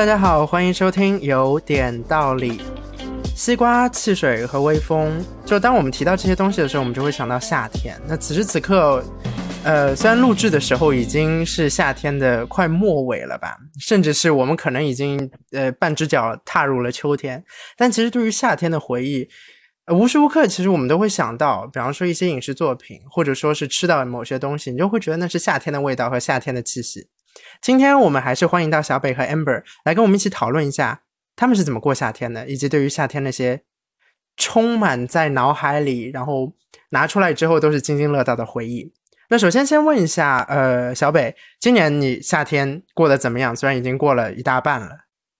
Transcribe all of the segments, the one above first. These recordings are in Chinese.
大家好，欢迎收听有点道理。西瓜、汽水和微风，就当我们提到这些东西的时候，我们就会想到夏天。那此时此刻，呃，虽然录制的时候已经是夏天的快末尾了吧，甚至是我们可能已经呃半只脚踏入了秋天，但其实对于夏天的回忆，无时无刻其实我们都会想到，比方说一些影视作品，或者说是吃到某些东西，你就会觉得那是夏天的味道和夏天的气息。今天我们还是欢迎到小北和 Amber 来跟我们一起讨论一下他们是怎么过夏天的，以及对于夏天那些充满在脑海里，然后拿出来之后都是津津乐道的回忆。那首先先问一下，呃，小北，今年你夏天过得怎么样？虽然已经过了一大半了，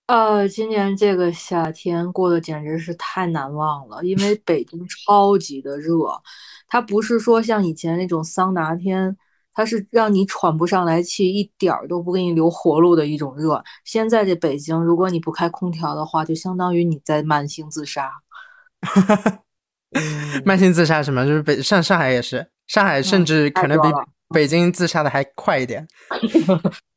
呃，今年这个夏天过得简直是太难忘了，因为北京超级的热，它不是说像以前那种桑拿天，它是让你喘不上来气，一点儿都不给你留活路的一种热。现在这北京，如果你不开空调的话，就相当于你在慢性自杀。嗯慢性自杀什么？就是北上上海也是，上海甚至可能比北京自杀的还快一点。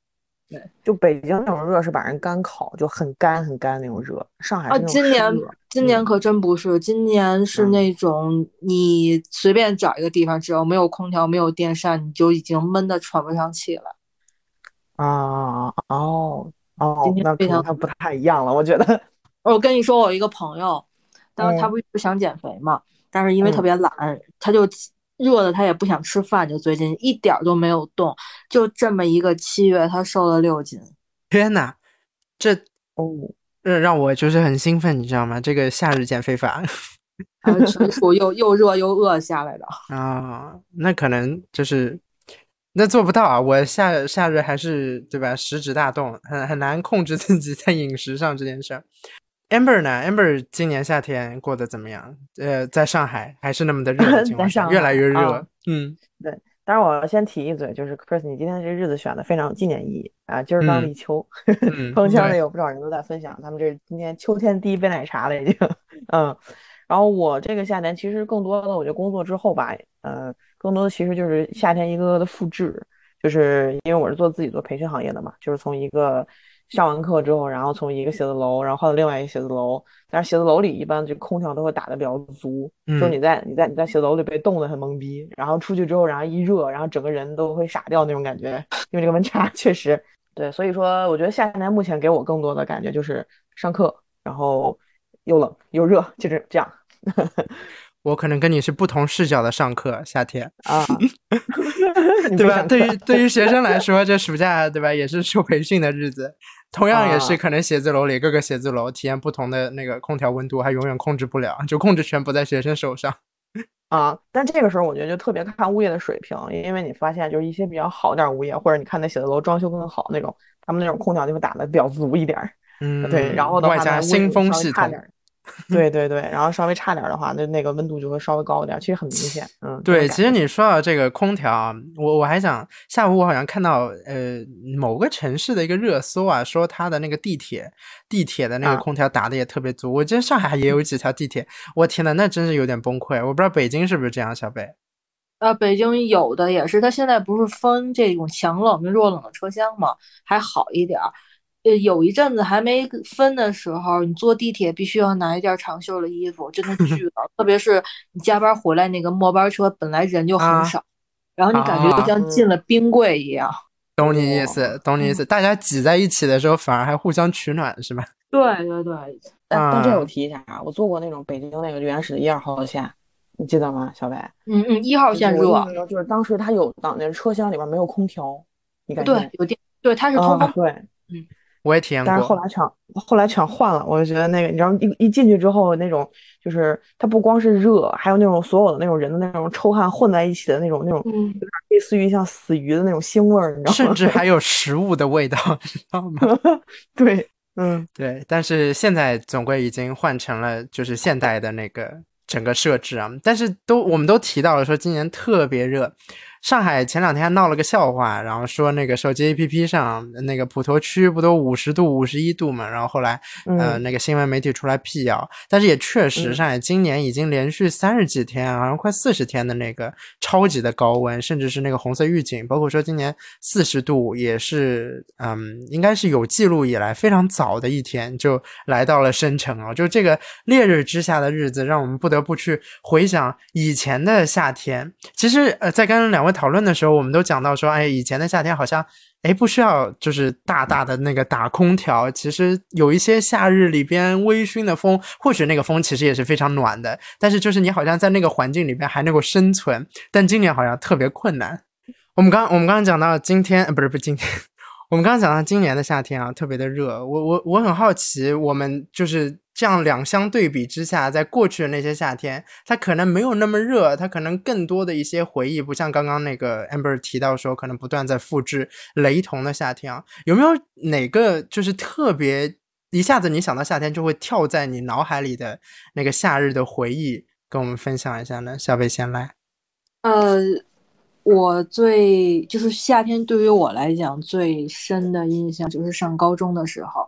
就北京那种热是把人干烤，就很干很干那种热。上海今年今年可真不是，今年是嗯那种你随便找一个地方，只要没有空调、没有电扇，你就已经闷得喘不上气了。啊哦哦那可非常它不太一样了，我觉得。我 跟你说，我一个朋友，当时他嗯不是想减肥嘛，但是因为特嗯别懒，他就热的他也不想吃饭，就最近一点儿都没有动，就这么一个七月，他瘦了六斤。天呐，这哦，让让我就是很兴奋，你知道吗？这个夏日减肥法纯属 又又热又饿下来的。啊，那可能就是那做不到啊。我夏夏日还是对吧，食指大动，很很难控制自己在饮食上这件事儿。Amber 呢？Amber 今年夏天过得怎么样？呃，在上海还是那么的热的 情况下，在上越来越热。嗯，当然我要先提一嘴，就是 Chris，你今天这日子选的非常有纪念意义啊！今儿刚嗯立秋，嗯朋友圈里有不少人都在分享，他们这今天秋天第一杯奶茶了已经，嗯。然后我这个夏天其实更多的，我觉得工作之后吧，呃，更多的其实就是夏天一个个的复制，就是因为我是做自己做培训行业的嘛，就是从一个上完课之后，然后从一个写字楼，然后换到另外一个写字楼，但是写字楼里一般这空调都会打得比较足，就你在你在你在写字楼里被冻得很懵逼，然后出去之后，然后一热，然后整个人都会傻掉那种感觉，因为这个温差 确实对，所以说我觉得夏天目前给我更多的感觉就是上课，然后又冷又热，就是这样 我可能跟你是不同视角的上课，夏天。啊，对吧？对于对于学生来说，这暑假对吧，也是受培训的日子，同样也是啊。可能写字楼里各个写字楼体验不同的那个空调温度，还永远控制不了，就控制权不在学生手上。啊，但这个时候我觉得就特别看物业的水平，因为你发现就是一些比较好点儿物业，或者你看那写字楼装修更好那种，他们那种空调就会打的比较足一点儿，嗯，对，然后的外话呢，加新风系统 对 对对，然后稍微差点儿的话，那那个温度就会稍微高一点儿，其实很明显，嗯，对，其实你说到这个空调啊，我我还想下午我好像看到呃某个城市的一个热搜啊，说它的那个地铁地铁的那个啊空调打的也特别足。我记得上海也有几条地铁，我天呐，那真是有点崩溃。我不知道北京是不是这样，小北。呃，北京有的也是，它现在不是分这种强冷跟弱冷的车厢嘛，还好一点儿。呃，有一阵子还没分的时候，你坐地铁必须要拿一件长袖的衣服，真的巨冷。特别是你加班回来那个末班车，本来人就啊很少，然后你感觉啊就像进了冰柜一样。懂你意思，懂你意思。大家挤在一起的时候，反而还互相取暖，是吧？对对对，但但这啊我提一下啊，我坐过那种北京那个原始的一二号线，你记得吗，小白？嗯嗯，一号线热就是当时它有挡那车厢里边没有空调，你感觉对，有电，对，它是通风，啊对，我也体验过但是后。来全后来全换了，我就觉得那个，你知道一一进去之后那种，就是它不光是热，还有那种所有的那种人的那种臭汗混在一起的那种那种，嗯，有点类似于像死鱼的那种腥味儿，你知道吗？甚至还有食物的味道，知道吗？对，嗯对，但是现在总归已经换成了就是现代的那个整个设置啊。但是都我们都提到了说今年特别热，上海前两天闹了个笑话，然后说那个手机 APP 上那个普陀区不都五十度、五十一度嘛，然后后来呃那个新闻媒体出来辟谣，但是也确实上海今年已经连续三十几天，好像快四十天的那个超级的高温，甚至是那个红色预警，包括说今年四十度也是嗯应该是有记录以来非常早的一天就来到了深城啊，就这个烈日之下的日子，让我们不得不去回想以前的夏天。其实呃在跟两位。讨论的时候，我们都讲到说，哎，以前的夏天好像，哎，不需要就是大大的那个打空调，其实有一些夏日里边微醺的风，或许那个风其实也是非常暖的，但是就是你好像在那个环境里边还能够生存。但今年好像特别困难。我们刚我们刚刚讲到今天，不是不是今天，我们刚刚讲到今年的夏天啊，特别的热。我我我很好奇，我们就是。这样两相对比之下，在过去的那些夏天，它可能没有那么热，它可能更多的一些回忆，不像刚刚那个 Amber 提到说，可能不断在复制雷同的夏天啊。有没有哪个就是特别一下子你想到夏天就会跳在你脑海里的那个夏日的回忆，跟我们分享一下呢？小北先来。呃，我最就是夏天对于我来讲最深的印象就是上高中的时候。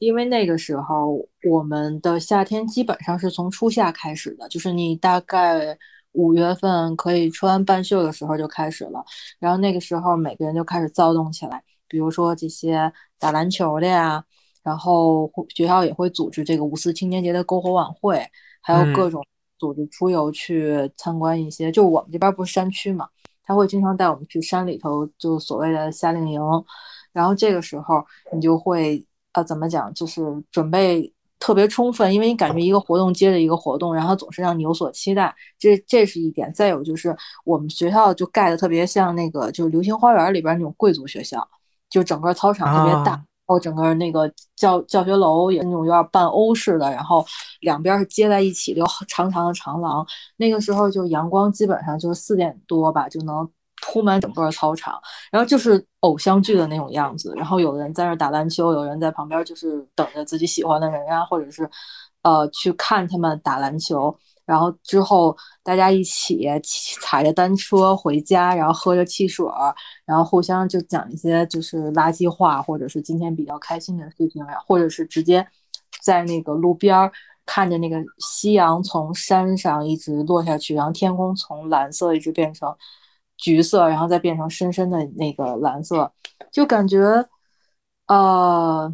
因为那个时候，我们的夏天基本上是从初夏开始的，就是你大概五月份可以穿半袖的时候就开始了。然后那个时候，每个人就开始躁动起来，比如说这些打篮球的呀，然后学校也会组织这个五四青年节的篝火晚会，还有各种组织出游去参观一些。就我们这边不是山区嘛，他会经常带我们去山里头，就所谓的夏令营。然后这个时候，你就会。呃，怎么讲？就是准备特别充分，因为你感觉一个活动接着一个活动，然后总是让你有所期待，这这是一点。再有就是我们学校就盖的特别像那个，就是流星花园里边那种贵族学校，就整个操场特别大，然后整个那个教教学楼也那种有点半欧式的，然后两边是接在一起的，有长长的长廊。那个时候就阳光基本上就是四点多吧就能。铺满整个操场，然后就是偶像剧的那种样子。然后有人在那打篮球，有人在旁边就是等着自己喜欢的人呀，或者是呃去看他们打篮球。然后之后大家一起踩着单车回家，然后喝着汽水，然后互相就讲一些就是垃圾话，或者是今天比较开心的事情呀，或者是直接在那个路边看着那个夕阳从山上一直落下去，然后天空从蓝色一直变成。橘色，然后再变成深深的那个蓝色，就感觉，呃，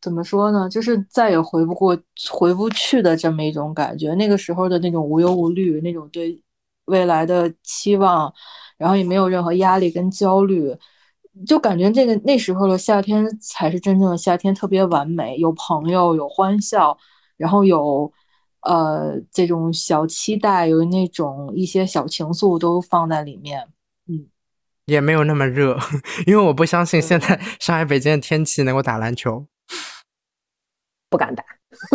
怎么说呢？就是再也回不过、回不去的这么一种感觉。那个时候的那种无忧无虑，那种对未来的期望，然后也没有任何压力跟焦虑，就感觉这个那时候的夏天才是真正的夏天，特别完美，有朋友，有欢笑，然后有。呃，这种小期待，有那种一些小情愫都放在里面。也没有那么热，因为我不相信现在上海、北京的天气能够打篮球，不敢打，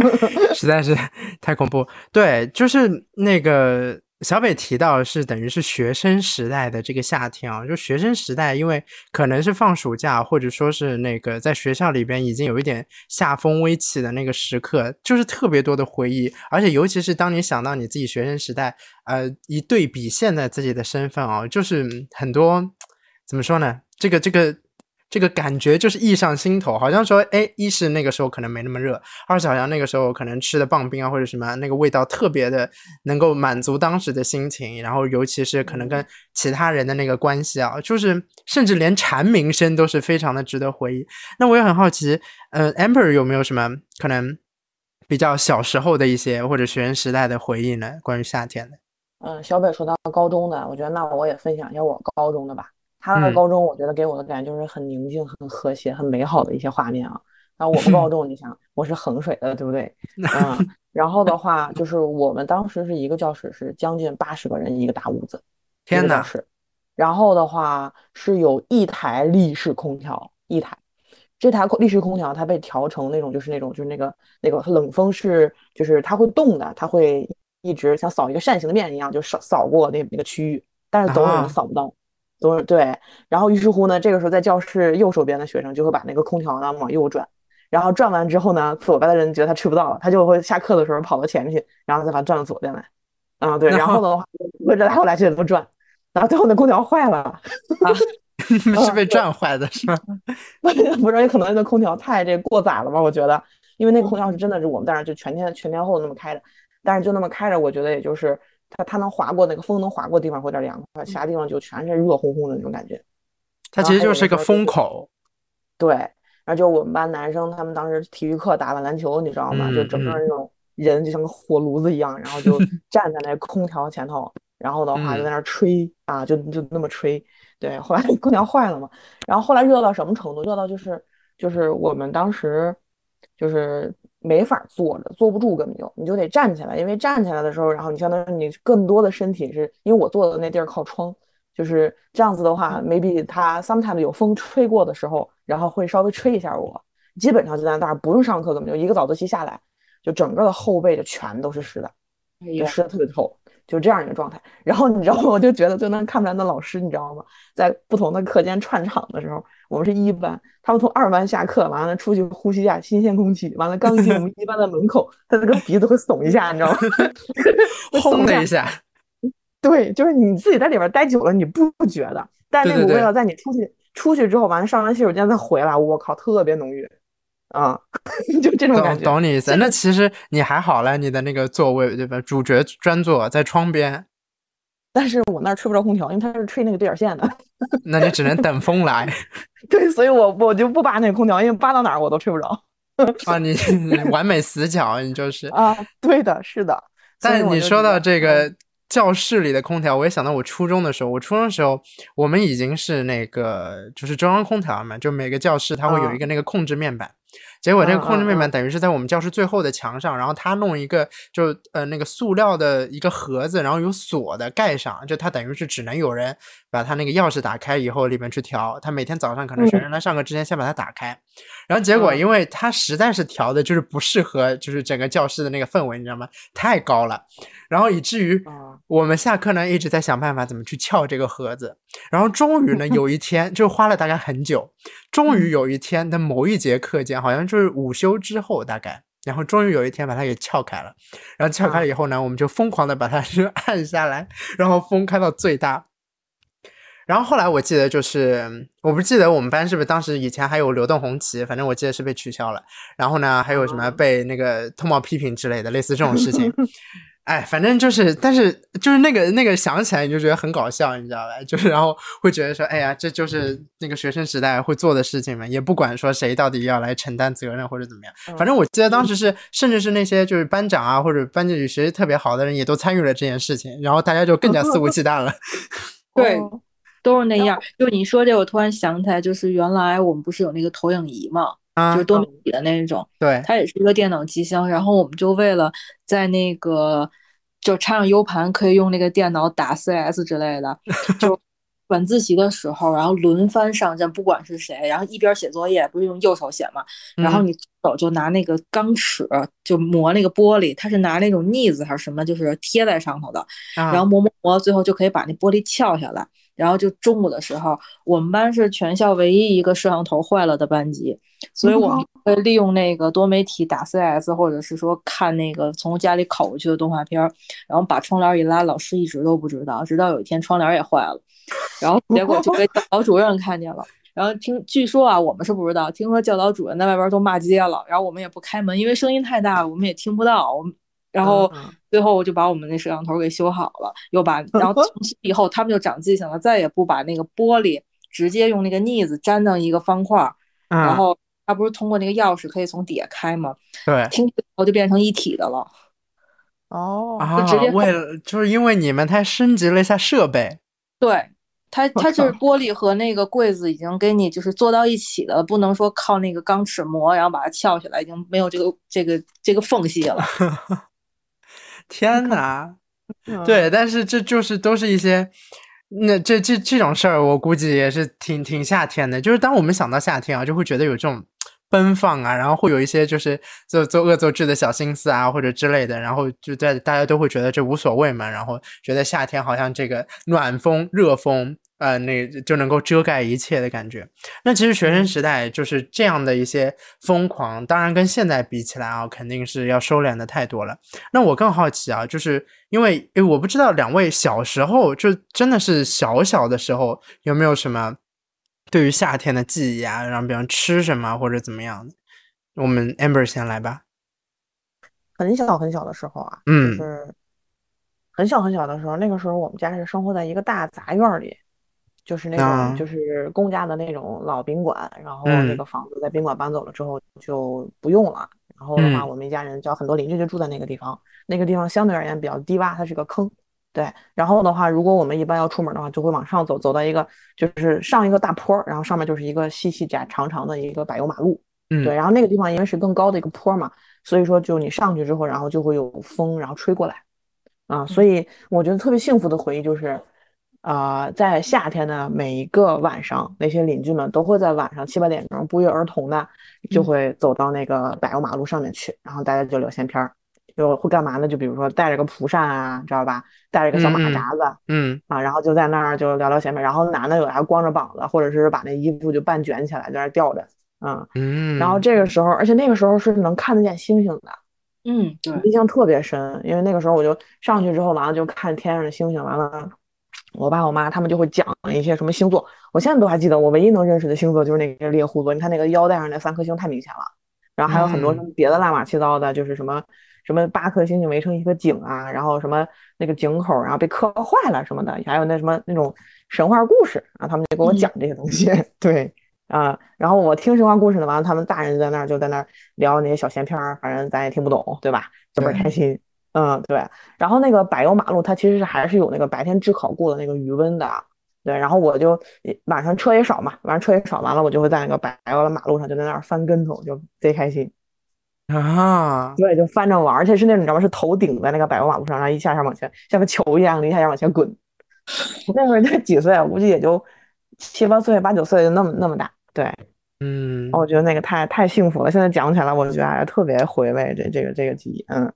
实在是 太恐怖。对，就是那个。小北提到是等于是学生时代的这个夏天啊，就学生时代，因为可能是放暑假，或者说是那个在学校里边已经有一点夏风微起的那个时刻，就是特别多的回忆，而且尤其是当你想到你自己学生时代，呃，一对比现在自己的身份啊，就是很多怎么说呢？这个这个。这个感觉就是意上心头，好像说，哎，一是那个时候可能没那么热，二是好像那个时候可能吃的棒冰啊或者什么，那个味道特别的能够满足当时的心情，然后尤其是可能跟其他人的那个关系啊，就是甚至连蝉鸣声都是非常的值得回忆。那我也很好奇，呃，amber 有没有什么可能比较小时候的一些或者学生时代的回忆呢？关于夏天的？嗯，小北说到高中的，我觉得那我也分享一下我高中的吧。他的高中，我觉得给我的感觉就是很宁静、很和谐、很美好的一些画面啊。然后我们高中，你想，我是衡水的，对不对？嗯。然后的话，就是我们当时是一个教室，是将近八十个人一个大屋子，天呐，是。然后的话，是有一台立式空调，一台。这台立式空调它被调成那种，就是那种，就是那个那个冷风是，就是它会动的，它会一直像扫一个扇形的面一样，就扫扫过那那个区域，但是总有人扫不到。都是对，然后于是乎呢，这个时候在教室右手边的学生就会把那个空调呢往右转，然后转完之后呢，左边的人觉得他吃不到了，他就会下课的时候跑到前面去，然后再把它转到左边来。啊，对，然后的话，或者他后来就这么转，然后最后那空调坏了，啊，是被转坏的是吗？不是，也可能那空调太这过载了吧？我觉得，因为那个空调是真的是我们在那就全天全天候那么开着，但是就那么开着，我觉得也就是它它能划过那个风能划过地方会有点凉快，其他地方就全是热烘烘的那种感觉。它其实就是一个风口。对，然后就我们班男生他们当时体育课打完篮球，你知道吗？就整个那种人就像个火炉子一样，然后就 站在那空调前头，然后的话就在那吹啊，就就那么吹。对，后来空调坏了嘛，然后后来热到什么程度？热到就是就是我们当时就是没法坐着，坐不住，根本就你就得站起来，因为站起来的时候，然后你相当于你更多的身体是因为我坐的那地儿靠窗，就是这样子的话，maybe 它 sometimes 有风吹过的时候，然后会稍微吹一下我，基本上就在那儿不用上课，根本就一个早自习下来，就整个的后背就全都是湿的，就湿的特别透。就这样一个状态，然后你知道吗？我就觉得就能看出来那老师，你知道吗？在不同的课间串场的时候，我们是一班，他们从二班下课完了出去呼吸一下新鲜空气，完了刚进我们一班的门口，他那个鼻子会耸一下，你知道吗？轰的一下。对，就是你自己在里边待久了，你不觉得？但那股味道在你出去出去之后，完了上完洗手间再回来，我靠，特别浓郁。啊，就这种感觉，懂你意思。那其实你还好了，你的那个座位对吧？主角专座在窗边，但是我那儿吹不着空调，因为它是吹那个对角线的。那你只能等风来。对，所以我我就不扒那个空调，因为扒到哪儿我都吹不着。啊，你完美死角，你就是啊，对的，是的。但你说到这个教室里的空调，我也想到我初中的时候。我初中的时候，我们已经是那个就是中央空调嘛，就每个教室它会有一个那个控制面板。结果那个控制面板等于是在我们教室最后的墙上，然后他弄一个就呃那个塑料的一个盒子，然后有锁的盖上，就他等于是只能有人把他那个钥匙打开以后里面去调。他每天早上可能学生来上课之前先把它打开，然后结果因为它实在是调的就是不适合就是整个教室的那个氛围，你知道吗？太高了。然后以至于我们下课呢一直在想办法怎么去撬这个盒子，然后终于呢 有一天就花了大概很久，终于有一天的某一节课间，好像就是午休之后大概，然后终于有一天把它给撬开了，然后撬开了以后呢，我们就疯狂的把它就 按下来，然后风开到最大。然后后来我记得就是我不记得我们班是不是当时以前还有流动红旗，反正我记得是被取消了。然后呢还有什么被那个通报批评之类的类似这种事情。哎，反正就是，但是就是那个那个想起来你就觉得很搞笑，你知道吧？就是然后会觉得说，哎呀，这就是那个学生时代会做的事情嘛，也不管说谁到底要来承担责任或者怎么样。反正我记得当时是，甚至是那些就是班长啊或者班级里学习特别好的人也都参与了这件事情，然后大家就更加肆无忌惮了。对，都是那样。就你说这，我突然想起来，就是原来我们不是有那个投影仪嘛？就是多媒体的那种，对，它也是一个电脑机箱。然后我们就为了在那个就插上 U 盘，可以用那个电脑打 CS 之类的。就 晚自习的时候，然后轮番上阵，不管是谁，然后一边写作业，不是用右手写嘛，然后你手就拿那个钢尺就磨那个玻璃，它是拿那种腻子还是什么，就是贴在上头的，然后磨磨磨，最后就可以把那玻璃撬下来。然后就中午的时候，我们班是全校唯一一个摄像头坏了的班级，所以我们会利用那个多媒体打 CS，或者是说看那个从家里拷过去的动画片，然后把窗帘一拉，老师一直都不知道，直到有一天窗帘也坏了，然后结果就被教导主任看见了，然后听据说啊，我们是不知道，听说教导主任在外边都骂街了，然后我们也不开门，因为声音太大了，我们也听不到，我们。然后最后我就把我们那摄像头给修好了，又把 然后从此以后他们就长记性了，再也不把那个玻璃直接用那个腻子粘到一个方块儿，然后它不是通过那个钥匙可以从底下开吗？对，听后就变成一体的了。哦，就直接为了就是因为你们它升级了一下设备，对，它它就是玻璃和那个柜子已经给你就是做到一起的，不能说靠那个钢尺磨，然后把它翘起来，已经没有这个这个这个缝隙了。天哪，对，但是这就是都是一些，那这这这种事儿，我估计也是挺挺夏天的。就是当我们想到夏天啊，就会觉得有这种奔放啊，然后会有一些就是做做恶作剧的小心思啊，或者之类的，然后就在大家都会觉得这无所谓嘛，然后觉得夏天好像这个暖风、热风呃，那就能够遮盖一切的感觉。那其实学生时代就是这样的一些疯狂，当然跟现在比起来啊，肯定是要收敛的太多了。那我更好奇啊，就是因为诶，我不知道两位小时候就真的是小小的时候有没有什么对于夏天的记忆啊？然后比方吃什么或者怎么样的？我们 Amber 先来吧。很小很小的时候啊，嗯，就是很小很小的时候，那个时候我们家是生活在一个大杂院里，就是那种就是公家的那种老宾馆，然后那个房子在宾馆搬走了之后就不用了，然后的话我们一家人叫很多邻居就住在那个地方，那个地方相对而言比较低洼，它是个坑，对，然后的话如果我们一般要出门的话，就会往上走，走到一个就是上一个大坡，然后上面就是一个细细窄长长的一个柏油马路，嗯，对，然后那个地方因为是更高的一个坡嘛。所以说，就你上去之后，然后就会有风，然后吹过来，啊，所以我觉得特别幸福的回忆就是，啊，在夏天的每一个晚上，那些邻居们都会在晚上七八点钟不约而同的就会走到那个柏油马路上面去，然后大家就聊闲篇儿，就会干嘛呢？就比如说带着个蒲扇啊，知道吧？带着个小马扎子，嗯，啊，然后就在那儿就聊聊闲篇，然后男的有的还光着膀子，或者是把那衣服就半卷起来在那儿吊着。嗯，然后这个时候，而且那个时候是能看得见星星的，嗯，对，印象特别深，因为那个时候我就上去之后，完了就看天上的星星，完了，我爸我妈他们就会讲一些什么星座，我现在都还记得，我唯一能认识的星座就是那个猎户座，你看那个腰带上那三颗星太明显了，然后还有很多什么别的乱码七糟的，就是什么什么八颗星星围成一个井啊，然后什么那个井口然后被磕坏了什么的，还有那什么那种神话故事啊，他们就给我讲这些东西，对。啊，然后我听神话故事呢，完了他们大人在那儿就在那儿聊那些小闲篇儿，反正咱也听不懂，对吧？就倍儿开心。嗯，对。然后那个柏油马路，它其实是还是有那个白天炙烤过的那个余温的。对，然后我就晚上车也少嘛，晚上车也少，完了我就会在那个柏油的马路上就在那儿翻跟头，就贼开心啊。对，就翻着玩，而且是那种你知道吗？是头顶在那个柏油马路上，然后一下下往前，像个球一样的，一下下往前滚。那会儿才几岁啊？估计也就七八岁、八九岁，就那么那么大。对，嗯，我觉得那个太太幸福了。现在讲起来，我觉得还特别回味这这个这个记忆。嗯，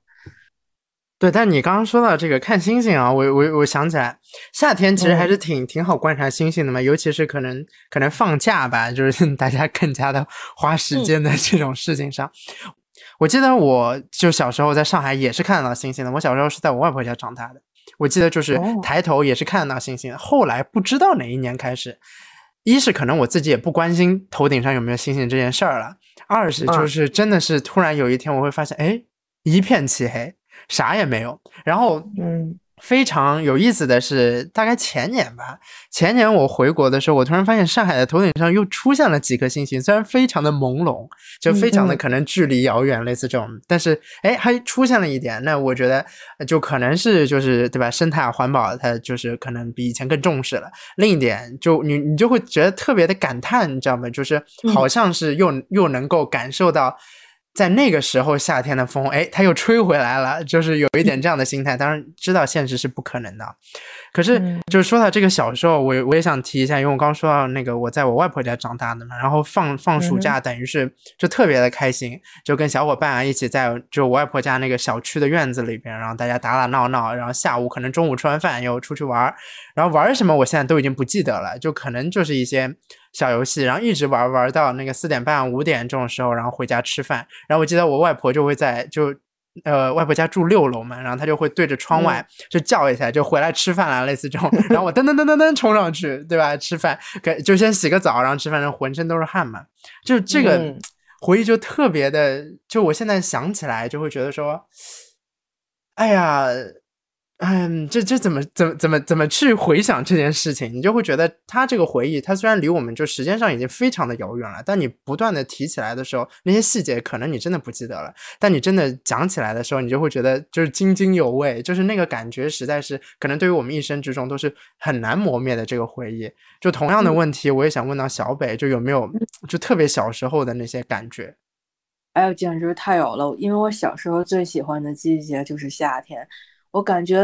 对。但你刚刚说到这个看星星啊，我我我想起来，夏天其实还是挺挺好观察星星的嘛，尤其是可能可能放假吧，就是大家更加的花时间在这种事情上。我记得我就小时候在上海也是看得到星星的。我小时候是在我外婆家长大的，我记得就是抬头也是看得到星星。后来不知道哪一年开始。一是可能我自己也不关心头顶上有没有星星这件事儿了，二是就是真的是突然有一天我会发现，哎，一片漆黑，啥也没有，然后嗯。非常有意思的是，大概前年吧，前年我回国的时候，我突然发现上海的头顶上又出现了几颗星星，虽然非常的朦胧，就非常的可能距离遥远，类似这种，但是哎，还出现了一点，那我觉得就可能是就是对吧，生态环保它就是可能比以前更重视了。另一点，就你你就会觉得特别的感叹，你知道吗？就是好像是又又能够感受到。在那个时候，夏天的风，哎，它又吹回来了，就是有一点这样的心态。当然，知道现实是不可能的。可是，就是说到这个小时候，我我也想提一下，因为我刚说到那个我在我外婆家长大的嘛，然后放放暑假，等于是就特别的开心，就跟小伙伴啊一起在就我外婆家那个小区的院子里边，然后大家打打闹闹，然后下午可能中午吃完饭又出去玩，然后玩什么我现在都已经不记得了，就可能就是一些小游戏，然后一直玩玩到那个四点半五点这种时候，然后回家吃饭，然后我记得我外婆就会在就。呃，外婆家住六楼嘛，然后他就会对着窗外就叫一下，就回来吃饭啦，类似这种。然后我噔噔噔噔噔冲上去，对吧？吃饭，给就先洗个澡，然后吃饭，然后浑身都是汗嘛。就这个回忆就特别的，就我现在想起来就会觉得说，哎呀。嗯，这这怎么怎么怎么怎么去回想这件事情，你就会觉得他这个回忆，他虽然离我们就时间上已经非常的遥远了，但你不断的提起来的时候，那些细节可能你真的不记得了，但你真的讲起来的时候，你就会觉得就是津津有味，就是那个感觉实在是可能对于我们一生之中都是很难磨灭的这个回忆。就同样的问题，我也想问到小北，就有没有就特别小时候的那些感觉？哎呦，简直太有了，因为我小时候最喜欢的季节就是夏天。我感觉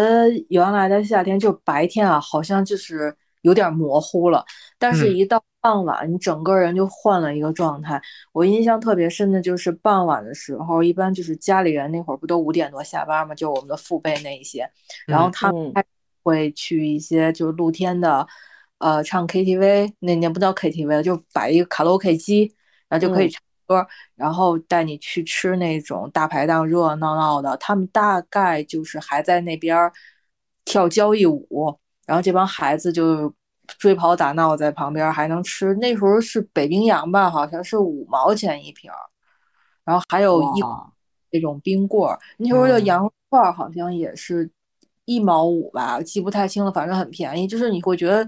原来的夏天就白天啊，好像就是有点模糊了，但是一到傍晚，你整个人就换了一个状态。我印象特别深的就是傍晚的时候，一般就是家里人那会儿不都五点多下班嘛，就我们的父辈那一些，然后他们 会去一些就是露天的，呃唱 KTV，那年不叫 KTV 就摆一个卡拉 OK 机，然后就可以唱歌，然后带你去吃那种大排档，热热闹闹的。他们大概就是还在那边跳交谊舞，然后这帮孩子就追跑打闹在旁边，还能吃。那时候是北冰洋吧，好像是五毛钱一瓶，然后还有一那种冰棍儿。那时候的羊肉串好像也是。一毛五吧，记不太清了，反正很便宜。就是你会觉得，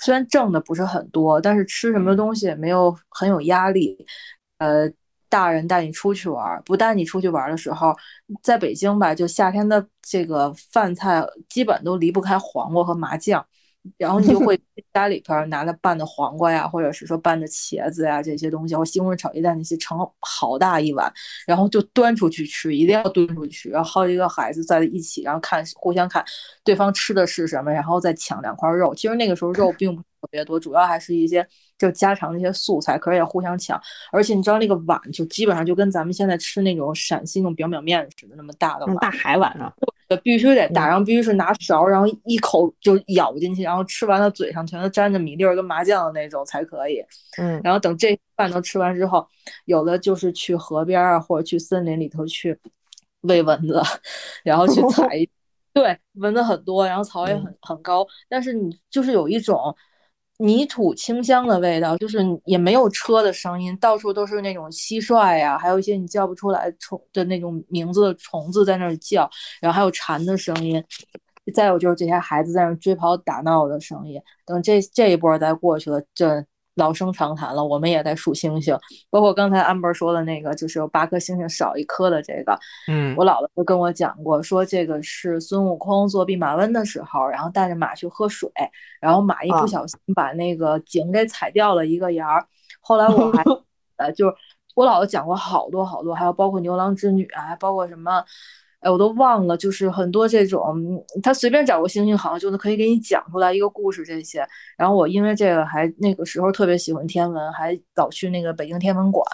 虽然挣的不是很多，但是吃什么东西也没有很有压力。呃，大人带你出去玩，不带你出去玩的时候，在北京吧，就夏天的这个饭菜基本都离不开黄瓜和麻酱。然后你就会 家里边拿着拌的黄瓜呀，或者是说拌的茄子呀这些东西，或西红柿炒鸡蛋那些盛好大一碗，然后就端出去吃，一定要端出去，然后好几个孩子在一起，然后看互相看对方吃的是什么，然后再抢两块肉。其实那个时候肉并不特别多，主要还是一些就家常那些素菜，可是也互相抢。而且你知道那个碗就基本上就跟咱们现在吃那种陕西那种表表面似的那么大的碗，大海碗啊。必须得打，然后必须是拿勺，然后一口就咬进去，然后吃完了嘴上全都沾着米粒儿跟麻酱的那种才可以。嗯，然后等这饭都吃完之后，有的就是去河边啊，或者去森林里头去喂蚊子，然后去 采。对，蚊子很多，然后草也很很高，但是你就是有一种。泥土清香的味道，就是也没有车的声音，到处都是那种蟋蟀呀，还有一些你叫不出来虫的那种名字的虫子在那儿叫，然后还有蝉的声音，再有就是这些孩子在那追跑打闹的声音。等这这一波再过去了，这。老生常谈了，我们也在数星星，包括刚才 amber 说的那个，就是有八颗星星少一颗的这个，嗯，我姥姥就跟我讲过，说这个是孙悟空做弼马温的时候，然后带着马去喝水，然后马一不小心把那个井给踩掉了一个沿儿，后来我还 呃，就是我姥姥讲过好多好多，还有包括牛郎织女啊，还包括什么。哎，我都忘了，就是很多这种，他随便找个星星，好像就能可以给你讲出来一个故事这些。然后我因为这个还那个时候特别喜欢天文，还老去那个北京天文馆，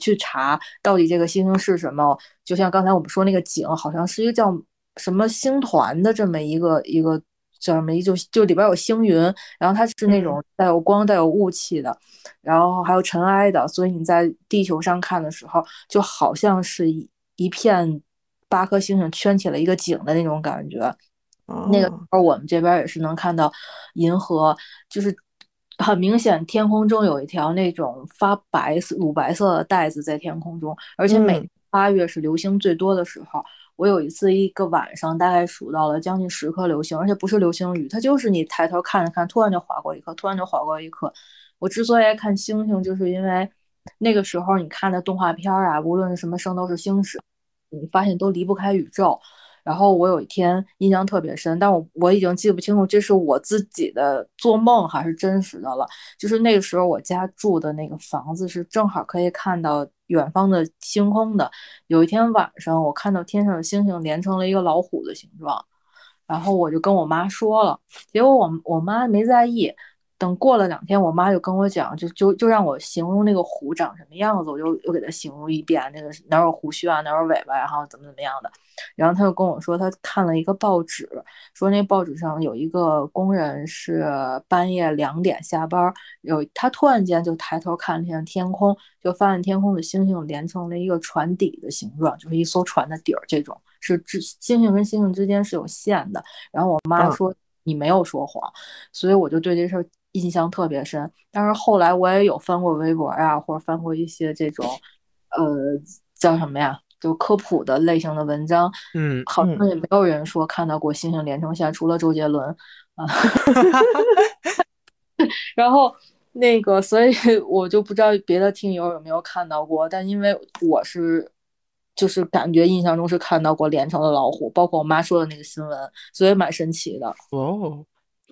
去查到底这个星星是什么。就像刚才我们说那个井，好像是一个叫什么星团的这么一个一个叫什么一就就里边有星云，然后它是那种带有光、带有雾气的，然后还有尘埃的，所以你在地球上看的时候，就好像是一一片。八颗星星圈起了一个井的那种感觉，那个时候我们这边也是能看到银河，就是很明显天空中有一条那种发白色、乳白色的带子在天空中，而且每八月是流星最多的时候。我有一次一个晚上大概数到了将近十颗流星，而且不是流星雨，它就是你抬头看了看，突然就划过一颗，突然就划过一颗。我之所以爱看星星，就是因为那个时候你看的动画片啊，无论是什么《圣斗士星矢》。你发现都离不开宇宙，然后我有一天印象特别深，但我我已经记不清楚这是我自己的做梦还是真实的了。就是那个时候我家住的那个房子是正好可以看到远方的星空的。有一天晚上，我看到天上的星星连成了一个老虎的形状，然后我就跟我妈说了，结果我我妈没在意。等过了两天，我妈就跟我讲，就就就让我形容那个虎长什么样子，我就又给她形容一遍，那个哪有胡须啊，哪有尾巴，然后怎么怎么样的。然后她就跟我说，她看了一个报纸，说那报纸上有一个工人是半夜两点下班，有他突然间就抬头看了一下天空，就发现天空的星星连成了一个船底的形状，就是一艘船的底儿，这种是之星星跟星星之间是有线的。然后我妈说你没有说谎，所以我就对这事儿。印象特别深，但是后来我也有翻过微博呀，或者翻过一些这种，呃，叫什么呀，就科普的类型的文章，嗯，好像也没有人说看到过星星连成线，除了周杰伦啊。然后那个，所以 我就不知道别的听友有没有看到过，但因为我是，就是感觉印象中是看到过连成的老虎，包括我妈说的那个新闻，所以蛮神奇的哦。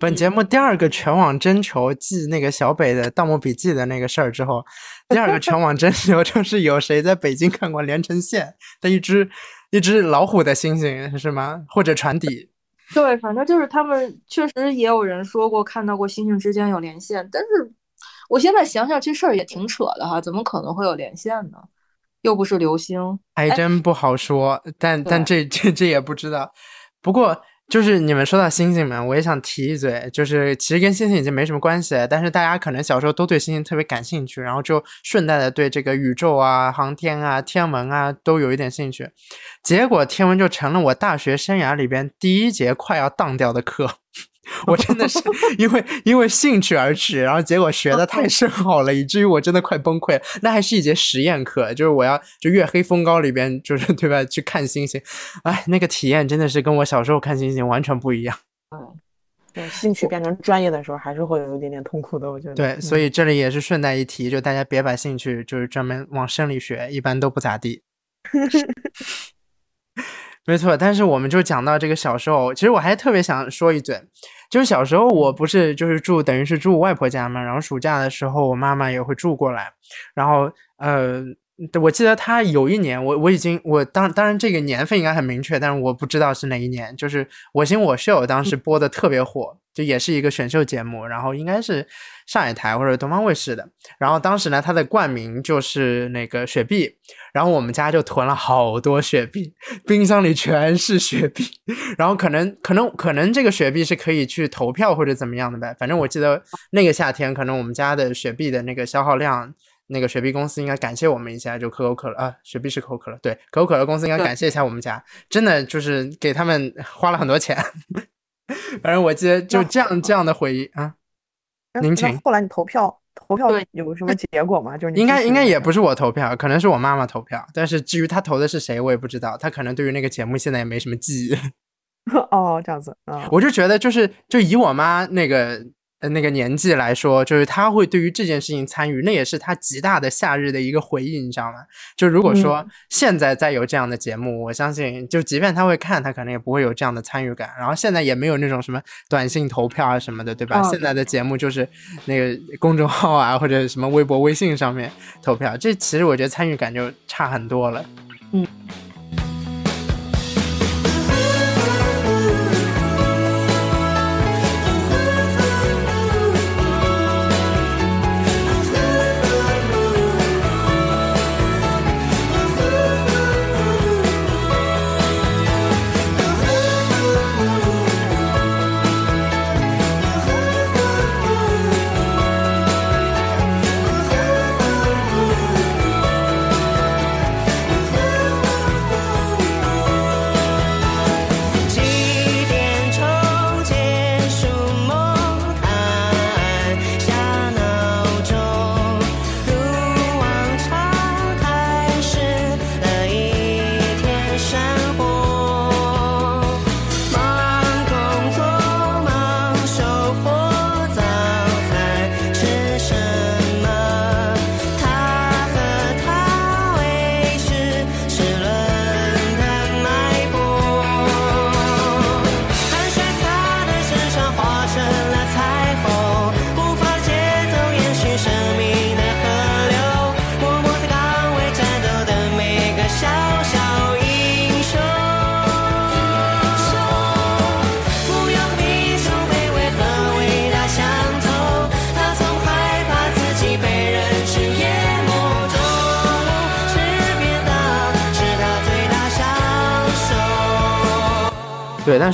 本节目第二个全网征求记那个小北的《盗墓笔记》的那个事儿之后，第二个全网征求就是有谁在北京看过连成线的一只一只老虎的星星是吗？或者船底？对，反正就是他们确实也有人说过看到过星星之间有连线，但是我现在想想这事儿也挺扯的哈，怎么可能会有连线呢？又不是流星，还真不好说。但但这这这也不知道。不过。就是你们说到星星们，我也想提一嘴，就是其实跟星星已经没什么关系了，但是大家可能小时候都对星星特别感兴趣，然后就顺带的对这个宇宙啊、航天啊、天文啊都有一点兴趣，结果天文就成了我大学生涯里边第一节快要当掉的课。我真的是因为因为兴趣而去，然后结果学的太深奥了，以至于我真的快崩溃。那还是一节实验课，就是我要就月黑风高里边，就是对吧？去看星星，哎，那个体验真的是跟我小时候看星星完全不一样。嗯，对，兴趣变成专业的时候，还是会有一点点痛苦的。我觉得。对，所以这里也是顺带一提，就大家别把兴趣就是专门往生理学，一般都不咋地。没错，但是我们就讲到这个小时候，其实我还特别想说一嘴。就是小时候，我不是就是住，等于是住外婆家嘛。然后暑假的时候，我妈妈也会住过来。然后，呃，我记得她有一年，我我已经我当当然这个年份应该很明确，但是我不知道是哪一年。就是《我行我秀》当时播的特别火。就也是一个选秀节目，然后应该是上海台或者东方卫视的。然后当时呢，它的冠名就是那个雪碧，然后我们家就囤了好多雪碧，冰箱里全是雪碧。然后可能可能可能这个雪碧是可以去投票或者怎么样的呗。反正我记得那个夏天，可能我们家的雪碧的那个消耗量，那个雪碧公司应该感谢我们一下，就可口可乐啊，雪碧是可口可乐，对，可口可乐公司应该感谢一下我们家，真的就是给他们花了很多钱。反正我记得就这样这样的回忆啊，您请。后来你投票投票有什么结果吗？就是应该应该也不是我投票，可能是我妈妈投票。但是至于她投的是谁，我也不知道。她可能对于那个节目现在也没什么记忆。哦，这样子啊，我就觉得就是就以我妈那个。那个年纪来说，就是他会对于这件事情参与，那也是他极大的夏日的一个回忆，你知道吗？就如果说现在再有这样的节目，我相信，就即便他会看，他可能也不会有这样的参与感。然后现在也没有那种什么短信投票啊什么的，对吧？现在的节目就是那个公众号啊或者什么微博、微信上面投票，这其实我觉得参与感就差很多了。嗯。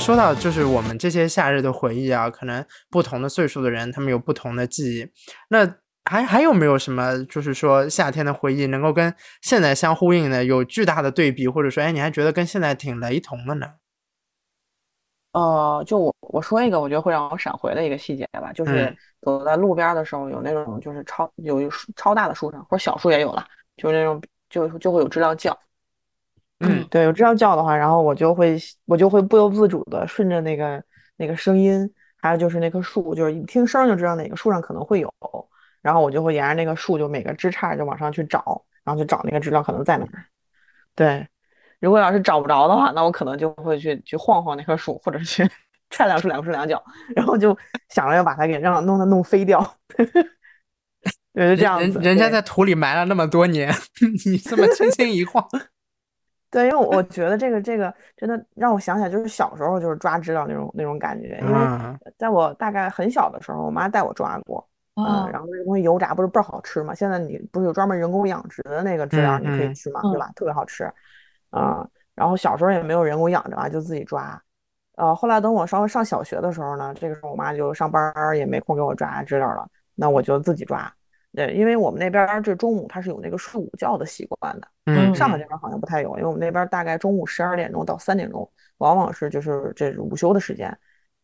说到就是我们这些夏日的回忆啊，可能不同的岁数的人，他们有不同的记忆。那还还有没有什么，就是说夏天的回忆能够跟现在相呼应的，有巨大的对比，或者说，哎，你还觉得跟现在挺雷同的呢？呃，就我我说一个，我觉得会让我闪回的一个细节吧，就是走在路边的时候，有那种就是超有超大的树上，或者小树也有了，就是那种就就会有知了叫。嗯，对，有这样叫的话，然后我就会我就会不由自主的顺着那个那个声音，还有就是那棵树，就是一听声就知道哪个树上可能会有，然后我就会沿着那个树，就每个枝杈就往上去找，然后去找那个知了可能在哪儿。对，如果要是找不着的话，那我可能就会去去晃晃那棵树，或者去 踹两树两树两脚，然后就想着要把它给让弄它弄飞掉。对，就这样子。人家在土里埋了那么多年，你这么轻轻一晃。对，因为我 觉得这个这个真的让我想起来，就是小时候就是抓知了那种那种感觉。因为在我大概很小的时候，我妈带我抓过，嗯，然后那个东西油炸不是倍儿好吃嘛。现在你不是有专门人工养殖的那个知了，你可以吃嘛，对吧？特别好吃，嗯。然后小时候也没有人工养着啊，就自己抓，呃，后来等我稍微上小学的时候呢，这个时候我妈就上班也没空给我抓知了了，那我就自己抓。对，因为我们那边这中午他是有那个睡午觉的习惯的，嗯，上海这边好像不太有，因为我们那边大概中午十二点钟到三点钟，往往是就是这午休的时间。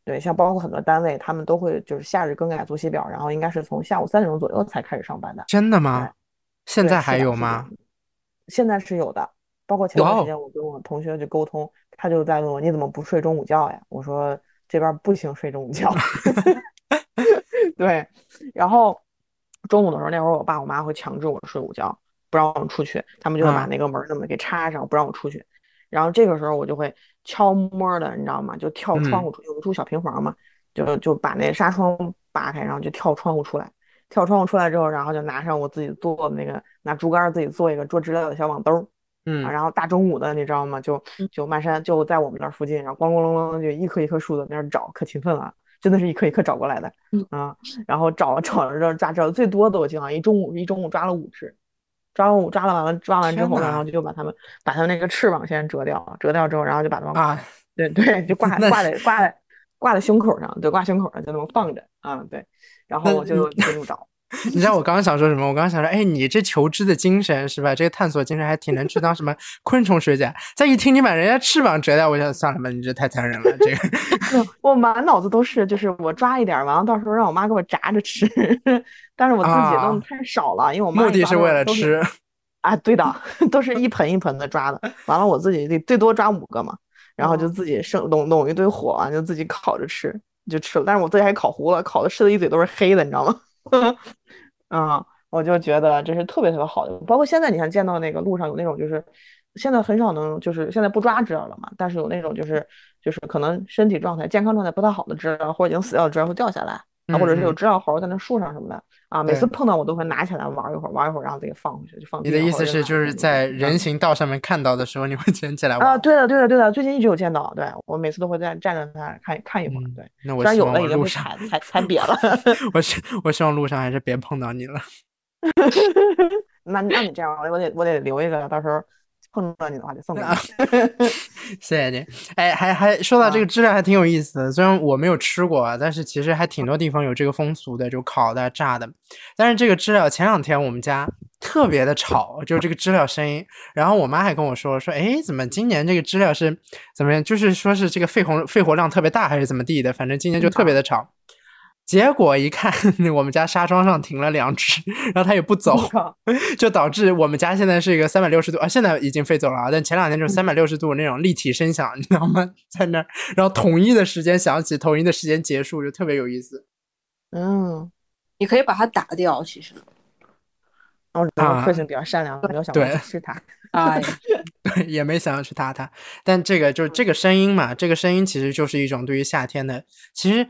对，像包括很多单位，他们都会就是夏日更改作息表，然后应该是从下午三点钟左右才开始上班的。真的吗？现在还有吗？现在是有的，包括前段时间我跟我同学去沟通，他就在问我你怎么不睡中午觉呀？我说这边不行睡中午觉。对，然后。中午的时候，那会儿我爸我妈会强制我睡午觉，不让我出去，他们就会把那个门那么给插上，不让我出去。然后这个时候我就会悄摸的，你知道吗？就跳窗户出去，我住小平房嘛，就就把那纱窗扒开，然后就跳窗户出来。跳窗户出来之后，然后就拿上我自己做的那个拿竹竿自己做一个做知了的小网兜，嗯，然后大中午的你知道吗？就就漫山就在我们那附近，然后咣咣啷啷就一棵一棵树的那找，可勤奋了。真的是一颗一颗找过来的，啊，然后找找着抓着最多的，我记得一中午一中午抓了五只，抓完五抓了完了抓完之后，然后就把它们把它们那个翅膀先折掉，折掉之后，然后就把它们啊，对对，就挂 挂在挂在挂在胸口上，对，挂胸口上就那么放着，啊，对，然后我就就这么找。你知道我刚刚想说什么？我刚刚想说，哎，你这求知的精神是吧？这个探索精神还挺能去当什么 昆虫学家。再一听你把人家翅膀折掉，我想算了吧，你这太残忍了。这个，我满脑子都是，就是我抓一点，完了到时候让我妈给我炸着吃。但是我自己弄太少了，因为我妈目的是为了吃。啊，对的，都是一盆一盆的抓的。完了我自己得最多抓五个嘛，然后就自己生弄弄一堆火啊，就自己烤着吃，就吃了。但是我自己还烤糊了，烤的吃的一嘴都是黑的，你知道吗？嗯，我就觉得这是特别特别好的，包括现在你看见到那个路上有那种，就是现在很少能，就是现在不抓知了了嘛，但是有那种就是就是可能身体状态、健康状态不太好的知了，或者已经死掉的知了会掉下来，啊，或者是有知了猴在那树上什么的啊，每次碰到我都会拿起来玩一会儿，玩一会儿，然后再给放回去，就放。你的意思是就是在人行道上面看到的时候，你会捡起来玩？啊，对的，对的，对的，最近一直有见到，对我每次都会在站着它看看一会儿，对。那我虽然有的已经被踩踩踩瘪了，我希我希望路上还是别碰到你了。那那你这样，我得我得留一个，到时候碰到你的话就送给你。谢谢你。哎，还还说到这个知了，还挺有意思的。虽然我没有吃过，但是其实还挺多地方有这个风俗的，就烤的、炸的。但是这个知了前两天我们家特别的吵，就这个知了声音。然后我妈还跟我说说，哎，怎么今年这个知了是怎么样？就是说是这个肺活肺活量特别大，还是怎么地的？反正今年就特别的吵。结果一看，我们家纱窗上停了两只，然后它也不走，就导致我们家现在是一个三百六十度啊，现在已经飞走了啊，但前两天就是三百六十度那种立体声响，你知道吗？在那儿，然后统一的时间响起，统一的时间结束，就特别有意思。嗯，你可以把它打掉，其实。哦，个性比较善良，没有想过吃它。啊，对，也没想要去打它。但这个就是这个声音嘛，这个声音其实就是一种对于夏天的，其实。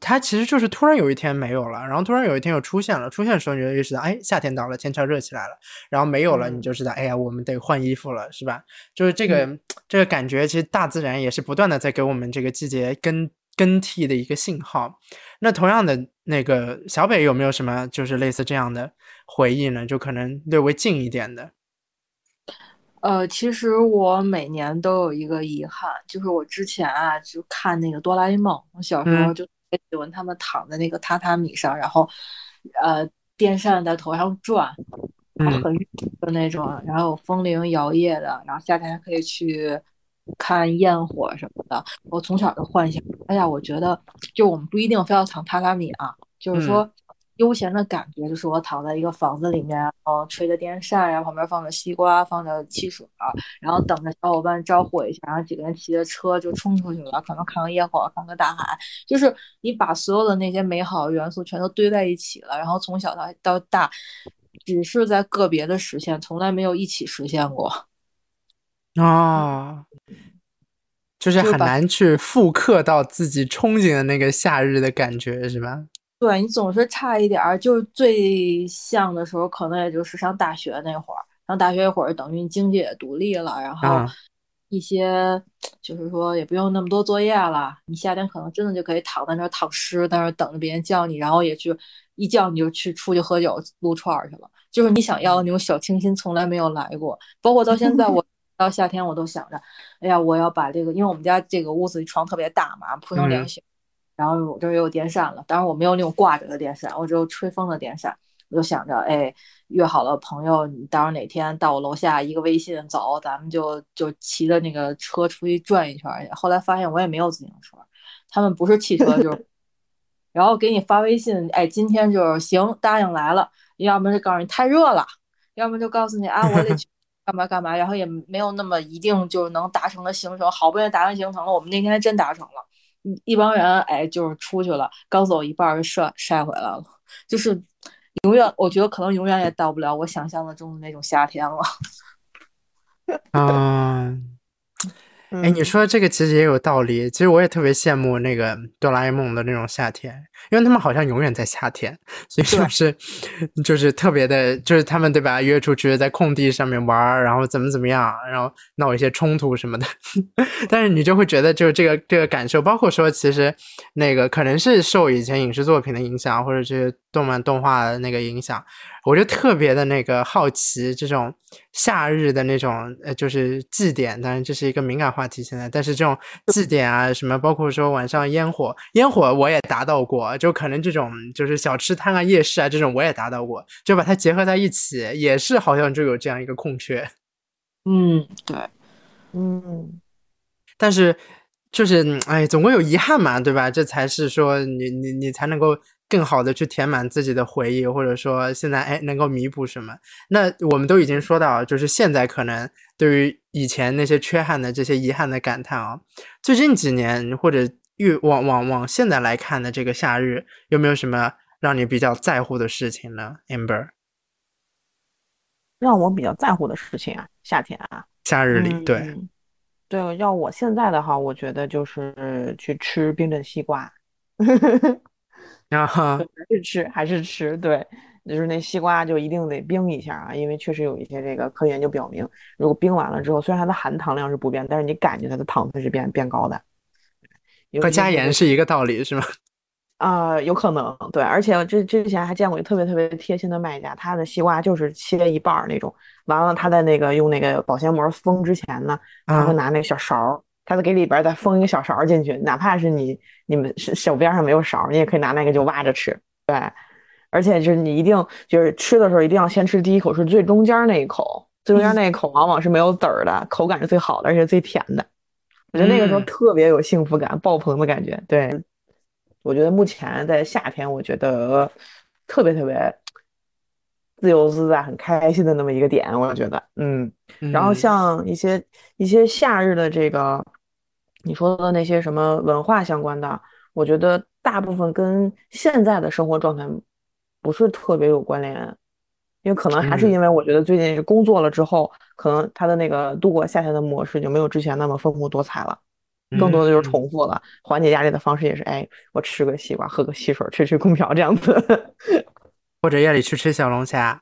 它其实就是突然有一天没有了，然后突然有一天又出现了。出现的时候你就意识到，哎，夏天到了，天气热起来了。然后没有了，你就知道，哎呀，我们得换衣服了，是吧？就是这个这个感觉，其实大自然也是不断的在给我们这个季节更更替的一个信号。那同样的，那个小北有没有什么就是类似这样的回忆呢？就可能略微近一点的。呃，其实我每年都有一个遗憾，就是我之前啊就看那个哆啦 A 梦，我小时候就。喜欢他们躺在那个榻榻米上，然后，呃，电扇在头上转，很热的那种，然后风铃摇曳的，然后夏天还可以去看焰火什么的。我从小就幻想，哎呀，我觉得就我们不一定非要躺榻榻米啊，就是说。悠闲的感觉就是我躺在一个房子里面，然后吹着电扇，然后旁边放着西瓜，放着汽水，然后等着小伙伴招呼一下，然后几个人骑着车就冲出去了，可能看个烟火，看个大海，就是你把所有的那些美好的元素全都堆在一起了，然后从小到到大，只是在个别的实现，从来没有一起实现过。啊，就是很难去复刻到自己憧憬的那个夏日的感觉，是吧？对你总是差一点儿，就是最像的时候，可能也就是上大学那会儿。上大学那会儿，等于你经济也独立了，然后一些就是说也不用那么多作业了。你夏天可能真的就可以躺在那儿躺尸，在那儿等着别人叫你，然后也去一叫你就去出去喝酒撸串儿去了。就是你想要的那种小清新，从来没有来过。包括到现在，我到夏天我都想着，哎呀，我要把这个，因为我们家这个屋子床特别大嘛，铺成凉席，然后我这也有电扇了，当然我没有那种挂着的电扇，我只有吹风的电扇。我就想着，哎，约好了朋友，你到时候哪天到我楼下一个微信走，咱们就就骑着那个车出去转一圈去。后来发现我也没有自行车，他们不是汽车就是，然后给你发微信，哎，今天就是行，答应来了，要么就告诉你太热了，要么就告诉你啊，我得去 干嘛干嘛，然后也没有那么一定就能达成的行程，好不容易达成行程了，我们那天真达成了，一帮人哎就是出去了，刚走一半就晒晒回来了，就是。永远，我觉得可能永远也到不了我想象的中的那种夏天了。嗯。哎，你说这个其实也有道理。其实我也特别羡慕那个哆啦 A 梦的那种夏天，因为他们好像永远在夏天，所以就是就是特别的，就是他们对吧？约出去在空地上面玩，然后怎么怎么样，然后闹一些冲突什么的。但是你就会觉得，就是这个这个感受，包括说，其实那个可能是受以前影视作品的影响，或者这些动漫动画的那个影响。我就特别的那个好奇这种夏日的那种呃，就是祭典，当然这是一个敏感话题现在。但是这种祭典啊，什么包括说晚上烟火，烟火我也达到过，就可能这种就是小吃摊啊、夜市啊这种我也达到过，就把它结合在一起，也是好像就有这样一个空缺。嗯，对，嗯，但是就是哎，总归有遗憾嘛，对吧？这才是说你你你才能够。更好的去填满自己的回忆，或者说现在哎能够弥补什么？那我们都已经说到，就是现在可能对于以前那些缺憾的这些遗憾的感叹啊。最近几年或者越往往往现在来看的这个夏日，有没有什么让你比较在乎的事情呢？Amber，让我比较在乎的事情啊，夏天啊，夏日里对对，要我现在的话，我觉得就是去吃冰镇西瓜。啊哈，还是吃还是吃，对，就是那西瓜就一定得冰一下啊，因为确实有一些这个科研就表明，如果冰完了之后，虽然它的含糖量是不变，但是你感觉它的糖分是变变高的。和加盐是一个道理是吗？啊，有可能，对，而且之之前还见过一个特别特别贴心的卖家，他的西瓜就是切一半儿那种，完了他在那个用那个保鲜膜封之前呢，他会拿那个小勺。他再给里边再封一个小勺进去，哪怕是你你们手边上没有勺，你也可以拿那个就挖着吃。对，而且就是你一定就是吃的时候一定要先吃第一口是最中间那一口，最中间那一口往往是没有籽儿的，口感是最好的，而且最甜的。我觉得那个时候特别有幸福感，爆棚的感觉。对，我觉得目前在夏天，我觉得特别特别自由自在、很开心的那么一个点，我觉得，嗯。然后像一些一些夏日的这个。你说的那些什么文化相关的，我觉得大部分跟现在的生活状态不是特别有关联，因为可能还是因为我觉得最近工作了之后，可能他的那个度过夏天的模式就没有之前那么丰富多彩了，更多的就是重复了。缓解压力的方式也是，哎，我吃个西瓜，喝个汽水，吹吹空调这样子，或者夜里去吃小龙虾。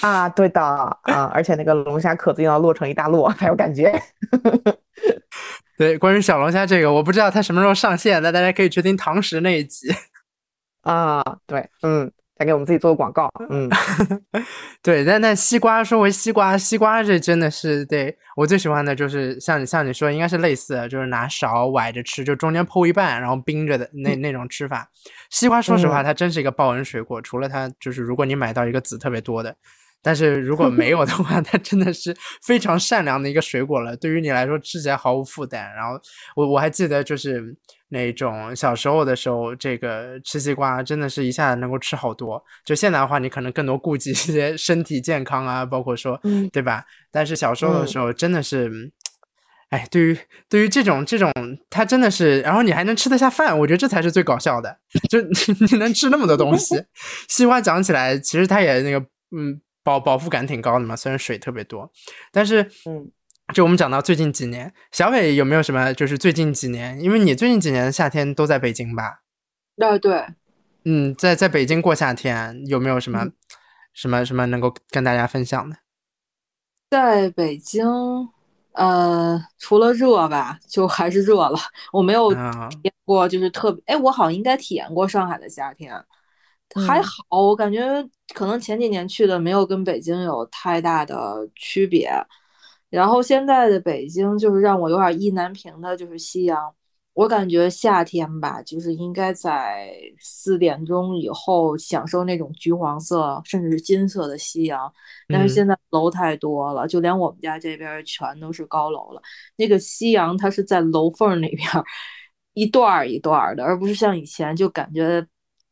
啊，对的啊，而且那个龙虾壳子要落成一大摞才有感觉。对，关于小龙虾这个，我不知道它什么时候上线，那大家可以去听唐食那一集啊。对，嗯，再给我们自己做个广告。嗯，对，但但西瓜，说回西瓜，西瓜这真的是对我最喜欢的就是像你像你说，应该是类似的，就是拿勺崴着吃，就中间剖一半，然后冰着的那那种吃法。西瓜，说实话，它真是一个报恩水果，除了它就是如果你买到一个籽特别多的。但是如果没有的话，它真的是非常善良的一个水果了。对于你来说，吃起来毫无负担。然后我我还记得，就是那种小时候的时候，这个吃西瓜真的是一下子能够吃好多。就现在的话，你可能更多顾及一些身体健康啊，包括说，对吧？但是小时候的时候，真的是，哎，对于对于这种这种，它真的是，然后你还能吃得下饭，我觉得这才是最搞笑的。就你你能吃那么多东西，西瓜讲起来，其实它也那个，嗯。饱饱腹感挺高的嘛，虽然水特别多，但是，嗯，就我们讲到最近几年，小伟有没有什么？就是最近几年，因为你最近几年的夏天都在北京吧？对对，嗯，在在北京过夏天有没有什么什么什么能够跟大家分享的？在北京，呃，除了热吧，就还是热了。我没有体验过，就是特别，哎，我好像应该体验过上海的夏天。还好，我感觉可能前几年去的没有跟北京有太大的区别，然后现在的北京就是让我有点意难平的，就是夕阳。我感觉夏天吧，就是应该在四点钟以后享受那种橘黄色甚至是金色的夕阳。但是现在楼太多了，就连我们家这边全都是高楼了。那个夕阳它是在楼缝里边一段一段的，而不是像以前就感觉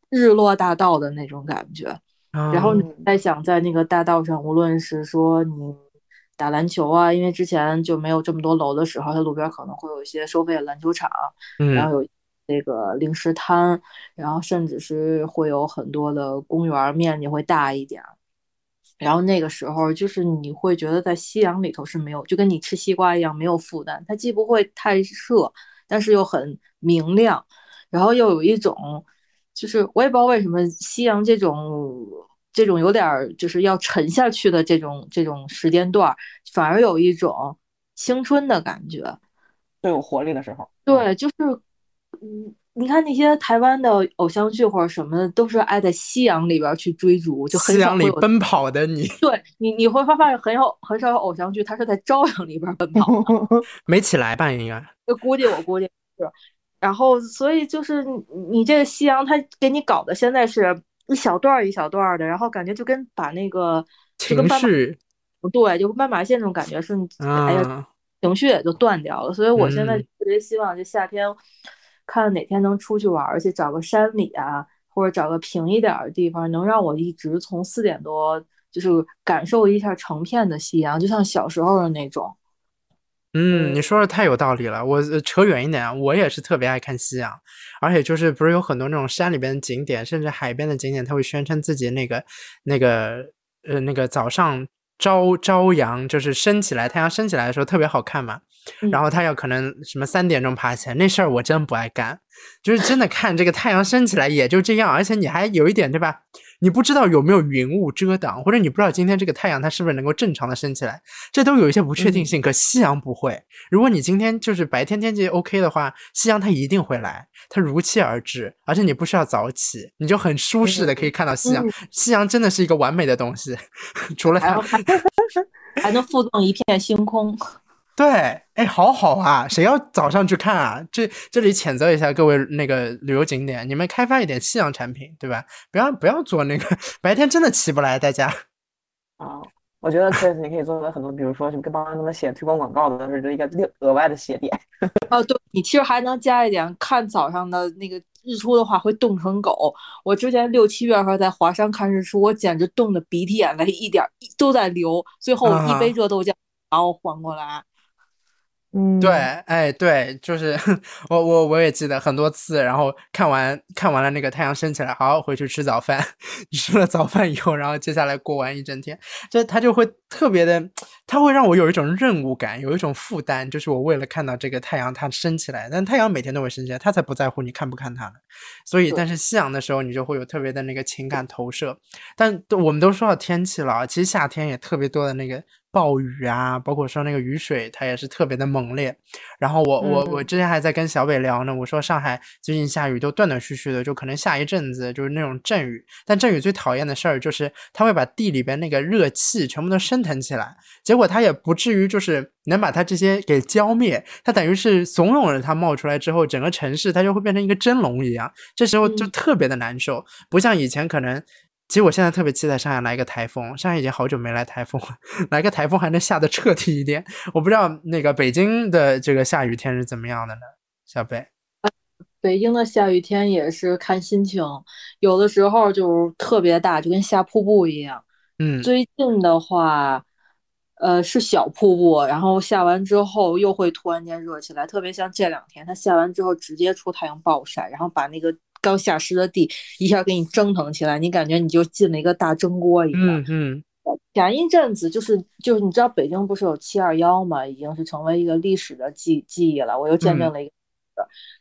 日落大道的那种感觉。然后你再想在那个大道上，无论是说你。打篮球啊，因为之前就没有这么多楼的时候，它路边可能会有一些收费的篮球场，然后有那个零食摊，然后甚至是会有很多的公园，面积会大一点。然后那个时候，就是你会觉得在夕阳里头是没有，就跟你吃西瓜一样，没有负担。它既不会太热，但是又很明亮，然后又有一种，就是我也不知道为什么夕阳这种。这种有点就是要沉下去的这种这种时间段，反而有一种青春的感觉，最有活力的时候。对，就是，嗯，你看那些台湾的偶像剧或者什么的，都是爱在夕阳里边去追逐，就夕阳里奔跑的你。对你，你会发现很有很少有偶像剧，它是在朝阳里边奔跑。没起来吧？应该。就估计我估计是，然后所以就是你你这个夕阳，它给你搞的现在是。一小段一小段的，然后感觉就跟把那个情绪，不对，就跟斑马线那种感觉是，哎呀，情绪也就断掉了。所以我现在特别希望，就夏天看哪天能出去玩去，找个山里啊，或者找个平一点的地方，能让我一直从四点多就是感受一下成片的夕阳，就像小时候的那种。嗯，你说的太有道理了。我扯远一点，我也是特别爱看夕阳，而且就是不是有很多那种山里边的景点，甚至海边的景点，他会宣称自己那个那个呃那个早上朝朝阳就是升起来，太阳升起来的时候特别好看嘛。然后他要可能什么三点钟爬起来，那事儿我真不爱干，就是真的看这个太阳升起来也就这样，而且你还有一点对吧？你不知道有没有云雾遮挡，或者你不知道今天这个太阳它是不是能够正常的升起来，这都有一些不确定性。可夕阳不会，如果你今天就是白天天气 OK 的话，夕阳它一定会来，它如期而至，而且你不需要早起，你就很舒适的可以看到夕阳。夕阳真的是一个完美的东西，除了它还 能附赠一片星空。对，哎，好好啊，谁要早上去看啊？这这里谴责一下各位那个旅游景点，你们开发一点夕阳产品，对吧？不要不要做那个 白天真的起不来，大家。啊，我觉得确实你可以做很多，比如说什么帮他们写推广广告的，是一个另额外的写点。哦，对你其实还能加一点，看早上的那个日出的话会冻成狗。我之前六七月份在华山看日出，我简直冻得鼻涕眼泪一点都在流，最后一杯热豆浆把我缓过来。嗯，对，哎，对，就是 我我我也记得很多次，然后看完看完了那个太阳升起来，好回去吃早饭，吃了早饭以后，然后接下来过完一整天，这他就会特别的，他会让我有一种任务感，有一种负担，就是我为了看到这个太阳它升起来，但太阳每天都会升起来，他才不在乎你看不看它呢。所以，但是夕阳的时候，你就会有特别的那个情感投射。但我们都说到天气了，其实夏天也特别多的那个。暴雨啊，包括说那个雨水，它也是特别的猛烈。然后我我我之前还在跟小北聊呢，我说上海最近下雨都断断续续的，就可能下一阵子就是那种阵雨。但阵雨最讨厌的事儿就是它会把地里边那个热气全部都升腾起来，结果它也不至于就是能把它这些给浇灭，它等于是怂恿着它冒出来之后，整个城市它就会变成一个蒸笼一样，这时候就特别的难受，不像以前可能。其实我现在特别期待上海来一个台风，上海已经好久没来台风了，来个台风还能下的彻底一点。我不知道那个北京的这个下雨天是怎么样的呢？小北，北京的下雨天也是看心情，有的时候就特别大，就跟下瀑布一样。嗯，最近的话，呃，是小瀑布，然后下完之后又会突然间热起来，特别像这两天，它下完之后直接出太阳暴晒，然后把那个。刚下湿的地一下给你蒸腾起来，你感觉你就进了一个大蒸锅一样。嗯嗯。前一阵子就是就是你知道北京不是有七二幺嘛？已经是成为一个历史的记记忆了。我又见证了一个。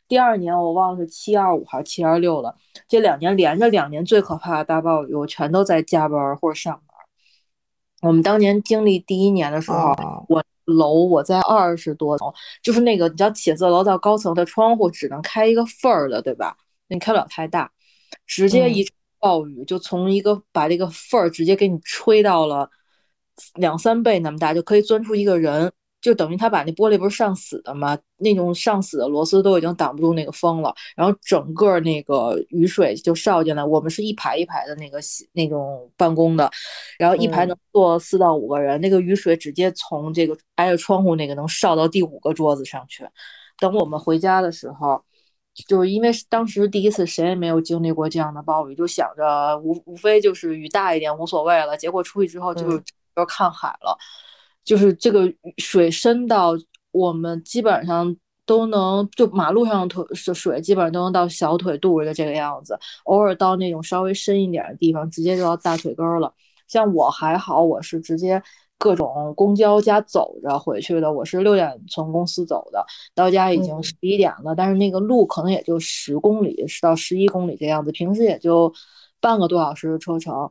第二年我忘了是七二五还是七二六了。这两年连着两年最可怕的大暴雨，我全都在加班或者上班。我们当年经历第一年的时候，我楼我在二十多层，就是那个你知道写字楼到高层的窗户只能开一个缝儿的，对吧？你开不了太大，直接一暴雨就从一个把这个缝儿直接给你吹到了两三倍那么大，就可以钻出一个人。就等于他把那玻璃不是上死的嘛？那种上死的螺丝都已经挡不住那个风了，然后整个那个雨水就烧进来。我们是一排一排的那个那种办公的，然后一排能坐四到五个人，那个雨水直接从这个挨着窗户那个能烧到第五个桌子上去。等我们回家的时候，就是因为当时第一次，谁也没有经历过这样的暴雨，就想着无无非就是雨大一点无所谓了。结果出去之后就是要看海了。就是这个水深到我们基本上都能，就马路上腿是水，基本上都能到小腿肚的这个样子。偶尔到那种稍微深一点的地方，直接就到大腿根了。像我还好，我是直接各种公交加走着回去的。我是六点从公司走的，到家已经十一点了。但是那个路可能也就十公里，十到十一公里这样子，平时也就半个多小时的车程。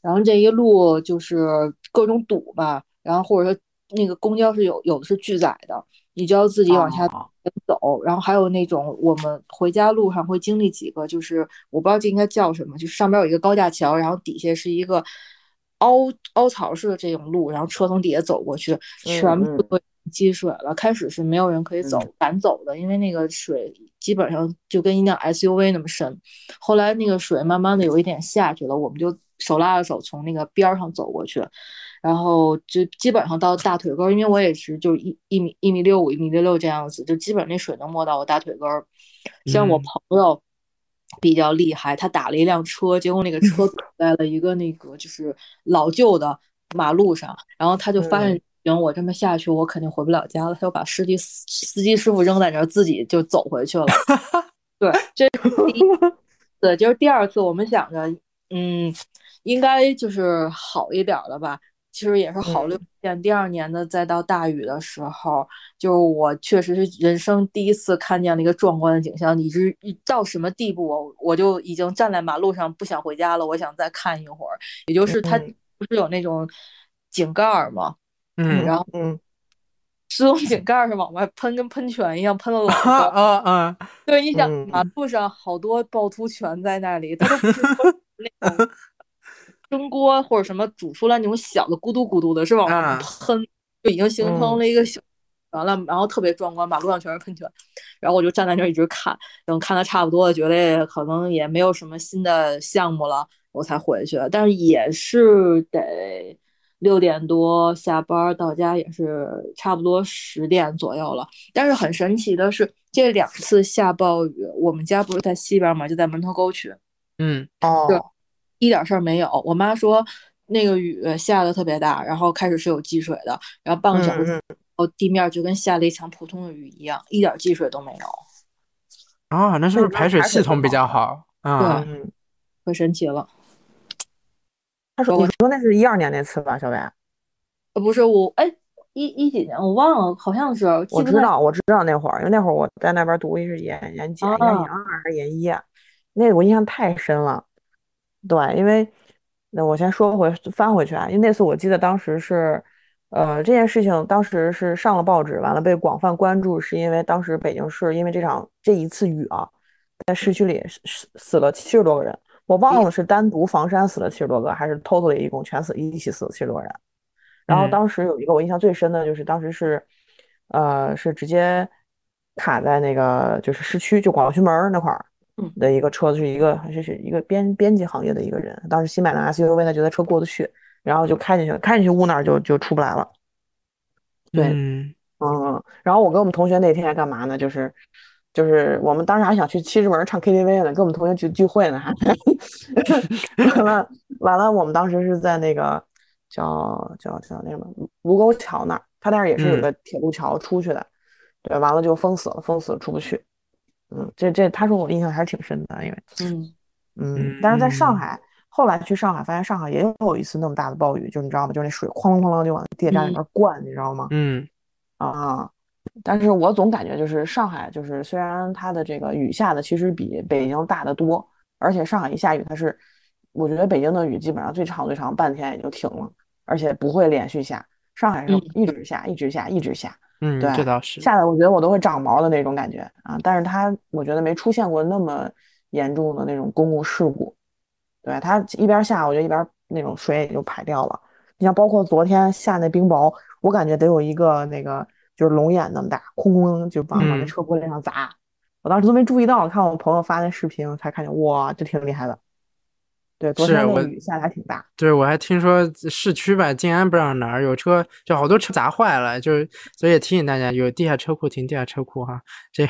然后这一路就是各种堵吧。然后或者说那个公交是有有的是拒载的，你就要自己往下走。然后还有那种我们回家路上会经历几个，就是我不知道这应该叫什么，就是上边有一个高架桥，然后底下是一个凹凹槽式的这种路，然后车从底下走过去，全部都积水了。开始是没有人可以走敢走的，因为那个水基本上就跟一辆 SUV 那么深。后来那个水慢慢的有一点下去了，我们就手拉着手从那个边上走过去。然后就基本上到大腿根儿，因为我也是就一一米一米六五一米六六这样子，就基本那水能没到我大腿根儿。像我朋友比较厉害，他打了一辆车，结果那个车在了一个那个就是老旧的马路上，然后他就发现，行，我这么下去，我肯定回不了家了，他就把司机司机师傅扔在那儿，自己就走回去了。对，这是第一次，就是第二次，我们想着，嗯，应该就是好一点了吧。其实也是好六年，第二年的再到大雨的时候，就是我确实是人生第一次看见了一个壮观的景象。以至于到什么地步，我我就已经站在马路上不想回家了，我想再看一会儿。也就是它不是有那种井盖吗？嗯，然后嗯，自动井盖是往外喷，跟喷泉一样喷了老高。啊啊！对，你想马路上好多趵突泉在那里，它都不是 那种。蒸锅或者什么煮出来那种小的咕嘟咕嘟的，是往上喷，就已经形成了一个小，完了，然后特别壮观，马路上全是喷泉，然后我就站在那儿一直看，等看的差不多了，觉得可能也没有什么新的项目了，我才回去。但是也是得六点多下班到家，也是差不多十点左右了。但是很神奇的是，这两次下暴雨，我们家不是在西边嘛，就在门头沟区，嗯，哦。一点事儿没有。我妈说，那个雨下的特别大，然后开始是有积水的，然后半个小时后地面就跟下了一场普通的雨一样，一点积水都没有。啊，那是不是排水系统比较好？啊，可神奇了。他说：“你说那是一二年那次吧，小白？呃，不是我，哎，一一几年我忘了，好像是。我知道，我知道那会儿，因为那会儿我在那边读的是研研几，研研二还是研一？那我印象太深了。”对，因为那我先说回翻回去啊，因为那次我记得当时是，呃，这件事情当时是上了报纸，完了被广泛关注，是因为当时北京市因为这场这一次雨啊，在市区里死死了七十多个人，我忘了是单独房山死了七十多个，还是 total 一共全死一起死了七十多个人。然后当时有一个我印象最深的就是当时是，呃，是直接卡在那个就是市区就广渠门那块儿。的一个车子是一个，还是是一个编编辑行业的一个人，当时新买的 SUV，他觉得车过得去，然后就开进去，开进去屋那儿就就出不来了。对，嗯嗯，然后我跟我们同学那天还干嘛呢？就是就是我们当时还想去七十门唱 KTV 呢，跟我们同学聚聚会呢，还 完了完了，我们当时是在那个叫叫叫那什么卢沟桥那儿，他那儿也是有个铁路桥出去的，对，完了就封死了，封死了出不去。嗯，这这，他说我印象还是挺深的，因为，嗯嗯，但是在上海，后来去上海，发现上海也有一次那么大的暴雨，就你知道吗？就是那水哐啷哐啷就往地铁站里面灌，你知道吗？嗯啊，但是我总感觉就是上海，就是虽然它的这个雨下的其实比北京大得多，而且上海一下雨，它是，我觉得北京的雨基本上最长最长半天也就停了，而且不会连续下，上海是一直下，一直下，一直下。嗯，对，这倒是下来，我觉得我都会长毛的那种感觉啊。但是它，我觉得没出现过那么严重的那种公共事故。对，它一边下，我觉得一边那种水也就排掉了。你像包括昨天下那冰雹，我感觉得有一个那个就是龙眼那么大，哐哐就往往那车玻璃上砸，我当时都没注意到，看我朋友发那视频才看见，哇，这挺厉害的。对，昨天那雨下的还挺大。对，我还听说市区吧，静安不知道哪儿有车，就好多车砸坏了，就是所以也提醒大家，有地下车库停地下车库哈。这。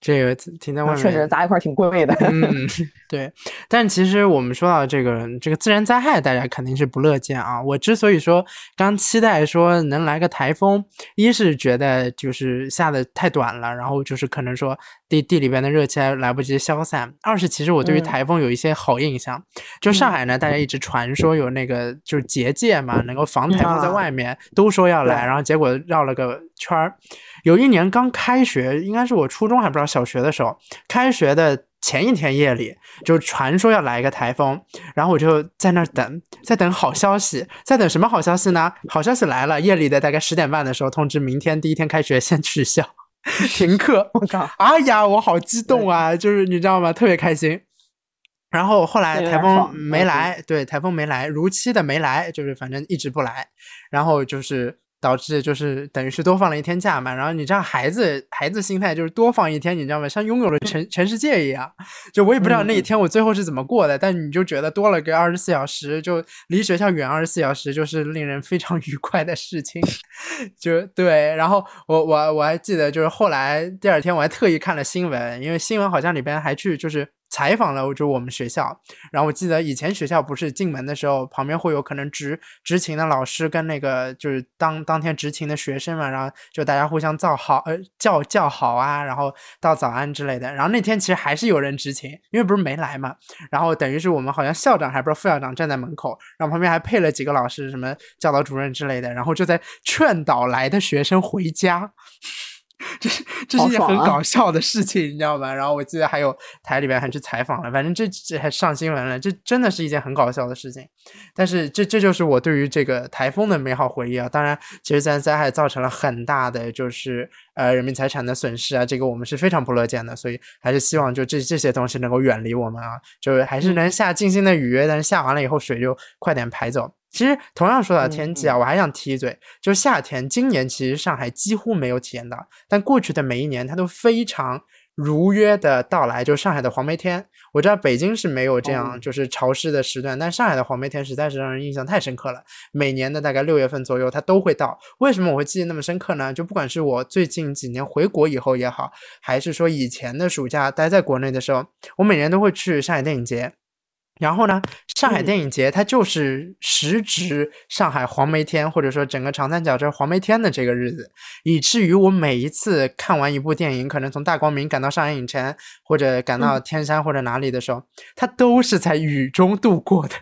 这个停在外面，确实砸一块挺贵的。嗯，对。但其实我们说到这个这个自然灾害，大家肯定是不乐见啊。我之所以说刚期待说能来个台风，一是觉得就是下的太短了，然后就是可能说地地里边的热气还来不及消散；二是其实我对于台风有一些好印象。就上海呢，大家一直传说有那个就是结界嘛，能够防台风在外面，都说要来，然后结果绕了个圈儿。有一年刚开学，应该是我初中还不知道小学的时候，开学的前一天夜里，就传说要来一个台风，然后我就在那儿等，在等好消息，在等什么好消息呢？好消息来了，夜里的大概十点半的时候通知明天第一天开学先取消，停课。我靠！哎呀，我好激动啊！就是你知道吗？特别开心。然后后来台风没来，对，台风没来，如期的没来，就是反正一直不来，然后就是。导致就是等于是多放了一天假嘛，然后你知道孩子孩子心态就是多放一天，你知道吗？像拥有了全全世界一样。就我也不知道那一天我最后是怎么过的，但你就觉得多了个二十四小时，就离学校远二十四小时，就是令人非常 愉快的事情。就对，然后我我我还记得，就是后来第二天我还特意看了新闻，因为新闻好像里边还去就是。采访了就我们学校，然后我记得以前学校不是进门的时候旁边会有可能执执勤的老师跟那个就是当当天执勤的学生嘛，然后就大家互相造好呃叫叫好啊，然后道早安之类的。然后那天其实还是有人执勤，因为不是没来嘛，然后等于是我们好像校长还不知道副校长站在门口，然后旁边还配了几个老师，什么教导主任之类的，然后就在劝导来的学生回家。这是这是一件很搞笑的事情，你知道吗？然后我记得还有台里边还去采访了，反正这这还上新闻了，这真的是一件很搞笑的事情。但是这这就是我对于这个台风的美好回忆啊！当然，其实自然灾害造成了很大的就是呃人民财产的损失啊，这个我们是非常不乐见的。所以还是希望就这这些东西能够远离我们啊，就是还是能下尽心的雨，但是下完了以后水就快点排走。其实，同样说到天气啊，我还想提一嘴，就是夏天，今年其实上海几乎没有体验到，但过去的每一年它都非常如约的到来。就上海的黄梅天，我知道北京是没有这样就是潮湿的时段，但上海的黄梅天实在是让人印象太深刻了。每年的大概六月份左右，它都会到。为什么我会记得那么深刻呢？就不管是我最近几年回国以后也好，还是说以前的暑假待在国内的时候，我每年都会去上海电影节。然后呢，上海电影节它就是时值上海黄梅天，或者说整个长三角这黄梅天的这个日子，以至于我每一次看完一部电影，可能从大光明赶到上海影城，或者赶到天山或者哪里的时候，它都是在雨中度过的。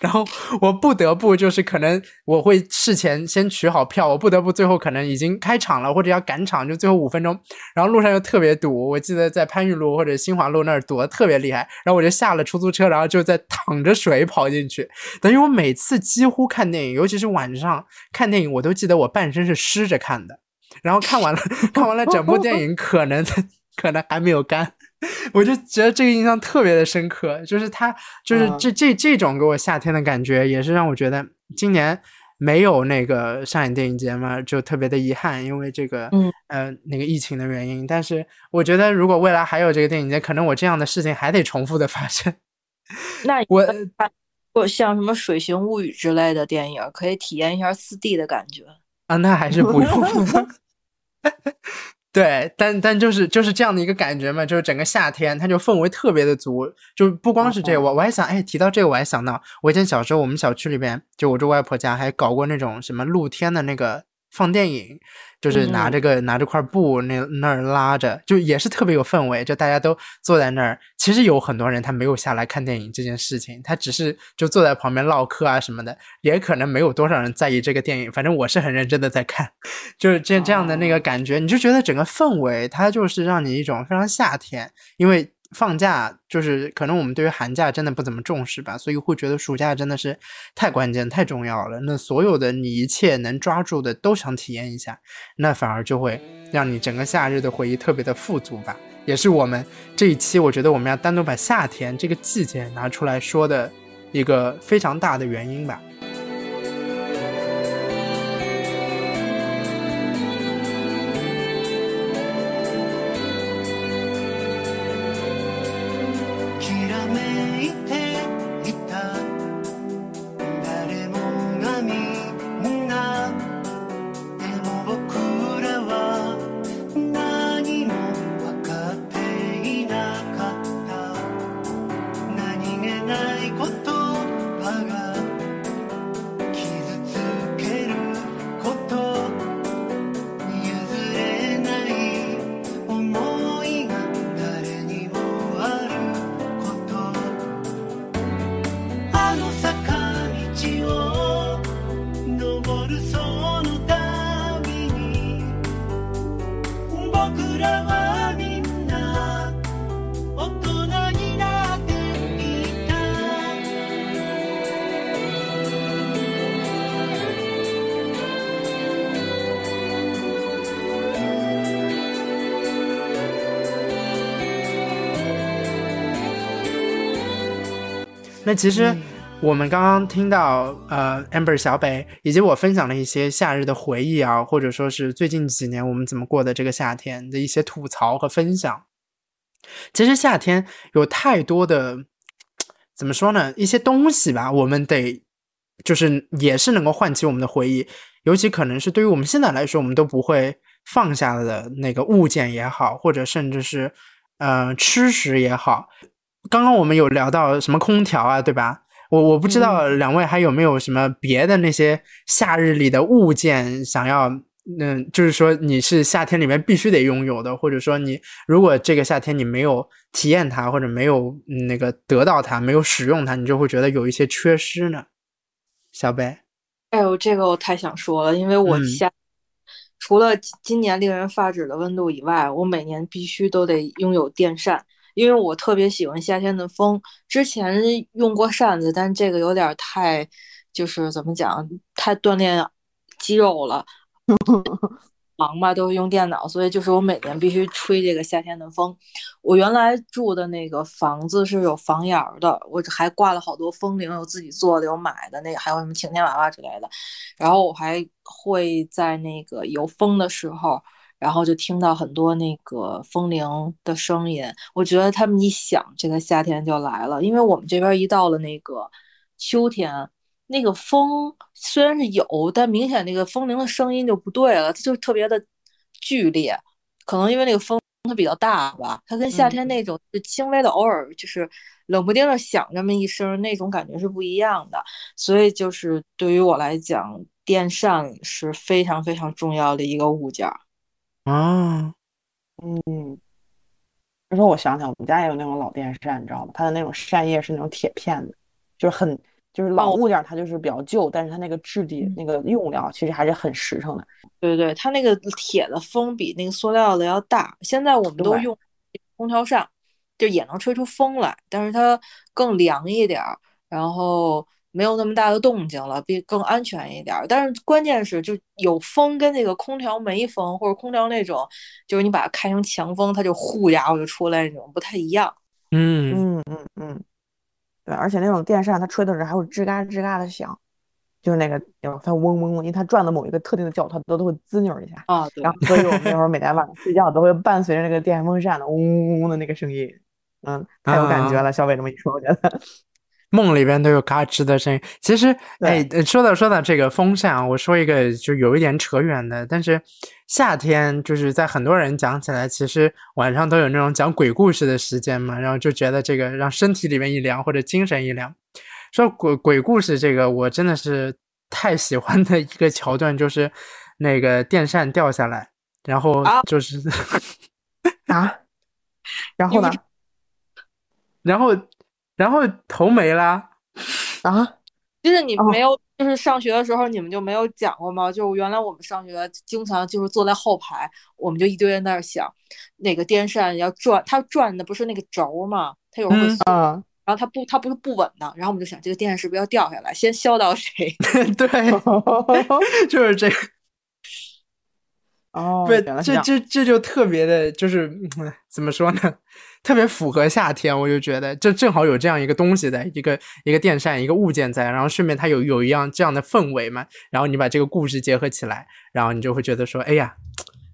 然后我不得不就是可能我会事前先取好票，我不得不最后可能已经开场了或者要赶场，就最后五分钟，然后路上又特别堵。我记得在番禺路或者新华路那儿堵的特别厉害，然后我就下了出租车，然后就在淌着水跑进去。等于我每次几乎看电影，尤其是晚上看电影，我都记得我半身是湿着看的。然后看完了 看完了整部电影，可能 可能还没有干。我就觉得这个印象特别的深刻，就是他，就是这这这种给我夏天的感觉，也是让我觉得今年没有那个上海电影节嘛，就特别的遗憾，因为这个，嗯，呃，那个疫情的原因。但是我觉得，如果未来还有这个电影节，可能我这样的事情还得重复的发生。那我我像什么《水形物语》之类的电影，可以体验一下四 D 的感觉啊？那还是不用。对，但但就是就是这样的一个感觉嘛，就是整个夏天，它就氛围特别的足，就不光是这个，我我还想，哎，提到这个，我还想到，我以前小时候，我们小区里边，就我住外婆家，还搞过那种什么露天的那个放电影。就是拿这个拿着块布那那儿拉着，就也是特别有氛围，就大家都坐在那儿。其实有很多人他没有下来看电影这件事情，他只是就坐在旁边唠嗑啊什么的，也可能没有多少人在意这个电影。反正我是很认真的在看，就是这这样的那个感觉，你就觉得整个氛围它就是让你一种非常夏天，因为。放假就是可能我们对于寒假真的不怎么重视吧，所以会觉得暑假真的是太关键、太重要了。那所有的你一切能抓住的都想体验一下，那反而就会让你整个夏日的回忆特别的富足吧。也是我们这一期我觉得我们要单独把夏天这个季节拿出来说的一个非常大的原因吧。那其实我们刚刚听到呃，amber 小北以及我分享了一些夏日的回忆啊，或者说是最近几年我们怎么过的这个夏天的一些吐槽和分享。其实夏天有太多的怎么说呢？一些东西吧，我们得就是也是能够唤起我们的回忆，尤其可能是对于我们现在来说，我们都不会放下的那个物件也好，或者甚至是呃吃食也好。刚刚我们有聊到什么空调啊，对吧？我我不知道两位还有没有什么别的那些夏日里的物件想要，嗯，就是说你是夏天里面必须得拥有的，或者说你如果这个夏天你没有体验它，或者没有嗯那个得到它，没有使用它，你就会觉得有一些缺失呢。小北，哎呦，这个我太想说了，因为我嗯夏、除了今今年令人发指的温度以外，我每年必须都得拥有电扇，因为我特别喜欢夏天的风。之前用过扇子，但这个有点太，就是怎么讲，太锻炼肌肉了。忙嘛，都是用电脑，所以就是我每年必须吹这个夏天的风。我原来住的那个房子是有房檐的，我还挂了好多风铃，有自己做的，有买的那个，还有什么晴天娃娃之类的。然后我还会在那个有风的时候，然后就听到很多那个风铃的声音。我觉得他们一响，这个夏天就来了，因为我们这边一到了那个秋天。那个风虽然是有，但明显那个风铃的声音就不对了，它就特别的剧烈。可能因为那个风它比较大吧，它跟夏天那种就轻微的偶尔就是冷不丁的响这么一声，那种感觉是不一样的。所以就是对于我来讲，电扇是非常非常重要的一个物件儿。哦，嗯，这时候我想想，我们家也有那种老电扇，你知道吗？它的那种扇叶是那种铁片的，就是很就是老物件，它就是比较旧，但是它那个质地、那个用料其实还是很实诚的。对对，它那个铁的风比那个塑料的要大。现在我们都用空调扇，就也能吹出风来，但是它更凉一点儿，然后没有那么大的动静了，比更安全一点儿。但是关键是，就有风跟那个空调没风，或者空调那种，就是你把它开成强风，它就呼家伙就出来那种，不太一样。嗯嗯嗯嗯，对，而且那种电扇它吹的时候还会吱嘎吱嘎的响，就是那个有它嗡嗡嗡，因为它转的某一个特定的角度，它都都会滋扭一下。啊，对然后，所以我们那会儿每天晚上睡觉都会伴随着那个电风扇的嗡嗡嗡的那个声音，嗯，太有感觉了。小伟这么一说，我觉得，梦里边都有嘎吱的声音。其实，哎，呃说到说到这个风扇啊，我说一个就有一点扯远的，但是夏天就是在很多人讲起来，其实晚上都有那种讲鬼故事的时间嘛，然后就觉得这个让身体里面一凉或者精神一凉。说鬼鬼故事这个，我真的是太喜欢的一个桥段，就是那个电扇掉下来，然后啊就是，啊，然后呢？然后然后头没了。啊，就是你哦没有，就是上学的时候你们就没有讲过吗？就是原来我们上学经常就是坐在后排，我们就一堆人在那儿想，那个电扇要转，它转的不是那个轴吗？它有时候会嗯松，嗯，然后它不，它不是不稳的，然后我们就想这个电扇是不是要掉下来，先削到谁？对，就是这个。哦，不，原来是这这。这这就特别的，就是嗯怎么说呢？特别符合夏天，我就觉得这正好有这样一个东西在，一个一个电扇，一个物件在，然后顺便它有有一样这样的氛围嘛，然后你把这个故事结合起来，然后你就会觉得说，哎呀，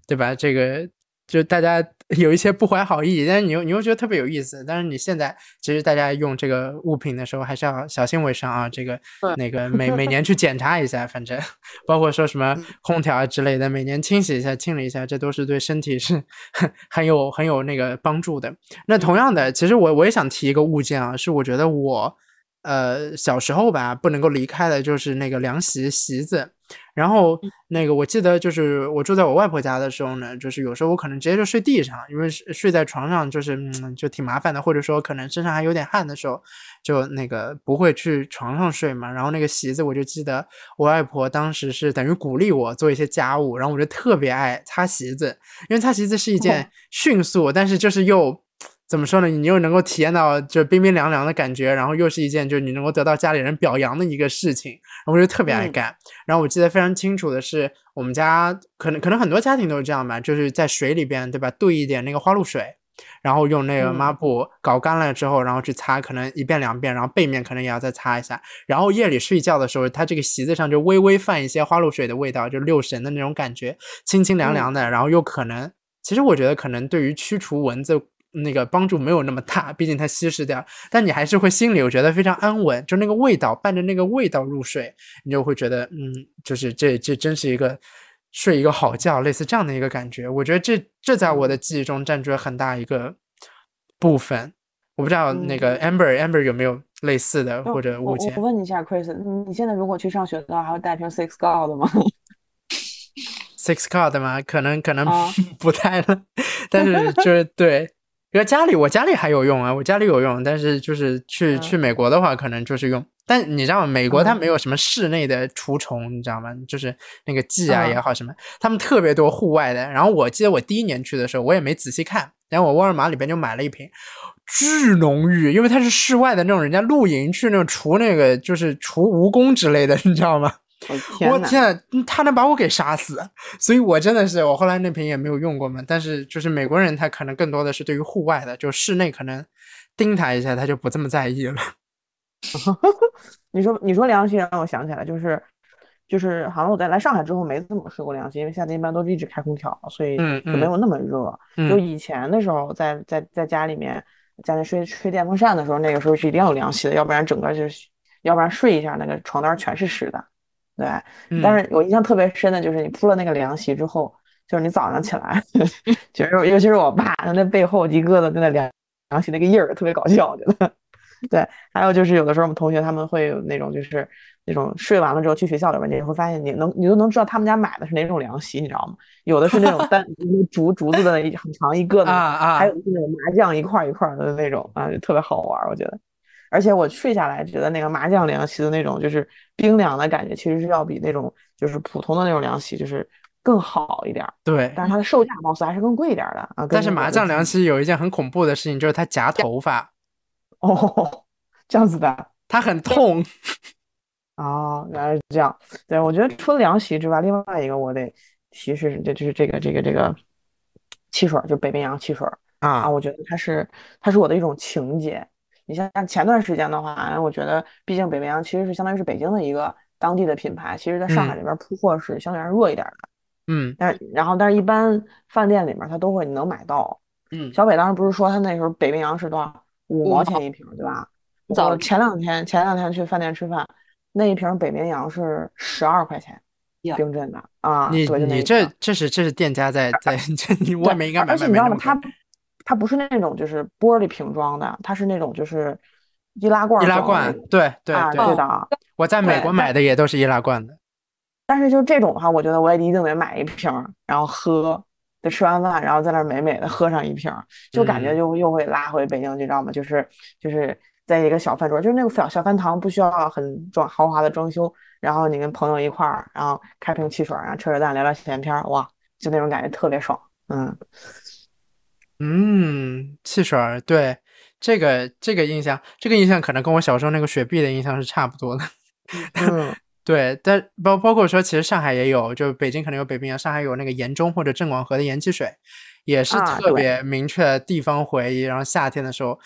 对吧？这个就大家 有一些不怀好意，但是你又你又觉得特别有意思。但是你现在其实大家用这个物品的时候，还是要小心为上啊。这个那个每每年去检查一下，反正包括说什么空调啊之类的，每年清洗一下、清理一下，这都是对身体是很有很有那个帮助的。那同样的，其实我我也想提一个物件啊，是我觉得我呃小时候吧不能够离开的，就是那个凉席席子。然后那个我记得就是我住在我外婆家的时候呢，就是有时候我可能直接就睡地上，因为睡睡在床上就是嗯就挺麻烦的，或者说可能身上还有点汗的时候，就那个不会去床上睡嘛。然后那个席子我就记得我外婆当时是等于鼓励我做一些家务，然后我就特别爱擦席子，因为擦席子是一件迅速，但是就是又。怎么说呢？你又能够体验到就冰冰凉凉的感觉，然后又是一件就是你能够得到家里人表扬的一个事情，然后我就特别爱嗯干。然后我记得非常清楚的是，我们家可能可能很多家庭都是这样吧，就是在水里边对吧，兑一点那个花露水，然后用那个嗯抹布搞干了之后，然后去擦，可能一遍两遍，然后背面可能也要再擦一下。然后夜里睡觉的时候，它这个席子上就微微泛一些花露水的味道，就六神的那种感觉，清清凉凉的，然后又可能，其实我觉得可能对于驱除蚊子。那个帮助没有那么大，毕竟它稀释掉，但你还是会心里我觉得非常安稳，就那个味道伴着那个味道入睡，你就会觉得嗯，就是这这真是一个睡一个好觉，类似这样的一个感觉。我觉得这这在我的记忆中占据了很大一个部分。我不知道那个 Amber、Amber 有没有类似的或者我？问你一下，Chris，你你现在如果去上学的话，还会带瓶 Six God 吗？Six God 吗？可能可能啊 不带了，但是就是对，因为家里我家里还有用啊，我家里有用，但是就是去、嗯去美国的话，可能就是用。但你知道吗？美国它嗯没有什么室内的除虫，你知道吗？就是那个剂啊嗯也好什么，他们特别多户外的。然后我记得我第一年去的时候，我也没仔细看，然后我沃尔玛里边就买了一瓶，巨浓郁，因为它是室外的那种，人家露营去那种除那个就是除蜈蚣之类的，你知道吗？我天他能把我给杀死，所以我真的是，我后来那瓶也没有用过嘛。但是就是美国人，他可能更多的是对于户外的，就室内可能叮他一下，他就不这么在意了。你说你说凉席让我想起来，就是就是好像我在来上海之后没怎么睡过凉席，因为夏天一般都是一直开空调，所以嗯就没有那么热。就嗯以前的时候在，在在家里面家里吹吹电风扇的时候，那个时候是一定要有凉席的，要不然整个就是，要不然睡一下那个床单全是湿的。对，嗯，但是我印象特别深的就是你铺了那个凉席之后，就是你早上起来，就是尤其是我爸，他那背后一个的那个凉凉席那个印儿特别搞笑，我觉得。对，还有就是有的时候我们同学他们会有那种就是那种睡完了之后去学校里边，你会发现你能你都能知道他们家买的是哪种凉席，你知道吗？有的是那种单竹竹子的一很长一个的，啊啊还有那种麻将一块儿一块儿的那种啊，就特别好玩儿，我觉得。而且我睡下来觉得那个麻将凉席的那种就是冰凉的感觉，其实是要比那种就是普通的那种凉席就是更好一点儿，对。但是它的售价貌似还是更贵一点儿的啊。但是麻将凉席有一件很恐怖的事情，就是它夹头发，哦，这样子的。它很痛。哦，原来是这样。对，我觉得除了凉席之外，另外一个我得提示，这就是这个这个这个汽水儿，就北冰洋汽水啊，我觉得它是它是我的一种情节。你像像前段时间的话，我觉得毕竟北冰洋其实是相当于是北京的一个当地的品牌，其实在上海嗯这边铺货是相对来说弱一点儿的。嗯但是然后但是一般饭店里面它都会能买到。嗯小北当时不是说他那时候北冰洋是多少五毛钱一瓶，对吧？早我前两天前两天去饭店吃饭，那一瓶北冰洋是十二块钱，冰镇的啊，你你这这是这是店家在在 这你外面应该买而且你知道吗？卖没那么它它不是那种就是玻璃瓶装的，它是那种就是易拉罐易拉罐那种，对对啊，对对的。我在美国买的也都是易拉罐的。但是就这种的话，我觉得我也一定得买一瓶儿，然后喝，就吃完饭，然后在那儿美美的喝上一瓶儿，就感觉嗯就又会拉回北京，你知道吗？就是就是在一个小饭桌，就是那个小小饭堂，不需要很装豪华的装修，然后你跟朋友一块儿，然后开瓶汽水儿，然后扯扯淡，聊聊闲天儿，哇，就那种感觉特别爽。嗯，嗯，汽水儿，对，这个这个印象，这个印象可能跟我小时候那个雪碧的印象是差不多的。嗯，对，但包包括说，其实上海也有，就北京可能有北冰洋，上海有那个盐中或者郑广和的盐汽水，也是特别明确的地方回忆。然后夏天的时候，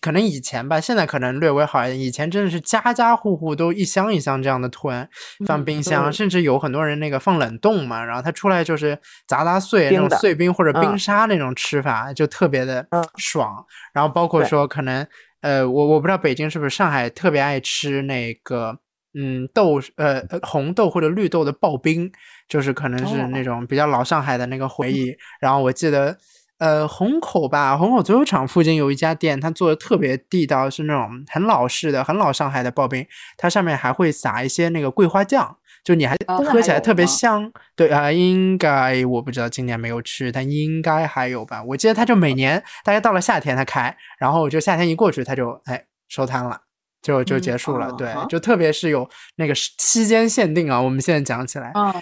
可能以前吧，现在可能略微好一点。以前真的是家家户户都一箱一箱这样的囤，放冰箱，嗯甚至有很多人那个放冷冻嘛，然后它出来就是砸砸碎那种碎冰或者冰嗯沙那种吃法，就特别的嗯爽。然后包括说可能呃，我我不知道北京是不是上海特别爱吃那个。嗯，豆呃呃红豆或者绿豆的刨冰，就是可能是哦那种比较老上海的那个回忆。然后我记得，呃，虹口吧，虹口足球场附近有一家店，它做的特别地道，是那种很老式的、很老上海的刨冰，它上面还会撒一些那个桂花酱，就你还喝起来特别吗香。对啊、应该我不知道今年没有吃，但应该还有吧。我记得它就每年大概到了夏天它开，然后就夏天一过去它就哎收摊了。就就嗯结束了，对啊，就特别是有那个时期间限定啊，我们现在讲起来，啊，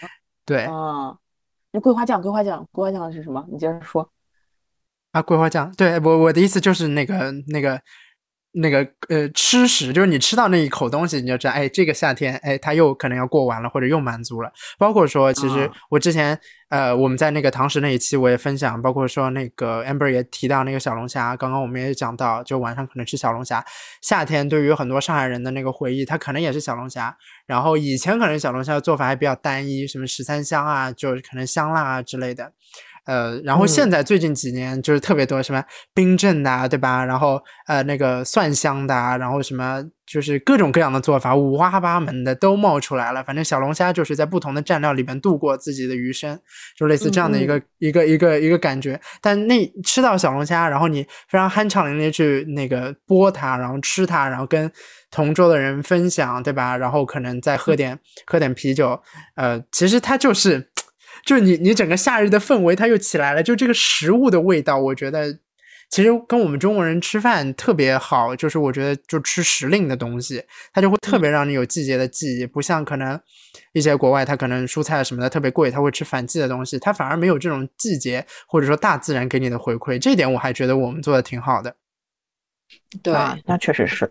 对啊，那桂花酱，桂花酱，桂花酱是什么？你接着说。啊，桂花酱，对我我的意思就是那个那个那个呃吃食，就是你吃到那一口东西，你就知道，哎，这个夏天，哎，它又可能要过完了，或者又满足了。包括说，其实啊我之前呃我们在那个堂食那一期我也分享，包括说那个 Amber 也提到那个小龙虾，刚刚我们也讲到，就晚上可能吃小龙虾。夏天对于很多上海人的那个回忆，它可能也是小龙虾。然后以前可能小龙虾的做法还比较单一，什么十三香啊，就是可能香辣啊之类的。呃，然后现嗯在最近几年就是特别多什么冰镇的、啊，对吧？然后呃那个蒜香的、啊，然后什么就是各种各样的做法，五花八门的都冒出来了。反正小龙虾就是在不同的蘸料里边度过自己的余生，就类似这样的一个、一个一个一个感觉。但那吃到小龙虾，然后你非常酣畅淋漓去那个剥它，然后吃它，然后跟同桌的人分享，对吧？然后可能再喝点喝点啤酒，呃，其实它就是。就是你你整个夏日的氛围它又起来了，就这个食物的味道，我觉得其实跟我们中国人吃饭特别好，就是我觉得就吃时令的东西，它就会特别让你有季节的记忆，不像可能一些国外它可能蔬菜什么的特别贵，它会吃反季的东西，它反而没有这种季节或者说大自然给你的回馈，这点我还觉得我们做的挺好的。对，啊，那确实是。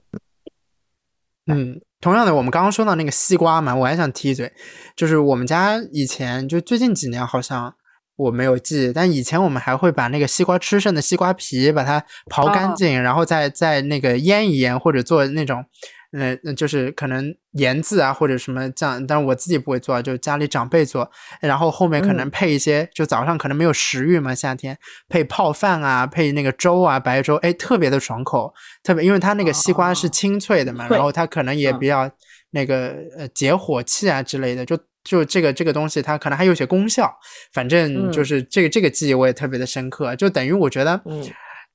嗯，同样的，我们刚刚说到那个西瓜嘛，我还想提一嘴，就是我们家以前就最近几年好像我没有记，但以前我们还会把那个西瓜吃剩的西瓜皮把它刨干哦。净，然后再再那个腌一腌，或者做那种，呃，那就是可能盐渍啊或者什么酱，但是我自己不会做，就家里长辈做，然后后面可能嗯。配一些，就早上可能没有食欲嘛，夏天配泡饭啊，配那个粥啊，白粥，哎，特别的爽口。特别因为它那个西瓜是哦清脆的嘛，脆然后它可能也嗯。比较那个呃解火气啊之类的，就就这个这个东西它可能还有些功效，反正就嗯。是这个这个记忆我也特别的深刻，就等于我觉得嗯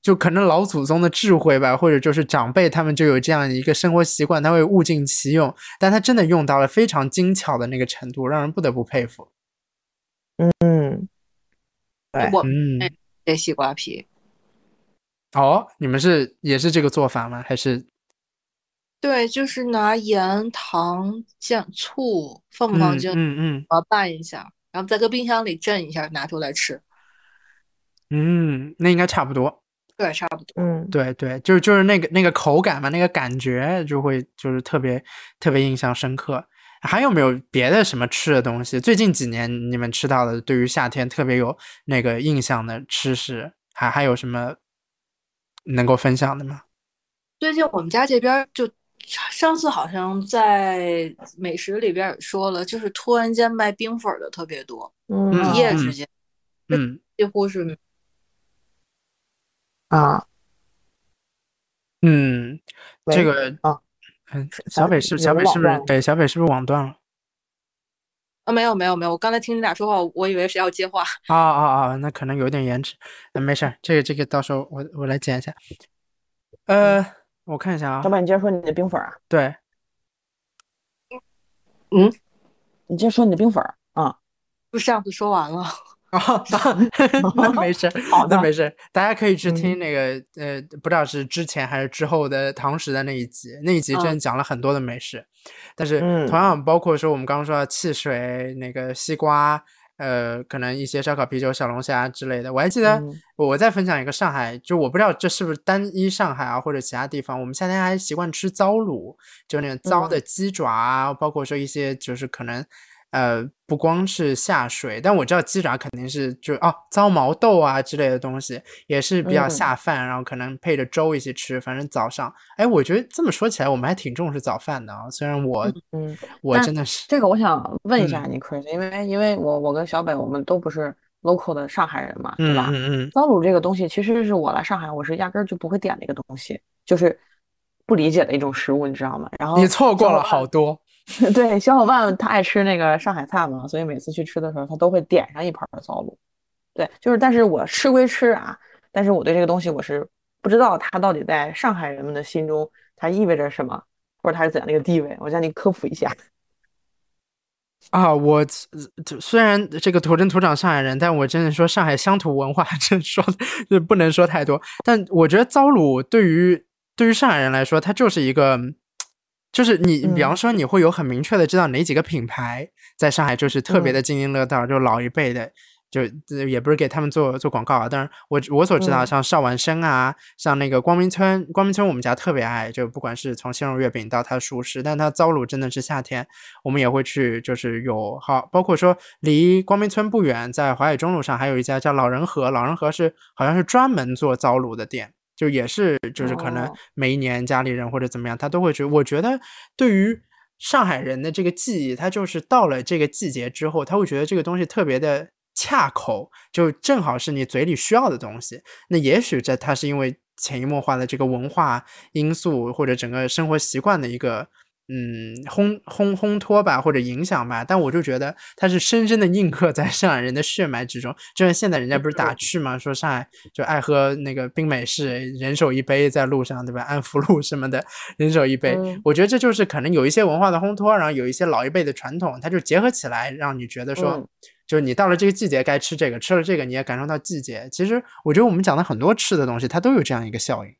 就可能老祖宗的智慧吧，或者就是长辈他们就有这样一个生活习惯，他会物尽其用，但他真的用到了非常精巧的那个程度，让人不得不佩服。嗯，对我嗯，这西瓜皮，哦，你们是也是这个做法吗？还是对，就是拿盐、糖、酱、醋放不放嗯进，嗯嗯把它拌一下，然后再搁冰箱里镇一下，拿出来吃。嗯，那应该差不多。对，差不多。嗯对对，就是就是那个那个口感嘛，那个感觉就会就是特别特别印象深刻。还有没有别的什么吃的东西？最近几年你们吃到的，对于夏天特别有那个印象的吃食，还还有什么能够分享的吗？最近我们家这边就上次好像在美食里边也说了，就是突然间卖冰粉儿的特别多，嗯一夜之间嗯，几乎是啊，嗯，喂这个啊，嗯，小北是有小北是不是网断了对小北是不是网断了？啊，没有没有没有，我刚才听你俩说话，我以为是要接话。啊啊啊，那可能有点延迟，那没事儿，这个这个到时候我我来剪一下。呃，我看一下啊小，柏，你接着说你的冰粉儿啊，对，嗯你接着说你的冰粉儿啊。不是上次说完了，啊，那 没事，好的那没事，大家可以去听嗯那个、呃，不知道是之前还是之后的堂食的那一集，那一集真的讲了很多的美食，但是嗯同样包括说我们刚刚说的汽水、那个西瓜，呃，可能一些烧烤、啤酒、小龙虾之类的。我还记得嗯我再分享一个上海，就我不知道这是不是单一上海啊，或者其他地方，我们夏天还习惯吃糟卤，就那种糟的嗯鸡爪啊，包括说一些就是可能。呃，不光是下水，但我知道鸡爪肯定是就哦糟毛豆啊之类的东西也是比较嗯下饭，然后可能配着粥一起吃。反正早上，哎，我觉得这么说起来，我们还挺重视早饭的啊。虽然我嗯，我真的是这个我想问一下嗯你，Chris，因为因为我我跟小北我们都不是 local 的上海人嘛，对嗯吧？嗯嗯，糟卤这个东西，其实是我来上海，我是压根儿就不会点的一个东西，就是不理解的一种食物，你知道吗？然后你错过了好多。对，小伙伴他爱吃那个上海菜嘛，所以每次去吃的时候，他都会点上一盘糟卤。对，就是，但是我吃归吃啊，但是我对这个东西我是不知道它到底在上海人们的心中它意味着什么，或者它是怎样的一个地位，我向你科普一下。啊，我虽然这个土生土长上海人，但我真的说上海乡土文化，真说不能说太多。但我觉得糟卤对于对于上海人来说，它就是一个，就是你比方嗯。说你会有很明确的知道哪几个品牌在上海就是特别嗯。的津津乐道，就老一辈的。就呃也不是给他们做做广告啊，但是我我所知道，嗯。像邵完生啊，像那个光明村，光明村我们家特别爱，就不管是从鲜肉月饼到它的熟食，但它糟卤真的是夏天我们也会去，就是有好，包括说离光明村不远，在淮海中路上还有一家叫老人和，老人和是好像是专门做糟卤的店，就也是就是可能哦每一年家里人或者怎么样，他都会去。我觉得对于上海人的这个记忆，他就是到了这个季节之后，他会觉得这个东西特别的恰口，就正好是你嘴里需要的东西。那也许这它是因为潜移默化的这个文化因素或者整个生活习惯的一个嗯烘烘烘托吧，或者影响吧。但我就觉得它是深深的印刻在上海人的血脉之中。就像现在人家不是打趣嘛，说上海就爱喝那个冰美式，人手一杯在路上，对吧？安福路什么的，人手一杯。嗯我觉得这就是可能有一些文化的烘托，然后有一些老一辈的传统，它就结合起来，让你觉得说。嗯就是你到了这个季节该吃这个，吃了这个你也感受到季节。其实我觉得我们讲的很多吃的东西，它都有这样一个效应。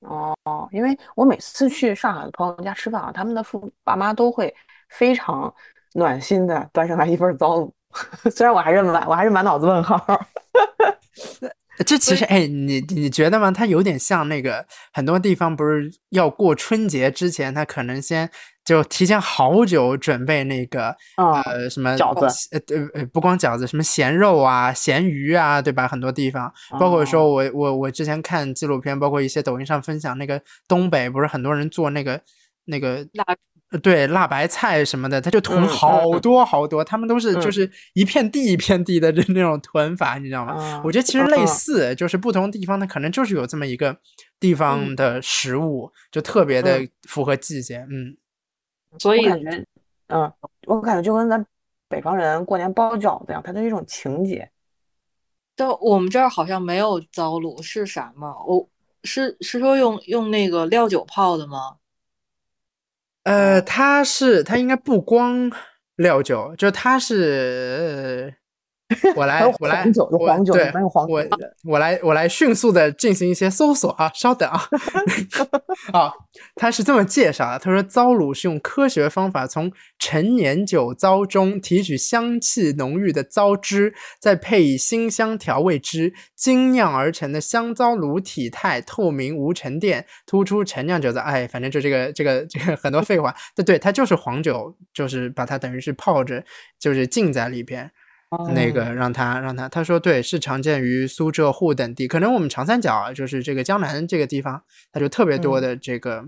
哦，因为我每次去上海的朋友家吃饭啊，他们的父爸妈都会非常暖心的端上来一份糟卤，虽然我还是满我还是满脑子问号。这其实，哎，你你觉得吗？它有点像那个很多地方不是要过春节之前，他可能先就提前好久准备那个啊呃什么饺子。呃呃呃不光饺子，什么咸肉啊、咸鱼啊，对吧？很多地方，包括说哦。我我我之前看纪录片，包括一些抖音上分享那个东北，不是很多人做那个那个辣呃对辣白菜什么的，他就囤嗯好嗯。多好多，他们都是就嗯是一片地一片地的这那种囤法，你知道吗？啊我觉得其实类嗯似，就是不同地方它可能就是有这么一个地方嗯。的食物，就特别的嗯。符合季节。嗯，所以我感觉，嗯，我感觉就跟咱北方人过年包饺子一样，它就是一种情节。但我们这儿好像没有糟卤，是啥吗？我是是说用用那个料酒泡的吗？呃，它是它应该不光料酒，就它是。呃 我来，我来，黄酒有我黄酒对我的我来，我来迅速的进行一些搜索啊，稍等啊。啊，他是这么介绍的，他说糟卤是用科学方法从陈年酒糟中提取香气浓郁的糟汁，再配以辛香调味汁，精酿而成的香糟卤体态透明无沉淀，突出陈酿酒的。哎，反正就这个这个这个很多废话，对对，它就是黄酒，就是把它等于是泡着，就是浸在里边。那个让他让他他说对是常见于苏浙沪等地，可能我们长三角啊就是这个江南这个地方，它就特别多的这个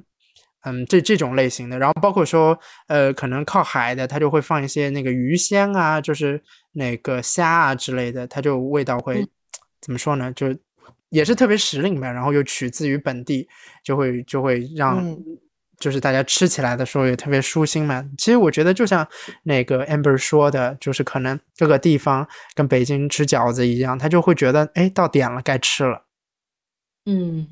嗯这这种类型的，然后包括说呃可能靠海的，它就会放一些那个鱼鲜啊，就是那个虾啊之类的，它就味道会、嗯怎么说呢？就也是特别时令吧，然后又取自于本地，就会就会让。嗯就是大家吃起来的时候也特别舒心嘛。其实我觉得就像那个 Amber 说的，就是可能各个地方跟北京吃饺子一样，他就会觉得哎到点了该吃了。嗯，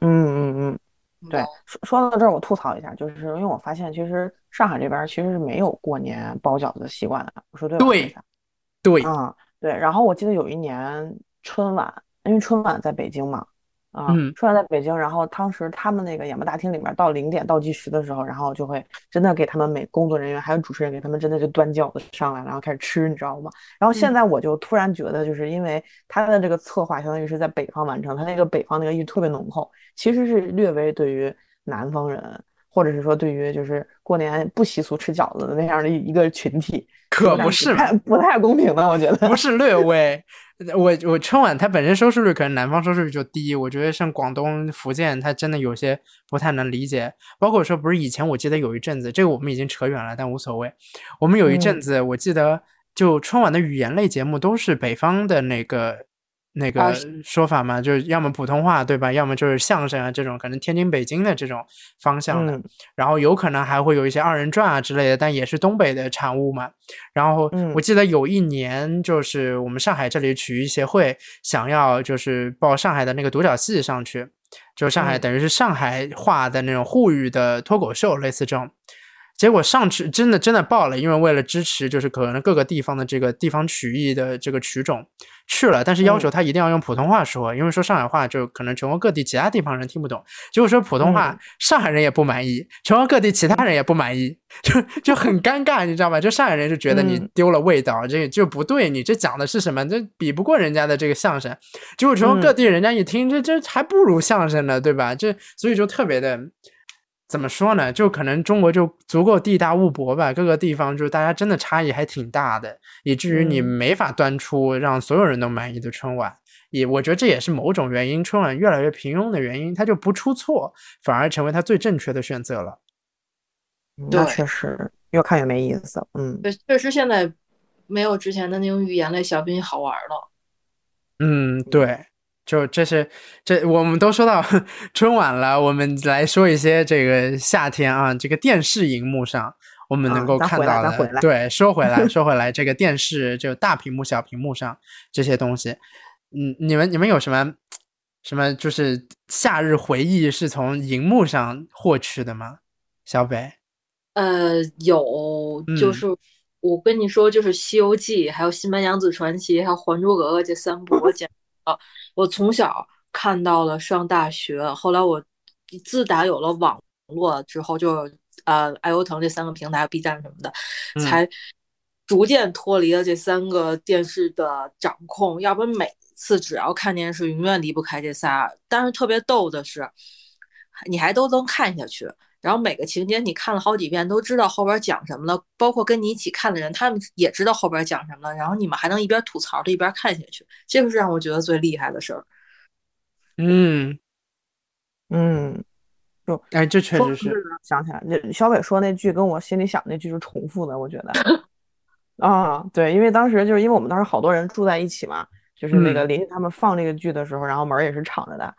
嗯嗯嗯，对，说说到这儿，我吐槽一下，就是因为我发现，其实上海这边其实是没有过年包饺子的习惯的。我说对吧？对对，啊、对。然后我记得有一年春晚，因为春晚在北京嘛，啊、嗯春晚在北京，然后当时他们那个演播大厅里面到零点倒计时的时候，然后就会真的给他们每工作人员还有主持人给他们真的就端饺子上来，然后开始吃，你知道吗？然后现在我就突然觉得，就是因为他的这个策划相当于是在北方完成，他那个北方那个意特别浓厚，其实是略微对于南方人或者是说对于就是过年不习俗吃饺子的那样的一个群体，可不是不太不太公平的，我觉得。不是略微。我我春晚它本身收视率可能南方收视率就低，我觉得像广东、福建，它真的有些不太能理解。包括说，不是以前我记得有一阵子，这个我们已经扯远了，但无所谓。我们有一阵嗯子，我记得就春晚的语言类节目都是北方的那个那啊个说法嘛，就是要么普通话对吧，要么就是相声啊这种，可能天津、北京的这种方向的。嗯然后有可能还会有一些二人转啊之类的，但也是东北的产物嘛。然后嗯我记得有一年，就是我们上海这里曲艺协会想要就是报上海的那个独角戏上去，就上海嗯等于是上海话的那种沪语的脱口秀，类似这种。结果上去真的真的爆了，因为为了支持就是可能各个地方的这个地方曲艺的这个曲种去了，但是要求他一定要用普通话说，因为说上海话就可能全国各地其他地方人听不懂。结果说普通话，嗯上海人也不满意，全国各地其他人也不满意，就就很尴尬，你知道吧？就上海人就觉得你嗯丢了味道，这就不对，你这讲的是什么？这比不过人家的这个相声。结果全国各嗯地人家一听，这这还不如相声呢，对吧？这所以就特别的。怎么说呢？就可能中国就足够地大物博吧，各个地方就大家真的差异还挺大的，以至于你嗯没法端出让所有人都满意的春晚。也我觉得这也是某种原因，春晚越来越平庸的原因，它就不出错，反而成为它最正确的选择了。那对确实越看越没意思。嗯，对，确实现在没有之前的那种语言类小品好玩了。嗯，对，就这是这我们都说到 春晚了，我们来说一些这个夏天啊，这个电视荧幕上我们能啊够看到的。对，说回来，说回来，这个电视就大屏幕、小屏幕上这些东西，嗯，你们你们有什么什么就是夏日回忆是从荧幕上获取的吗？小北，呃，有，就嗯是我跟你说，就是《西游记》，还有《新白娘子传奇》，还有《还珠格格》这三部，我简啊，我从小看到了上大学，后来我自打有了网络之后，就呃爱优腾这三个平台，B 站什么的，嗯才逐渐脱离了这三个电视的掌控，要不然每次只要看电视，永远离不开这仨。但是特别逗的是，你还都能看下去。然后每个情节你看了好几遍，都知道后边讲什么了，包括跟你一起看的人，他们也知道后边讲什么了。然后你们还能一边吐槽着一边看下去，这个是让我觉得最厉害的事儿。嗯，嗯，就哎，这确实是，想起来，那小北说那句跟我心里想那句是重复的，我觉得。啊，对，因为当时就是因为我们当时好多人住在一起嘛，就是那个嗯邻居他们放这个剧的时候，然后门儿也是敞着的，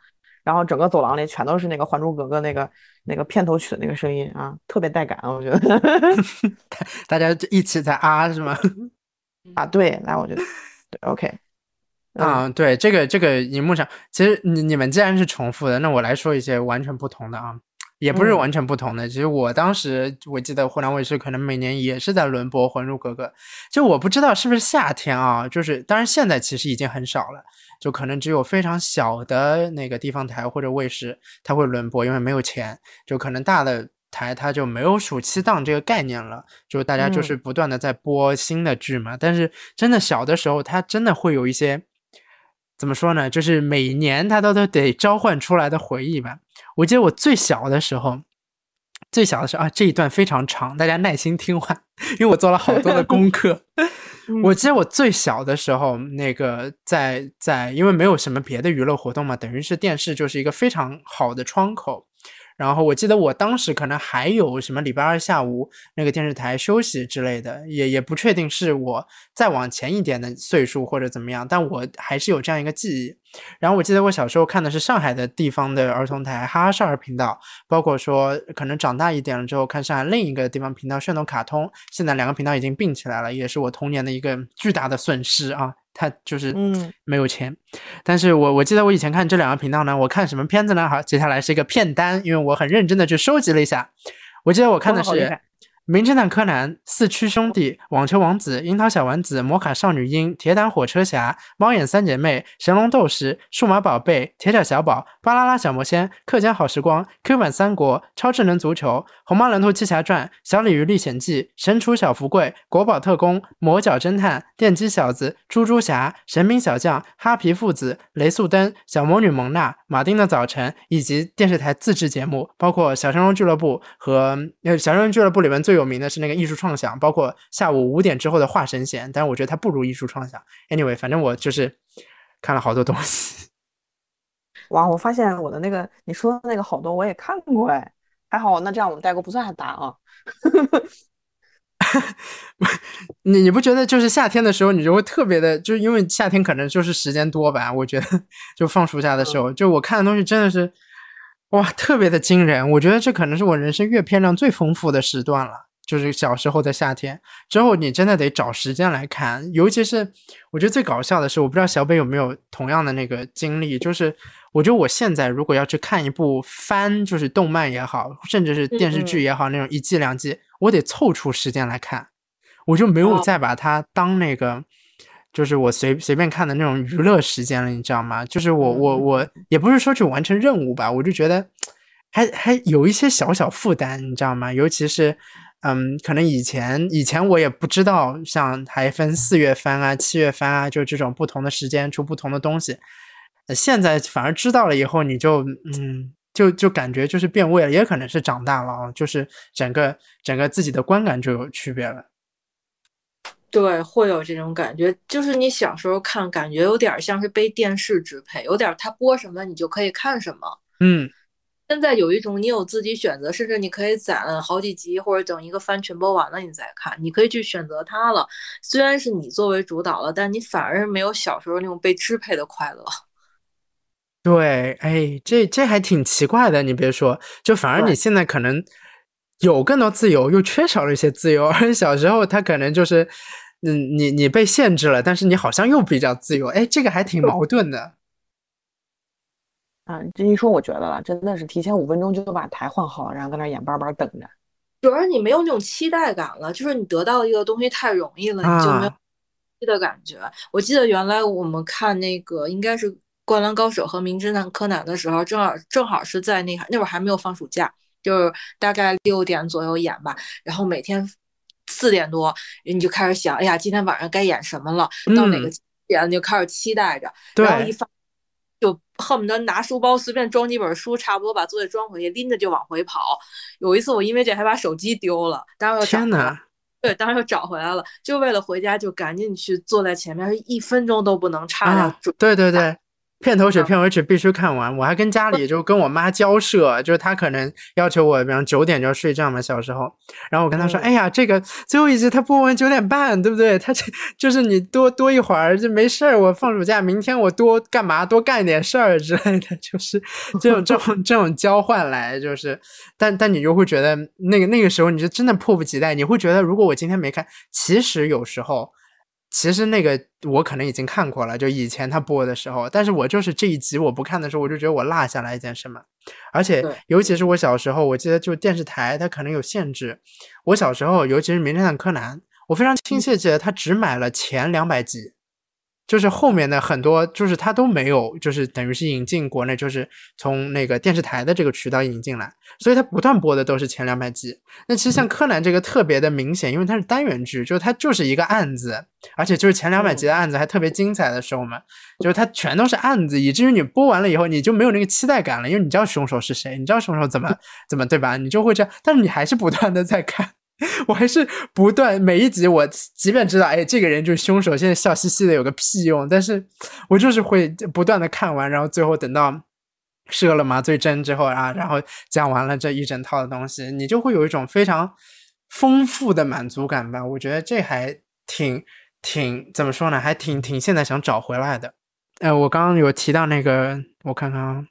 然后整个走廊里全都是那个《还珠格格》那个那个片头曲的那个声音啊，特别带感，我觉得。大家一起在啊，是吗？啊，对，来，我觉得对，OK，嗯啊，对，这个这个荧幕上，其实你你们既然是重复的，那我来说一些完全不同的啊，也不是嗯完全不同的。其实我当时我记得湖南卫视可能每年也是在轮播《还珠格格》，就我不知道是不是夏天啊，就是当然现在其实已经很少了，就可能只有非常小的那个地方台或者卫视它会轮播，因为没有钱，就可能大的。台它就没有暑期档这个概念了，就大家就嗯是不断的在播新的剧嘛。但是真的小的时候，它真的会有一些怎么说呢？就是每年它都都得召唤出来的回忆吧。我记得我最小的时候，最小的时候啊，这一段非常长，大家耐心听完，因为我做了好多的功课。我记得我最小的时候，那个在在，因为没有什么别的娱乐活动嘛，等于是电视就是一个非常好的窗口。然后我记得我当时可能还有什么礼拜二下午那个电视台休息之类的，也也不确定是我再往前一点的岁数或者怎么样，但我还是有这样一个记忆。然后我记得我小时候看的是上海的地方的儿童台哈哈少儿频道，包括说可能长大一点了之后看上海另一个地方频道炫动卡通，现在两个频道已经并起来了，也是我童年的一个巨大的损失啊。它就是嗯没有钱，但是我我记得我以前看这两个频道呢，我看什么片子呢？好，接下来是一个片单，因为我很认真的去收集了一下。我记得我看的是名侦探柯南、四驱兄弟、网球王子、樱桃小丸子、摩卡少女樱、铁胆火车侠、猫眼三姐妹、神龙斗士、数码宝贝、铁甲小宝、巴啦啦小魔仙、课间好时光、Q 版三国、超智能足球、虹猫蓝兔七侠传、小鲤鱼历险记、神厨小福贵、国宝特工、魔角侦探、电击小子、猪猪侠、神兵小将、哈皮父子、雷速登、小魔女蒙娜、马丁的早晨，以及电视台自制节目，包括小神龙俱乐部和呃小神龙俱乐部里面最有名的是那个艺术创想，包括下午五点之后的画神仙，但是我觉得它不如艺术创想。Anyway，反正我就是看了好多东西。哇，我发现我的那个你说的那个好多我也看过哎，还好，那这样我们代沟不算很大啊。你你不觉得就是夏天的时候，你就会特别的，就是因为夏天可能就是时间多吧？我觉得就放暑假的时候，就我看的东西真的是哇，特别的惊人。我觉得这可能是我人生阅片量最丰富的时段了。就是小时候的夏天，之后你真的得找时间来看。尤其是我觉得最搞笑的是，我不知道小北有没有同样的那个经历，就是我觉得我现在如果要去看一部番，就是动漫也好，甚至是电视剧也好，那种一季两季，我得凑出时间来看，我就没有哦再把它当那个。就是我随随便看的那种娱乐时间了，你知道吗？就是我我我也不是说去完成任务吧，我就觉得还还有一些小小负担，你知道吗？尤其是嗯，可能以前以前我也不知道，像还分四月番啊、七月番啊，就这种不同的时间出不同的东西。呃现在反而知道了以后，你就嗯，就就感觉就是变味了，也可能是长大了啊，就是整个整个自己的观感就有区别了。对，会有这种感觉，就是你小时候看，感觉有点像是被电视支配，有点它播什么你就可以看什么。嗯，现在有一种你有自己选择，甚至你可以攒好几集，或者等一个番全播完了你再看，你可以去选择它了。虽然是你作为主导了，但你反而是没有小时候那种被支配的快乐。对，哎，这这还挺奇怪的。你别说，就反而你现在可能有更多自由，又缺少了一些自由。而小时候他可能就是，嗯，你你被限制了，但是你好像又比较自由。哎，这个还挺矛盾的。啊，这一说我觉得了，真的是提前五分钟就把台换好，然后在那眼巴巴等着。主要是你没有那种期待感了，就是你得到一个东西太容易了，你就没有啊的感觉。我记得原来我们看那个应该是《灌篮高手》和《名侦探柯南》的时候，正好正好是在那那会儿还没有放暑假，就是大概六点左右演吧，然后每天四点多你就开始想，哎呀，今天晚上该演什么了？到哪个嗯点你就开始期待着，对然后一放。就恨不得拿书包随便装几本书，差不多把作业装回去，拎着就往回跑。有一次我因为这还把手机丢了，当时又找天回来哪！对，当时又找回来了，就为了回家就赶紧去坐在前面，一分钟都不能差。啊，对对对，片头曲、嗯片尾曲必须看完。我还跟家里就跟我妈交涉，就是她可能要求我，比方九点就要睡觉嘛，小时候。然后我跟她说：“嗯哎呀，这个最后一集他播完九点半，对不对？他这就是你多多一会儿就没事儿。我放暑假，明天我多干嘛，多干点事儿之类的，就是 这种这种这种交换来，就是，但但你就会觉得那个那个时候你就真的迫不及待，你会觉得如果我今天没看，其实有时候。”其实那个我可能已经看过了，就以前他播的时候，但是我就是这一集我不看的时候，我就觉得我落下来一件什么，而且尤其是我小时候，我记得就电视台它可能有限制，我小时候尤其是《名侦探柯南》，我非常亲切记得他只买了前两百集，就是后面的很多就是他都没有，就是等于是引进国内，就是从那个电视台的这个渠道引进来，所以他不断播的都是前两百集。那其实像柯南这个特别的明显，因为它是单元剧，就是它就是一个案子，而且就是前两百集的案子还特别精彩的时候嘛，就是它全都是案子，以至于你播完了以后你就没有那个期待感了，因为你知道凶手是谁，你知道凶手怎么怎么对吧？你就会这样，但是你还是不断的在看。我还是不断每一集，我即便知道，哎，这个人就是凶手，现在笑嘻嘻的有个屁用，但是我就是会不断的看完，然后最后等到射了麻醉针之后啊，然后讲完了这一整套的东西，你就会有一种非常丰富的满足感吧。我觉得这还挺挺怎么说呢，还挺挺现在想找回来的。呃，我刚刚有提到那个，我看看啊，《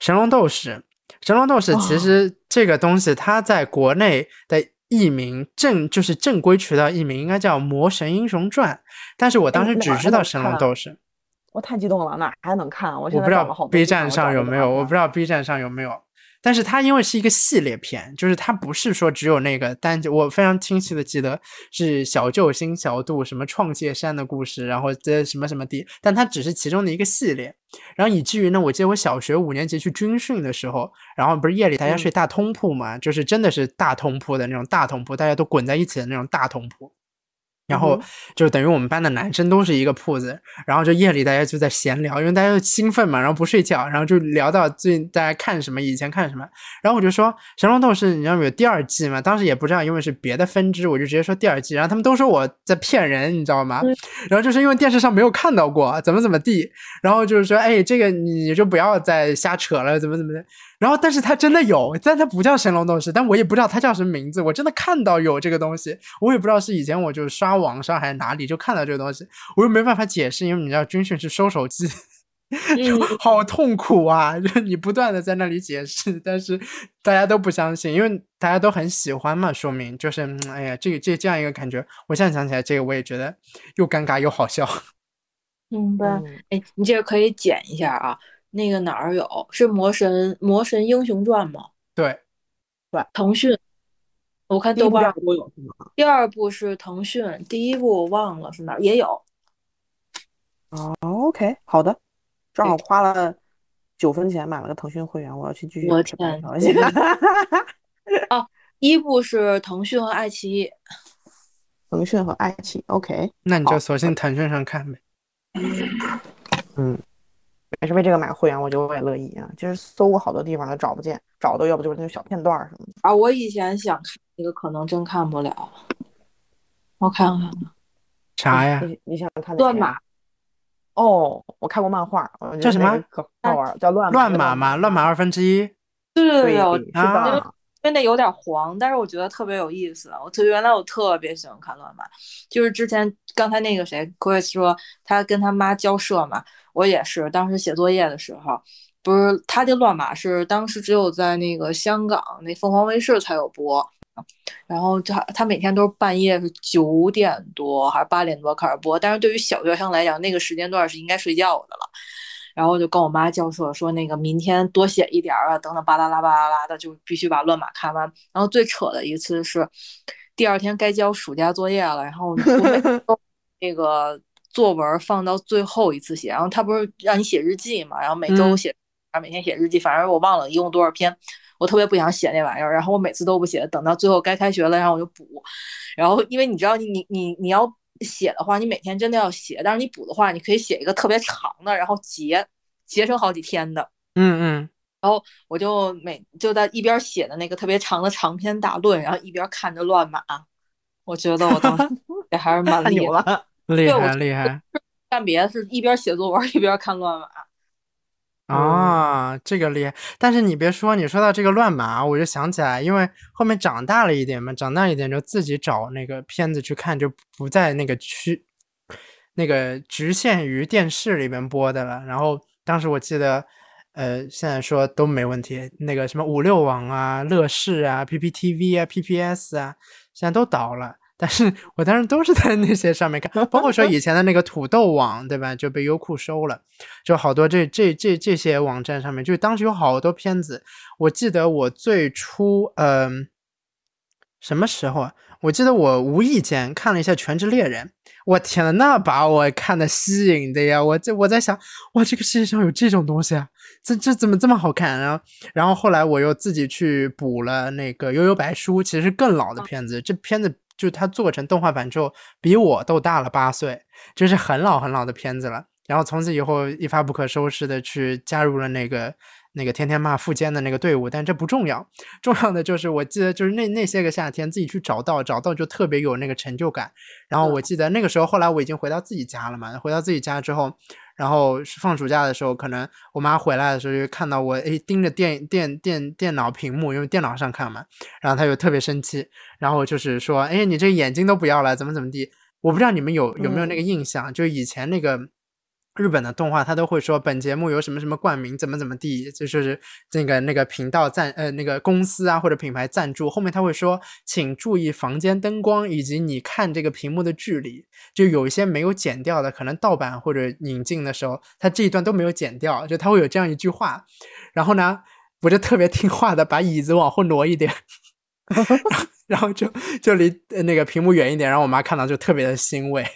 神龙斗士》，《神龙斗士》其哦实这个东西它在国内的译名正就是正规渠道译名应该叫《魔神英雄传》，但是我当时只知道神龙斗士。我太激动了，哪还能看？我不知道 B 站上有没有，我不知。道 B 站上有没有。但是它因为是一个系列片，就是它不是说只有那个单，我非常清晰的记得是小救星小度什么创界山的故事，然后这什么什么的，但它只是其中的一个系列。然后以至于呢，我记得我小学五年级去军训的时候，然后不是夜里大家睡大通铺嘛，就是真的是大通铺的那种大通铺，大家都滚在一起的那种大通铺。然后嗯就等于我们班的男生都是一个铺子，然后就夜里大家就在闲聊，因为大家都兴奋嘛，然后不睡觉，然后就聊到最近大家看什么，以前看什么，然后我就说《神龙斗士》你知道有第二季嘛？当时也不知道，因为是别的分支，我就直接说第二季，然后他们都说我在骗人，你知道吗？然后就是因为电视上没有看到过，怎么怎么地，然后就是说，哎，这个你就不要再瞎扯了，怎么怎么的。然后，但是它真的有，但它不叫神龙斗士，但我也不知道它叫什么名字。我真的看到有这个东西，我也不知道是以前我就是刷网上还是哪里就看到这个东西，我又没办法解释，因为你知道军训是收手机，就好痛苦啊！就是你不断的在那里解释，但是大家都不相信，因为大家都很喜欢嘛，说明就是，嗯哎呀，这个这这样一个感觉。我现在想起来这个，我也觉得又尴尬又好笑。明白。嗯哎，你这个可以剪一下啊。那个哪儿有？是《魔神魔神英雄传》吗？对，对腾讯，我看豆瓣二部都有是吗？第二部是腾讯，第一部我忘了是哪儿，也有。哦，OK，好的，正好花了九分钱买了个腾讯会员，我要去继续我去看天一下。第一部是腾讯和爱奇艺，腾讯和爱奇艺，OK，那你就索性腾讯上看呗。嗯，也是为这个买会员，我觉得我也乐意啊。就是搜过好多地方都找不见，找的要不就是那种小片段什么的。啊，我以前想看那个，可能真看不了。我看看，啥呀？你你想看乱码哦，我看过漫画，我觉叫什么好玩，叫乱乱码码吗？乱码二分之一。对对对对，我是啊的，真的有点黄，但是我觉得特别有意思。我特原来我特别喜欢看乱码，就是之前刚才那个谁 Chris 说他跟他妈交涉嘛，我也是，当时写作业的时候，不是他这乱码是当时只有在那个香港那凤凰卫视才有播。然后他他每天都是半夜是九点多还是八点多开始播，但是对于小学生来讲，那个时间段是应该睡觉的了。然后就跟我妈交涉说，那个明天多写一点儿啊，等等巴拉拉巴拉拉的，就必须把乱码看完。然后最扯的一次是，第二天该交暑假作业了，然后 那个作文放到最后一次写，然后他不是让你写日记嘛，然后每周嗯写，啊每天写日记，反正我忘了一共多少篇，我特别不想写那玩意儿，然后我每次都不写，等到最后该开学了，然后我就补，然后因为你知道你你你你要写的话，你每天真的要写，但是你补的话，你可以写一个特别长的，然后截截成好几天的。嗯嗯，然后我就每就在一边写的那个特别长的长篇大论，然后一边看着乱码。我觉得我当时 也还是蛮厉害。厉害厉害干别的是一边写作文一边看乱码。啊！这个厉害。但是你别说，你说到这个乱码，我就想起来，因为后面长大了一点嘛，长大一点就自己找那个片子去看，就不在那个区那个局限于电视里面播的了。然后当时我记得，呃，现在说都没问题，那个什么五六网啊、乐视啊、PPTV 啊、PPS 啊，现在都倒了。但是我当时都是在那些上面看，包括说以前的那个土豆网，对吧？就被优酷收了，就好多这这这这些网站上面，就当时有好多片子。我记得我最初，嗯、什么时候啊？我记得我无意间看了一下《全职猎人》，我天呐，那把我看的吸引的呀！我这我在想，哇，这个世界上有这种东西啊！这这怎么这么好看？然后然后后来我又自己去补了那个《悠悠白书》，其实更老的片子，这片子就它做成动画版之后，比我都大了八岁，就是很老很老的片子了。然后从此以后一发不可收拾的去加入了那个那个天天骂富坚的那个队伍，但这不重要，重要的就是我记得就是那那些个夏天自己去找到找到就特别有那个成就感。然后我记得那个时候后来我已经回到自己家了嘛，回到自己家之后，然后放暑假的时候，可能我妈回来的时候就看到我诶盯着电电电电脑屏幕，因为电脑上看嘛，然后她就特别生气，然后就是说，哎，你这眼睛都不要了，怎么怎么地？我不知道你们有有没有那个印象，就以前那个日本的动画，他都会说本节目有什么什么冠名，怎么怎么地，就是那个那个频道赞呃那个公司啊或者品牌赞助，后面他会说，请注意房间灯光以及你看这个屏幕的距离，就有一些没有剪掉的，可能盗版或者引进的时候，他这一段都没有剪掉，就他会有这样一句话，然后呢。我就特别听话的把椅子往后挪一点，然后就就离呃那个屏幕远一点，然后我妈看到就特别的欣慰。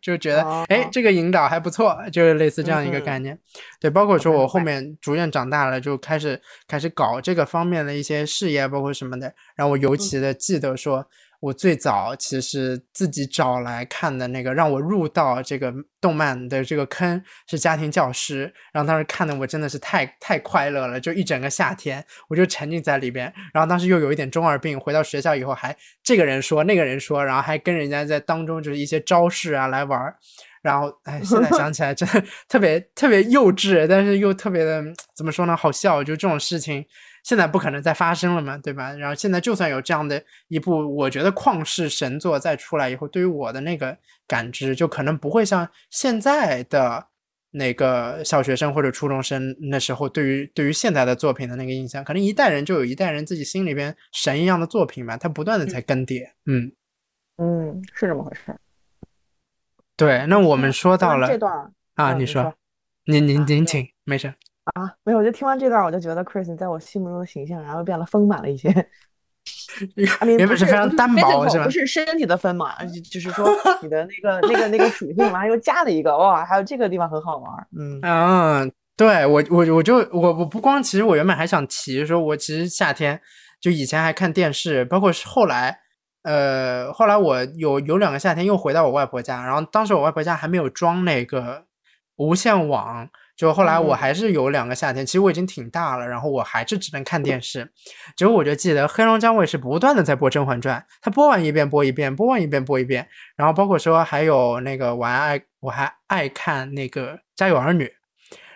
就 就觉得，哎、哦这个引导还不错，就是类似这样一个嗯概念。对，包括说我后面逐渐长大了，就开始开始搞这个方面的一些事业，包括什么的。然后我尤其的记得说，我最早其实自己找来看的那个让我入到这个动漫的这个坑是家庭教师，然后当时看的我真的是太太快乐了，就一整个夏天我就沉浸在里边。然后当时又有一点中二病，回到学校以后还这个人说那个人说，然后还跟人家在当中就是一些招式啊来玩儿。然后，哎，现在想 起来真的特别特别幼稚，但是又特别的怎么说呢？好笑，就这种事情现在不可能再发生了嘛，对吧？然后现在就算有这样的一部，我觉得旷世神作再出来以后，对于我的那个感知，就可能不会像现在的那个小学生或者初中生那时候对于对于现在的作品的那个印象，可能一代人就有一代人自己心里边神一样的作品吧，它不断的在更迭，嗯，嗯，是这么回事。对。那我们说到了这段啊，你说您您您请，没事。啊，没有，我就听完这段，我就觉得 Chris 你在我心目中的形象，然后变得丰满了一些。原不是本是非常单薄是吧不？是身体的丰满，就就是说你的那个那个那个属性，然后又加了一个，哇，还有这个地方很好玩儿。嗯嗯，对我我我就我我不光，其实我原本还想提说，我其实夏天就以前还看电视，包括是后来，呃，后来我有有两个夏天又回到我外婆家，然后当时我外婆家还没有装那个无线网，就后来我嗯还是有两个夏天，其实我已经挺大了，然后我还是只能看电视。结果我就记得黑龙江卫视不断的在播《甄嬛传》，它播完一遍播一遍，播完一遍播一遍，然后包括说还有那个我还爱我还爱看那个《家有儿女》。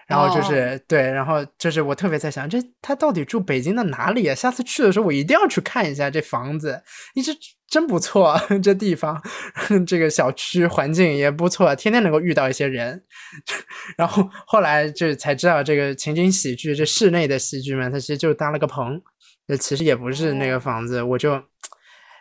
然后就哦是、对，然后就是我特别在想，这他到底住北京的哪里啊？下次去的时候我一定要去看一下这房子，你这真不错，这地方，这个小区环境也不错，天天能够遇到一些人。然后后来就才知道，这个情景喜剧，这室内的喜剧嘛，它其实就搭了个棚，呃，其实也不是那个哦房子，我就。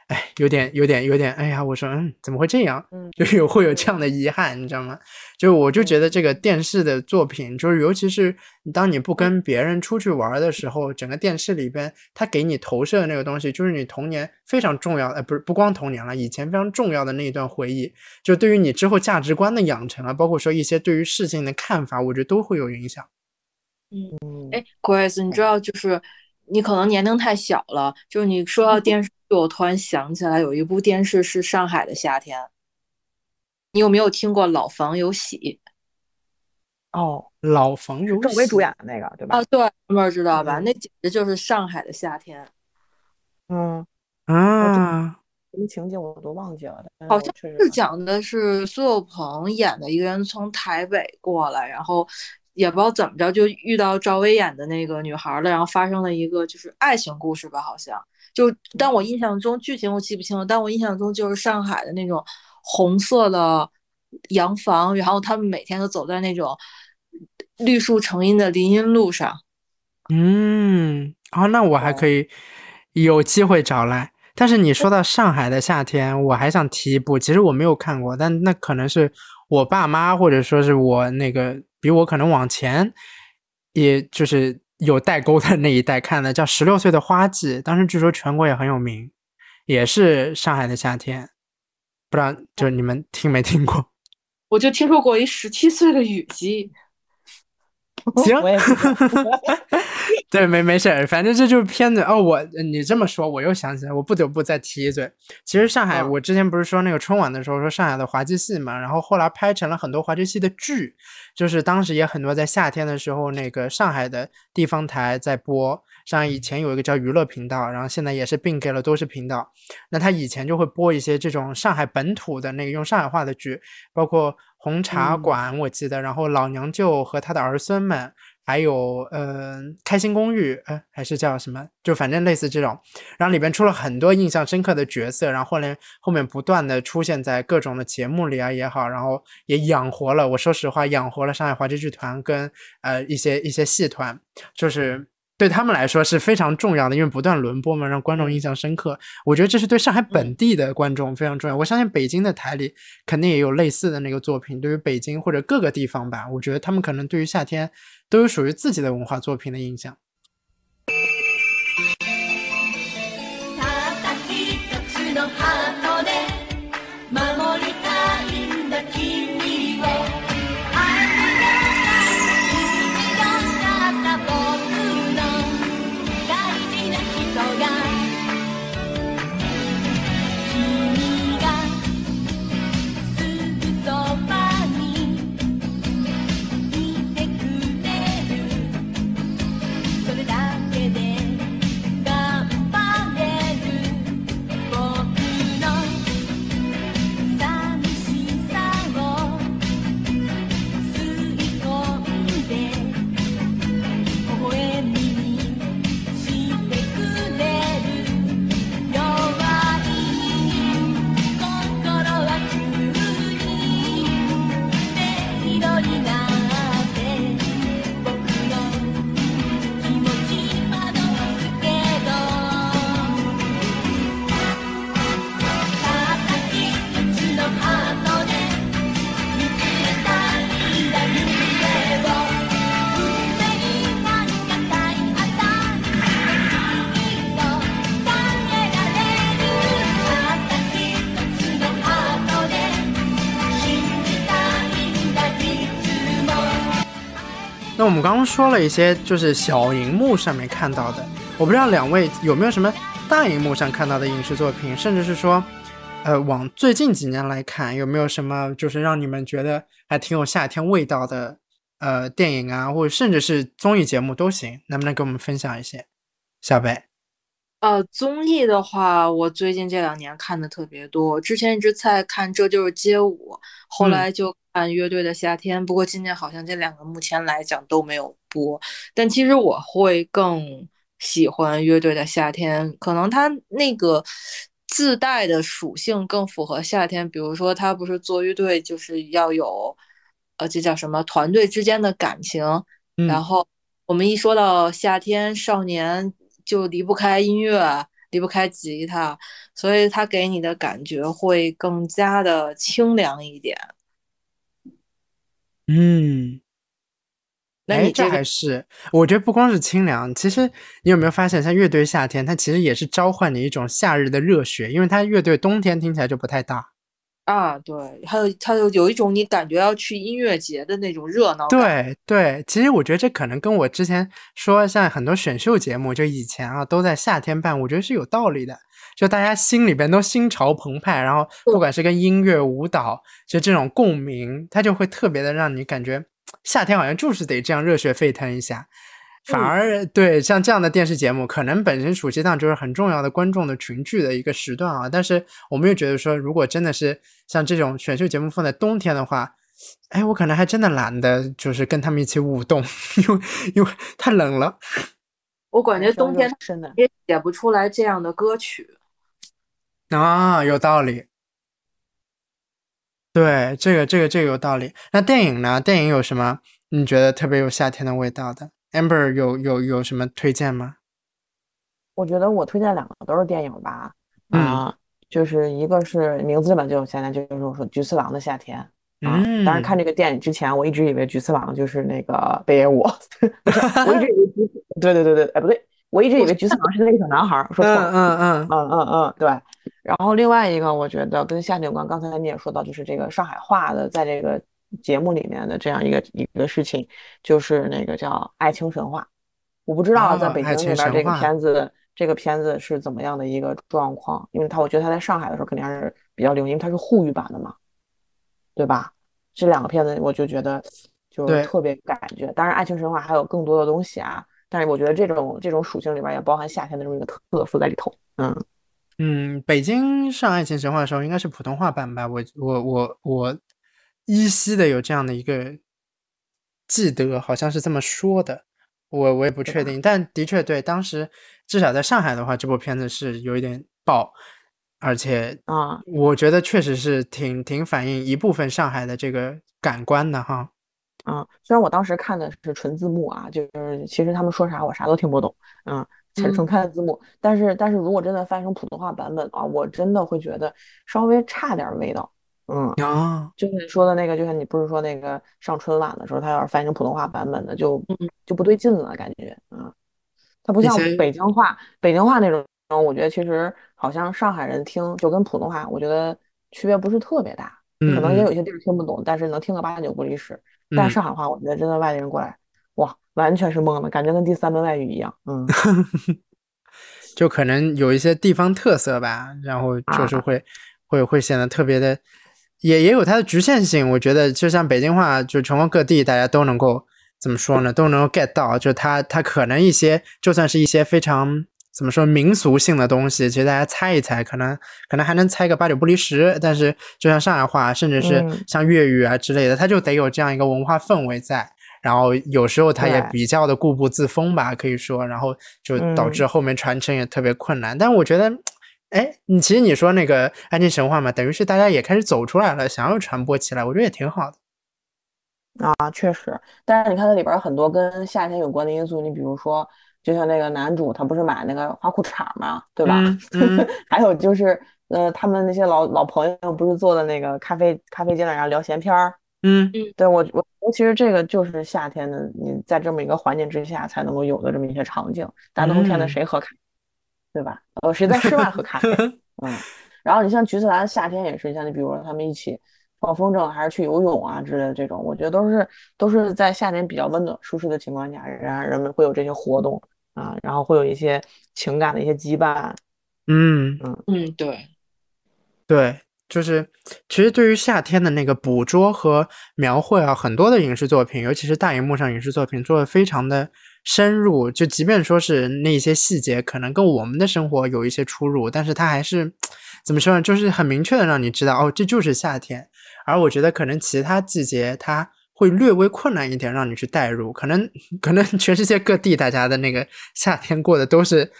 哎，有点，有点，有点，哎呀，我说，嗯，怎么会这样？嗯 就有会有这样的遗憾，你知道吗？就我就觉得这个电视的作品，就是尤其是当你不跟别人出去玩的时候，整个电视里边它给你投射的那个东西，就是你童年非常重要，呃，不是不光童年了，以前非常重要的那一段回忆，就对于你之后价值观的养成啊，包括说一些对于事情的看法，我觉得都会有影响。嗯，哎，Grace，你知道，就是你可能年龄太小了，就是你说到电视剧，我突然想起来有一部电视是《上海的夏天》，你有没有听过《老房有喜》哦，老房有郑薇主喜演的那个对吧啊？？对，妹儿知道吧？嗯那简直就是上海的夏天，嗯，啊，什么情节我都忘记了，但好像是讲的是苏有朋演的一个人从台北过来，然后也不知道怎么着就遇到赵薇演的那个女孩了，然后发生了一个就是爱情故事吧，好像就但我印象中剧情我记不清了，但我印象中就是上海的那种红色的洋房，然后他们每天都走在那种绿树成荫的林荫路上。嗯，哦，那我还可以有机会找来。但是你说到上海的夏天，我还想提一部，其实我没有看过，但那可能是我爸妈或者说是我那个比我可能往前，也就是有代沟的那一代看的，叫《十六岁的花季》，当时据说全国也很有名，也是上海的夏天，不知道就是你们听没听过？我就听说过一十七岁的雨季，行 对，没没事儿，反正这就是片子哦。我你这么说，我又想起来，我不得不再提一嘴。其实上海，嗯我之前不是说那个春晚的时候说上海的滑稽戏嘛，然后后来拍成了很多滑稽戏的剧，就是当时也很多在夏天的时候，那个上海的地方台在播。像以前有一个叫娱乐频道，然后现在也是并给了都市频道。那他以前就会播一些这种上海本土的那个用上海话的剧，包括红茶嗯馆，我记得，然后老娘舅和他的儿孙们，还有呃开心公寓，呃还是叫什么，就反正类似这种，然后里边出了很多印象深刻的角色，然后后来后面不断的出现在各种的节目里啊也好，然后也养活了，我说实话养活了上海话剧剧团跟呃一些一些戏团，就是。对他们来说是非常重要的，因为不断轮播嘛，让观众印象深刻。我觉得这是对上海本地的观众非常重要。我相信北京的台里肯定也有类似的那个作品。对于北京或者各个地方吧，我觉得他们可能对于夏天都有属于自己的文化作品的印象。那我们刚刚说了一些就是小荧幕上面看到的，我不知道两位有没有什么大荧幕上看到的影视作品，甚至是说，呃，往最近几年来看，有没有什么就是让你们觉得还挺有夏天味道的呃电影啊，或者甚至是综艺节目都行，能不能给我们分享一些？小北，呃，综艺的话，我最近这两年看的特别多。之前一直在看《这就是街舞》，后嗯来就看《乐队的夏天》，不过今年好像这两个目前来讲都没有播。但其实我会更喜欢《乐队的夏天》，可能它那个自带的属性更符合夏天。比如说，它不是做乐队就是要有，呃，这叫什么团队之间的感情。嗯然后我们一说到夏天，少年就离不开音乐，离不开吉他，所以它给你的感觉会更加的清凉一点。嗯，那你这个还是我觉得不光是清凉，其实你有没有发现，像乐队夏天，它其实也是召唤你一种夏日的热血，因为它乐队冬天听起来就不太大。啊，对，还有它有有一种你感觉要去音乐节的那种热闹。对对，其实我觉得这可能跟我之前说，像很多选秀节目，就以前啊都在夏天办，我觉得是有道理的。就大家心里边都心潮澎湃，然后不管是跟音乐、舞蹈，就这种共鸣，它就会特别的让你感觉夏天好像就是得这样热血沸腾一下。反而对像这样的电视节目，可能本身暑期档就是很重要的观众的群聚的一个时段啊。但是我们又觉得说，如果真的是像这种选秀节目放在冬天的话，哎，我可能还真的懒得就是跟他们一起舞动，因为因为太冷了。我感觉冬天真的，也写不出来这样的歌曲。啊，有道理。对，这个这个这个有道理。那电影呢？电影有什么你觉得特别有夏天的味道的？Amber 有有有什么推荐吗？我觉得我推荐两个都是电影吧，嗯啊，就是一个是名字里面就有夏天，就是我说菊次郎的夏天啊。嗯，当然看这个电影之前，我一直以为菊次郎就是那个北野武，我一直以为对对对对，哎不对，我一直以为菊次郎是那个小男孩说错嗯了。嗯嗯嗯嗯嗯，对。然后另外一个，我觉得跟夏天有关，刚才你也说到，就是这个上海话的，在这个节目里面的这样一个一个事情，就是那个叫《爱情神话》。我不知道在北京那边这个片子，这个片子是怎么样的一个状况？因为他我觉得他在上海的时候肯定还是比较流行，因为它是沪语版的嘛，对吧？这两个片子我就觉得就特别感觉。当然，《爱情神话》还有更多的东西啊，但是我觉得这种这种属性里边也包含夏天的这么一个特色在里头。嗯。嗯，北京上《爱情神话》的时候应该是普通话版吧？我我我我依稀的有这样的一个记得，好像是这么说的。我我也不确定，但的确对，当时至少在上海的话，这部片子是有一点爆，而且啊，我觉得确实是挺挺反映一部分上海的这个感官的哈。嗯，虽然我当时看的是纯字幕啊，就是其实他们说啥我啥都听不懂，嗯，纯纯看的字幕，但是但是如果真的翻译成普通话版本啊，我真的会觉得稍微差点味道，嗯，啊，就是你说的那个，就像你不是说那个上春晚的时候，他要是翻译成普通话版本的，就嗯。就不对劲了，感觉，啊，它不像北京话，北京话那种我觉得其实好像上海人听就跟普通话，我觉得区别不是特别大，可能也有些地儿听不懂，但是能听个八九不离十。但嗯。上海话，我觉得真的外地人过来，哇，完全是懵的，感觉跟第三门外语一样。嗯，就可能有一些地方特色吧，然后就是啊会、会会显得特别的，也也有它的局限性。我觉得就像北京话，就全国各地大家都能够怎么说呢，都能够 get 到，就它它可能一些就算是一些非常怎么说民俗性的东西，其实大家猜一猜，可能可能还能猜个八九不离十。但是就像上海话，甚至是嗯像粤语啊之类的，它就得有这样一个文化氛围在。然后有时候他也比较的固步自封吧，可以说，然后就导嗯致后面传承也特别困难。但我觉得，哎，你其实你说那个安静神话嘛，等于是大家也开始走出来了，想要传播起来，我觉得也挺好的。啊，确实，但是你看它里边儿很多跟夏天有关的因素，你比如说，就像那个男主他不是买那个花裤衩嘛，对吧？嗯嗯 还有就是，呃，他们那些老老朋友不是坐的那个咖啡咖啡间里然后聊闲篇儿，嗯对我我我其实这个就是夏天的，你在这么一个环境之下才能够有的这么一些场景。大冬天的嗯谁喝咖啡，对吧？呃，谁在室外喝咖啡？嗯，然后你像橘子兰夏天也是，像你比如说他们一起放风筝还是去游泳啊之类的这种，我觉得都是都是在夏天比较温暖舒适的情况下，然后人们会有这些活动啊，然后会有一些情感的一些羁绊。嗯嗯，嗯，对，对，就是其实对于夏天的那个捕捉和描绘啊，很多的影视作品，尤其是大荧幕上影视作品做的非常的深入。就即便说是那些细节可能跟我们的生活有一些出入，但是它还是怎么说呢？就是很明确的让你知道，哦，这就是夏天。而我觉得可能其他季节它会略微困难一点，让你去代入。可能可能全世界各地大家的那个夏天过的都是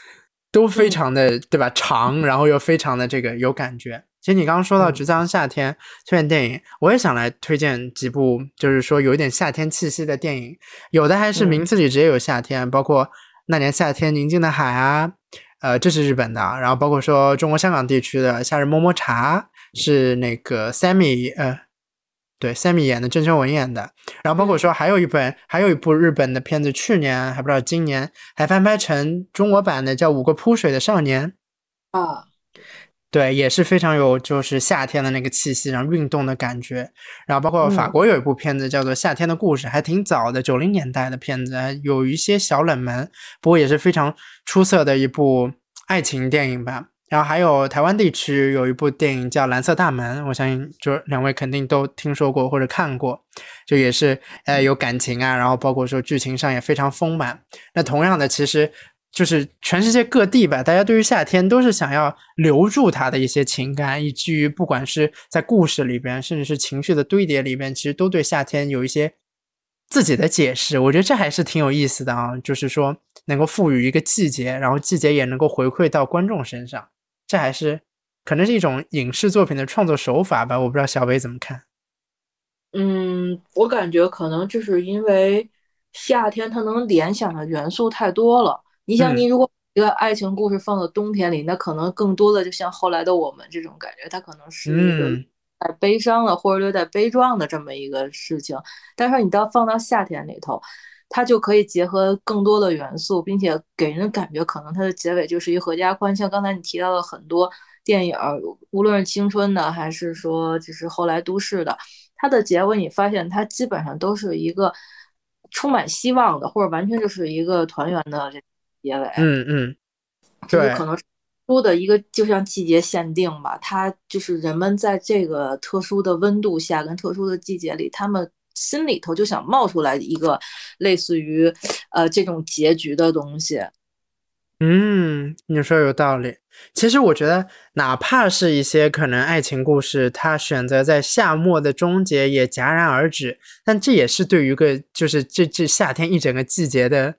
都非常的、对吧长，然后又非常的这个有感觉。其实你刚刚说到《嗯菊次郎夏天》推荐电影，我也想来推荐几部，就是说有一点夏天气息的电影。有的还是嗯名字里直接有夏天，包括那年夏天宁静的海啊，呃，这是日本的。然后包括说中国香港地区的《夏日么么茶》，是那个 Sammy 呃，对 Sammy 演的，郑秀文演的。然后包括说还有一本，还有一部日本的片子，去年还不知道今年还翻拍成中国版的，叫《五个扑水的少年》。啊，对，也是非常有就是夏天的那个气息，然后运动的感觉。然后包括法嗯国有一部片子叫做《夏天的故事》，还挺早的，九零年代的片子，有一些小冷门，不过也是非常出色的一部爱情电影吧。然后还有台湾地区有一部电影叫《蓝色大门》，我相信就是两位肯定都听说过或者看过，就也是呃有感情啊，然后包括说剧情上也非常丰满。那同样的，其实就是全世界各地吧，大家对于夏天都是想要留住它的一些情感，以至于不管是在故事里边，甚至是情绪的堆叠里边，其实都对夏天有一些自己的解释。我觉得这还是挺有意思的啊，就是说能够赋予一个季节，然后季节也能够回馈到观众身上，这还是可能是一种影视作品的创作手法吧。我不知道小伟怎么看。嗯，我感觉可能就是因为夏天它能联想的元素太多了。你想，嗯你如果一个爱情故事放到冬天里，那可能更多的就像后来的我们这种感觉，它可能是一个嗯带悲伤的或者略带悲壮的这么一个事情。但是你到放到夏天里头，它就可以结合更多的元素，并且给人的感觉可能它的结尾就是一合家欢。像刚才你提到的很多电影儿，无论是青春的还是说就是后来都市的，它的结尾你发现它基本上都是一个充满希望的，或者完全就是一个团圆的这结尾。嗯嗯，对就是可能出的一个就像季节限定吧，它就是人们在这个特殊的温度下跟特殊的季节里，他们心里头就想冒出来一个类似于呃这种结局的东西。嗯，你说有道理。其实我觉得，哪怕是一些可能爱情故事，它选择在夏末的终结也戛然而止，但这也是对于个就是这这夏天一整个季节的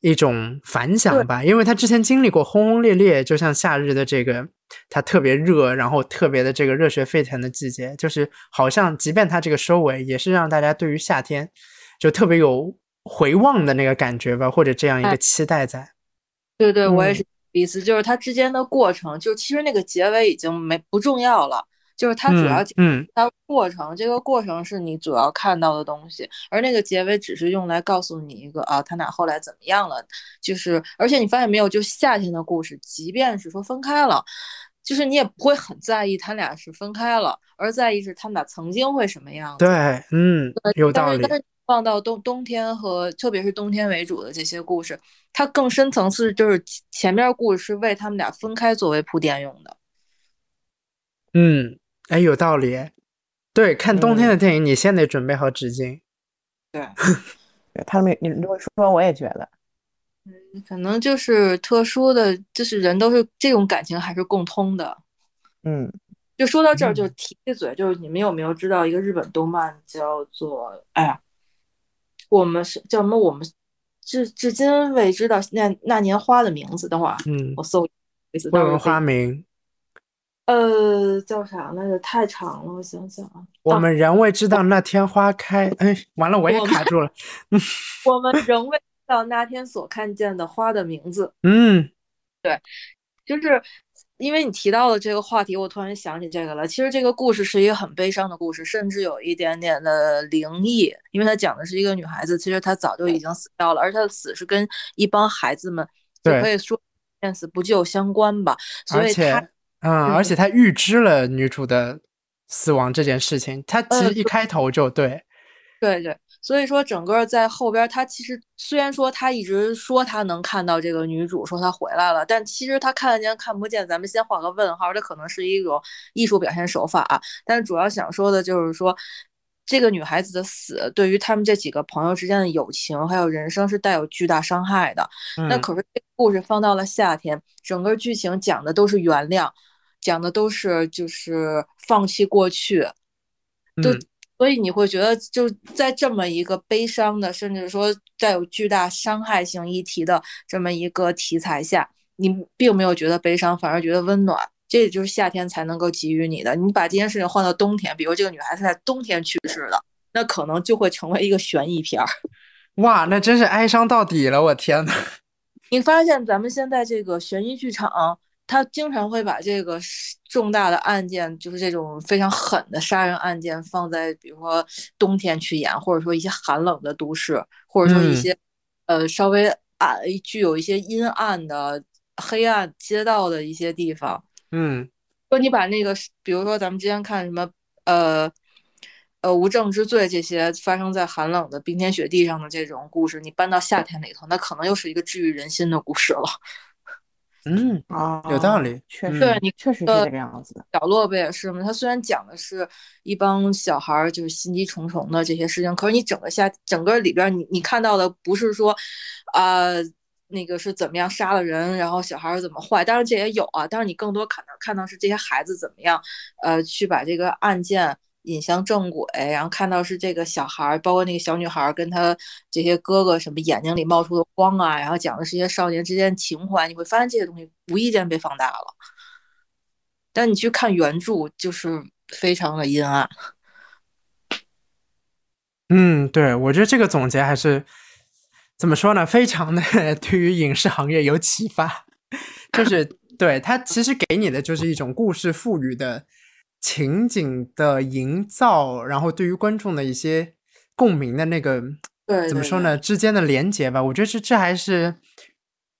一种反响吧。因为他之前经历过轰轰烈烈，就像夏日的这个它特别热，然后特别的这个热血沸腾的季节，就是好像即便它这个收尾，也是让大家对于夏天就特别有回望的那个感觉吧，或者这样一个哎期待在。对对，我也嗯是意思，就是它之间的过程，就其实那个结尾已经没不重要了，就是它主要嗯嗯它过程，这个过程是你主要看到的东西，而那个结尾只是用来告诉你一个啊，他俩后来怎么样了。就是，而且你发现没有，就夏天的故事，即便是说分开了，就是你也不会很在意他俩是分开了，而在意是他们俩曾经会什么样子。对，嗯，有道理但是，但是放到冬冬天和特别是冬天为主的这些故事，它更深层次就是前前面故事是为他们俩分开作为铺垫用的。嗯，哎，有道理。对，看冬天嗯的电影，你先得准备好纸巾。对，他们，你这么说，我也觉得，嗯可能就是特殊的，就是人都是这种感情还是共通的。嗯，就说到这儿，嗯就提一嘴，就是你们有没有知道一个日本动漫叫做哎呀，我们是叫什么？我们至至今未知道那那年花的名字。等会儿啊嗯我，搜一次。未闻到时候可以花名，呃，叫啥来着？太长了，我想想啊。我啊们仍未知道那天花开。哎，完了，我也卡住了。我们仍未知道那天所看见的花的名字。嗯对就是因为你提到了这个话题，我突然想起这个了。其实这个故事是一个很悲伤的故事，甚至有一点点的灵异，因为它讲的是一个女孩子，其实她早就已经死掉了，而她的死是跟一帮孩子们，可以说见死不救相关吧。所以而且，她嗯，而且他预知了女主的死亡这件事情。他其实嗯一开头就对，对对，所以说整个在后边，他其实虽然说他一直说他能看到这个女主，说她回来了，但其实他看得见看不见，咱们先画个问号，这可能是一种艺术表现手法啊。但是主要想说的就是说，这个女孩子的死对于他们这几个朋友之间的友情还有人生是带有巨大伤害的。那嗯可是这个故事放到了夏天，整个剧情讲的都是原谅，讲的都是就是放弃过去，就嗯所以你会觉得就在这么一个悲伤的，甚至说带有巨大伤害性议题的这么一个题材下，你并没有觉得悲伤，反而觉得温暖。这也就是夏天才能够给予你的。你把这件事情换到冬天，比如这个女孩子在冬天去世的，那可能就会成为一个悬疑片儿。哇，那真是哀伤到底了，我天呐。你发现咱们现在这个悬疑剧场，它经常会把这个重大的案件，就是这种非常狠的杀人案件，放在比如说冬天去演，或者说一些寒冷的都市，或者说一嗯些、呃稍微暗、具有一些阴暗的黑暗街道的一些地方。嗯说你把那个，比如说咱们之前看什么，呃，呃，无证之罪这些发生在寒冷的冰天雪地上的这种故事，你搬到夏天里头，那可能又是一个治愈人心的故事了。嗯，啊，有道理确实，嗯对你确实是呃这个样子的。角落不也是吗？他虽然讲的是一帮小孩儿就是心机重重的这些事情，可是你整个下整个里边儿你你看到的不是说，啊、那个是怎么样杀了人，然后小孩儿怎么坏，当然这也有啊，但是你更多看到看到是这些孩子怎么样，呃，去把这个案件引向正轨，然后看到是这个小孩，包括那个小女孩跟他这些哥哥什么眼睛里冒出的光啊，然后讲的是一些少年之间的情怀，你会发现这些东西无意间被放大了。但你去看原著，就是非常的阴暗。嗯，对，我觉得这个总结还是怎么说呢？非常的 对于影视行业有启发，就是对它其实给你的就是一种故事赋予的情景的营造，然后对于观众的一些共鸣的那个对对怎么说呢之间的连接吧，我觉得这这还是。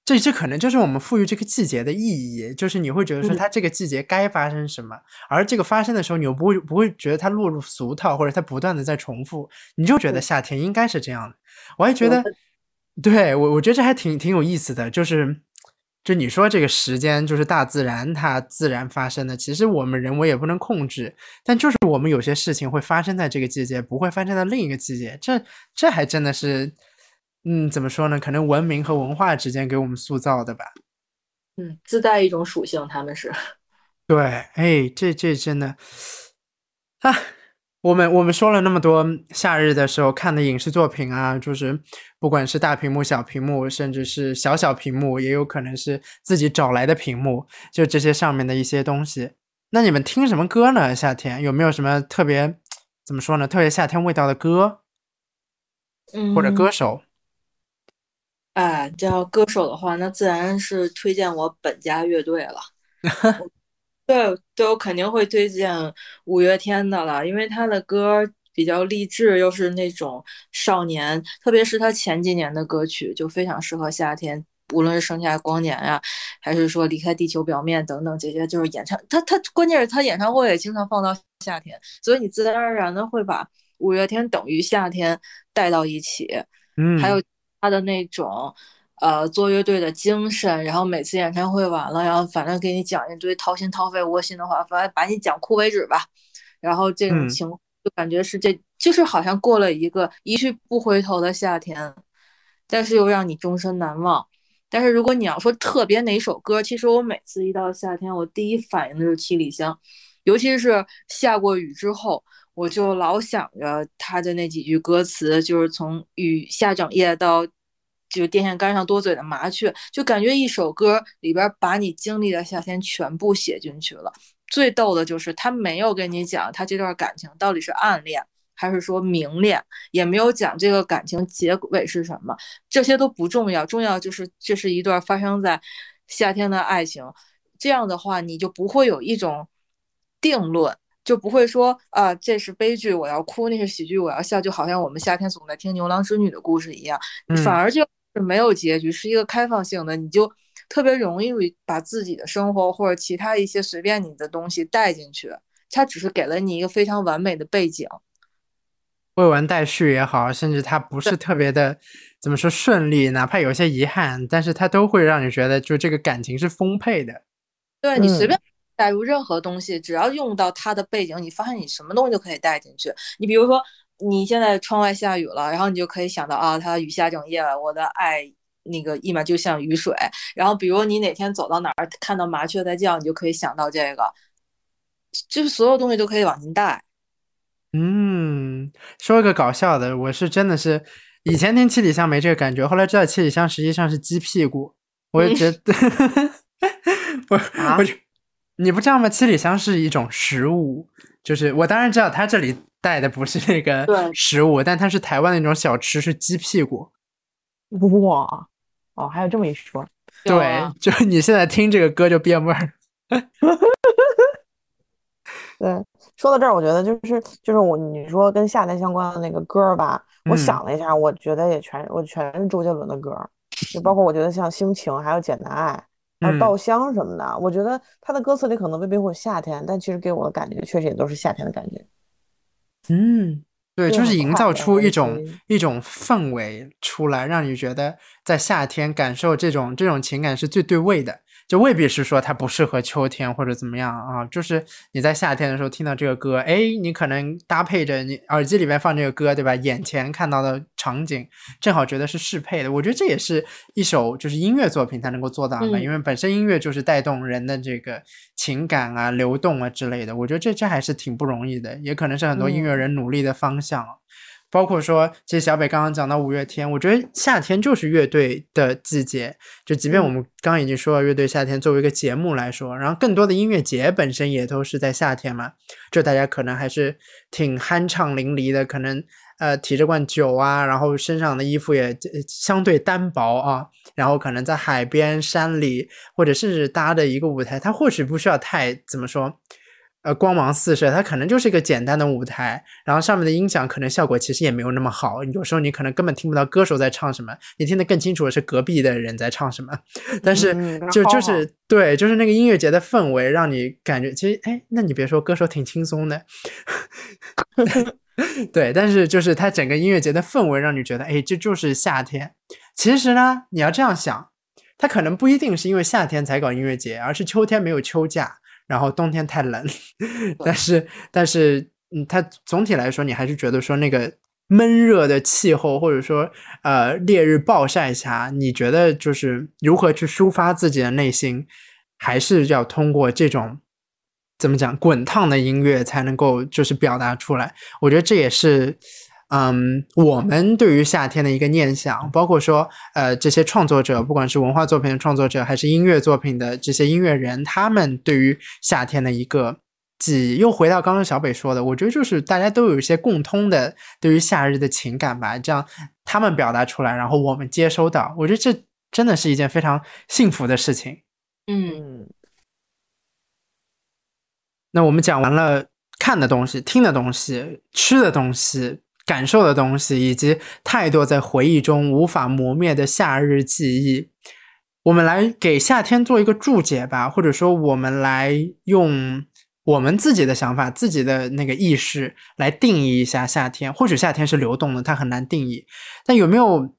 这这可能就是我们赋予这个季节的意义，就是你会觉得说嗯它这个季节该发生什么，而这个发生的时候，你又不会不会觉得它落入俗套，或者它不断的在重复，你就觉得夏天应该是这样的。我还觉得，对我我觉得这还挺挺有意思的，就是就你说这个时间就是大自然它自然发生的，其实我们人为也不能控制，但就是我们有些事情会发生在这个季节，不会发生在另一个季节，这这还真的是，嗯，怎么说呢？可能文明和文化之间给我们塑造的吧。嗯，自带一种属性，他们是。对，哎，这这真的 啊，我们我们说了那么多夏日的时候看的影视作品啊，就是不管是大屏幕、小屏幕，甚至是小小屏幕，也有可能是自己找来的屏幕，就这些上面的一些东西。那你们听什么歌呢？夏天有没有什么特别怎么说呢？特别夏天味道的歌嗯，或者歌手？哎，叫歌手的话，那自然是推荐我本家乐队了。我对，对我肯定会推荐五月天的了，因为他的歌比较励志，又是那种少年，特别是他前几年的歌曲就非常适合夏天，无论是盛夏光年呀、还是说离开地球表面等等这些，就是演唱他他关键是他演唱会也经常放到夏天，所以你自然而然的会把五月天等于夏天带到一起。嗯，还有他的那种呃做乐队的精神，然后每次演唱会完了，然后反正给你讲一堆掏心掏肺、窝心的话，反正把你讲哭为止吧。然后这种嗯情况就感觉是这就是好像过了一个一去不回头的夏天，但是又让你终身难忘。但是如果你要说特别哪首歌，其实我每次一到夏天，我第一反应的就是《七里香》，尤其是下过雨之后，我就老想着他的那几句歌词，就是从雨下整夜到就是电线杆上多嘴的麻雀，就感觉一首歌里边把你经历的夏天全部写进去了。最逗的就是他没有跟你讲他这段感情到底是暗恋还是说明恋，也没有讲这个感情结尾是什么，这些都不重要，重要就是这是一段发生在夏天的爱情。这样的话，你就不会有一种定论，就不会说啊，这是悲剧，我要哭；那是喜剧，我要笑。就好像我们夏天总在听牛郎织女的故事一样，嗯反而就是没有结局，是一个开放性的，你就特别容易把自己的生活或者其他一些随便你的东西带进去。它只是给了你一个非常完美的背景。未完待续也好，甚至它不是特别的怎么说顺利，哪怕有些遗憾，但是它都会让你觉得就这个感情是丰沛的。嗯对你随便带入任何东西，只要用到它的背景，你发现你什么东西都可以带进去。你比如说，你现在窗外下雨了，然后你就可以想到啊，它雨下整夜了，我的爱那个一马就像雨水。然后比如你哪天走到哪儿看到麻雀在叫，你就可以想到这个，就是所有东西都可以往进带。嗯，说一个搞笑的，我是真的是以前听七里香没这个感觉，后来知道七里香实际上是鸡屁股，我就觉得，我啊我就你不知道吗？七里香是一种食物，就是我当然知道他这里带的不是那个食物，但它是台湾的那种小吃，是鸡屁股。哇，哦，还有这么一说，对，啊就你现在听这个歌就变味儿。对，说到这儿，我觉得就是就是我你说跟夏天相关的那个歌儿吧，我嗯想了一下，我觉得也全我全是周杰伦的歌儿，就包括我觉得像《心情》还有《简单爱》还有嗯《稻香》什么的，我觉得他的歌词里可能未必会有夏天，但其实给我的感觉确实也都是夏天的感觉。嗯，对，就就是营造出一种一种氛围出来，让你觉得在夏天感受这种这种情感是最对味的。就未必是说它不适合秋天或者怎么样啊，就是你在夏天的时候听到这个歌，哎，你可能搭配着你耳机里面放这个歌，对吧？眼前看到的场景正好觉得是适配的。我觉得这也是一首就是音乐作品它能够做到的，嗯因为本身音乐就是带动人的这个情感啊、流动啊之类的。我觉得这这还是挺不容易的，也可能是很多音乐嗯人努力的方向啊。包括说，其实小北刚刚讲到五月天，我觉得夏天就是乐队的季节。就即便我嗯们刚刚已经说了乐队夏天作为一个节目来说，然后更多的音乐节本身也都是在夏天嘛，就大家可能还是挺酣畅淋漓的，可能呃提着罐酒啊，然后身上的衣服也呃相对单薄啊，然后可能在海边、山里，或者甚至搭的一个舞台，它或许不需要太怎么说。呃，光芒四射，它可能就是一个简单的舞台，然后上面的音响可能效果其实也没有那么好，有时候你可能根本听不到歌手在唱什么，你听得更清楚的是隔壁的人在唱什么。但是嗯就就是对，就是那个音乐节的氛围，让你感觉其实哎，那你别说，歌手挺轻松的。对，但是就是它整个音乐节的氛围，让你觉得，哎，这就是夏天。其实呢，你要这样想，它可能不一定是因为夏天才搞音乐节，而是秋天没有秋假，然后冬天太冷。但是，但是，嗯，它总体来说，你还是觉得说那个闷热的气候，或者说呃烈日暴晒下，你觉得就是如何去抒发自己的内心，还是要通过这种怎么讲滚烫的音乐才能够就是表达出来。我觉得这也是。嗯，我们对于夏天的一个念想，包括说，呃，这些创作者，不管是文化作品的创作者，还是音乐作品的这些音乐人，他们对于夏天的一个记忆，又回到刚刚小北说的，我觉得就是大家都有一些共通的对于夏日的情感吧，这样他们表达出来，然后我们接收到，我觉得这真的是一件非常幸福的事情。嗯，嗯，那我们讲完了看的东西、听的东西、吃的东西、感受的东西，以及太多在回忆中无法磨灭的夏日记忆。我们来给夏天做一个注解吧，或者说我们来用我们自己的想法、自己的那个意识来定义一下夏天。或许夏天是流动的，它很难定义，但有没有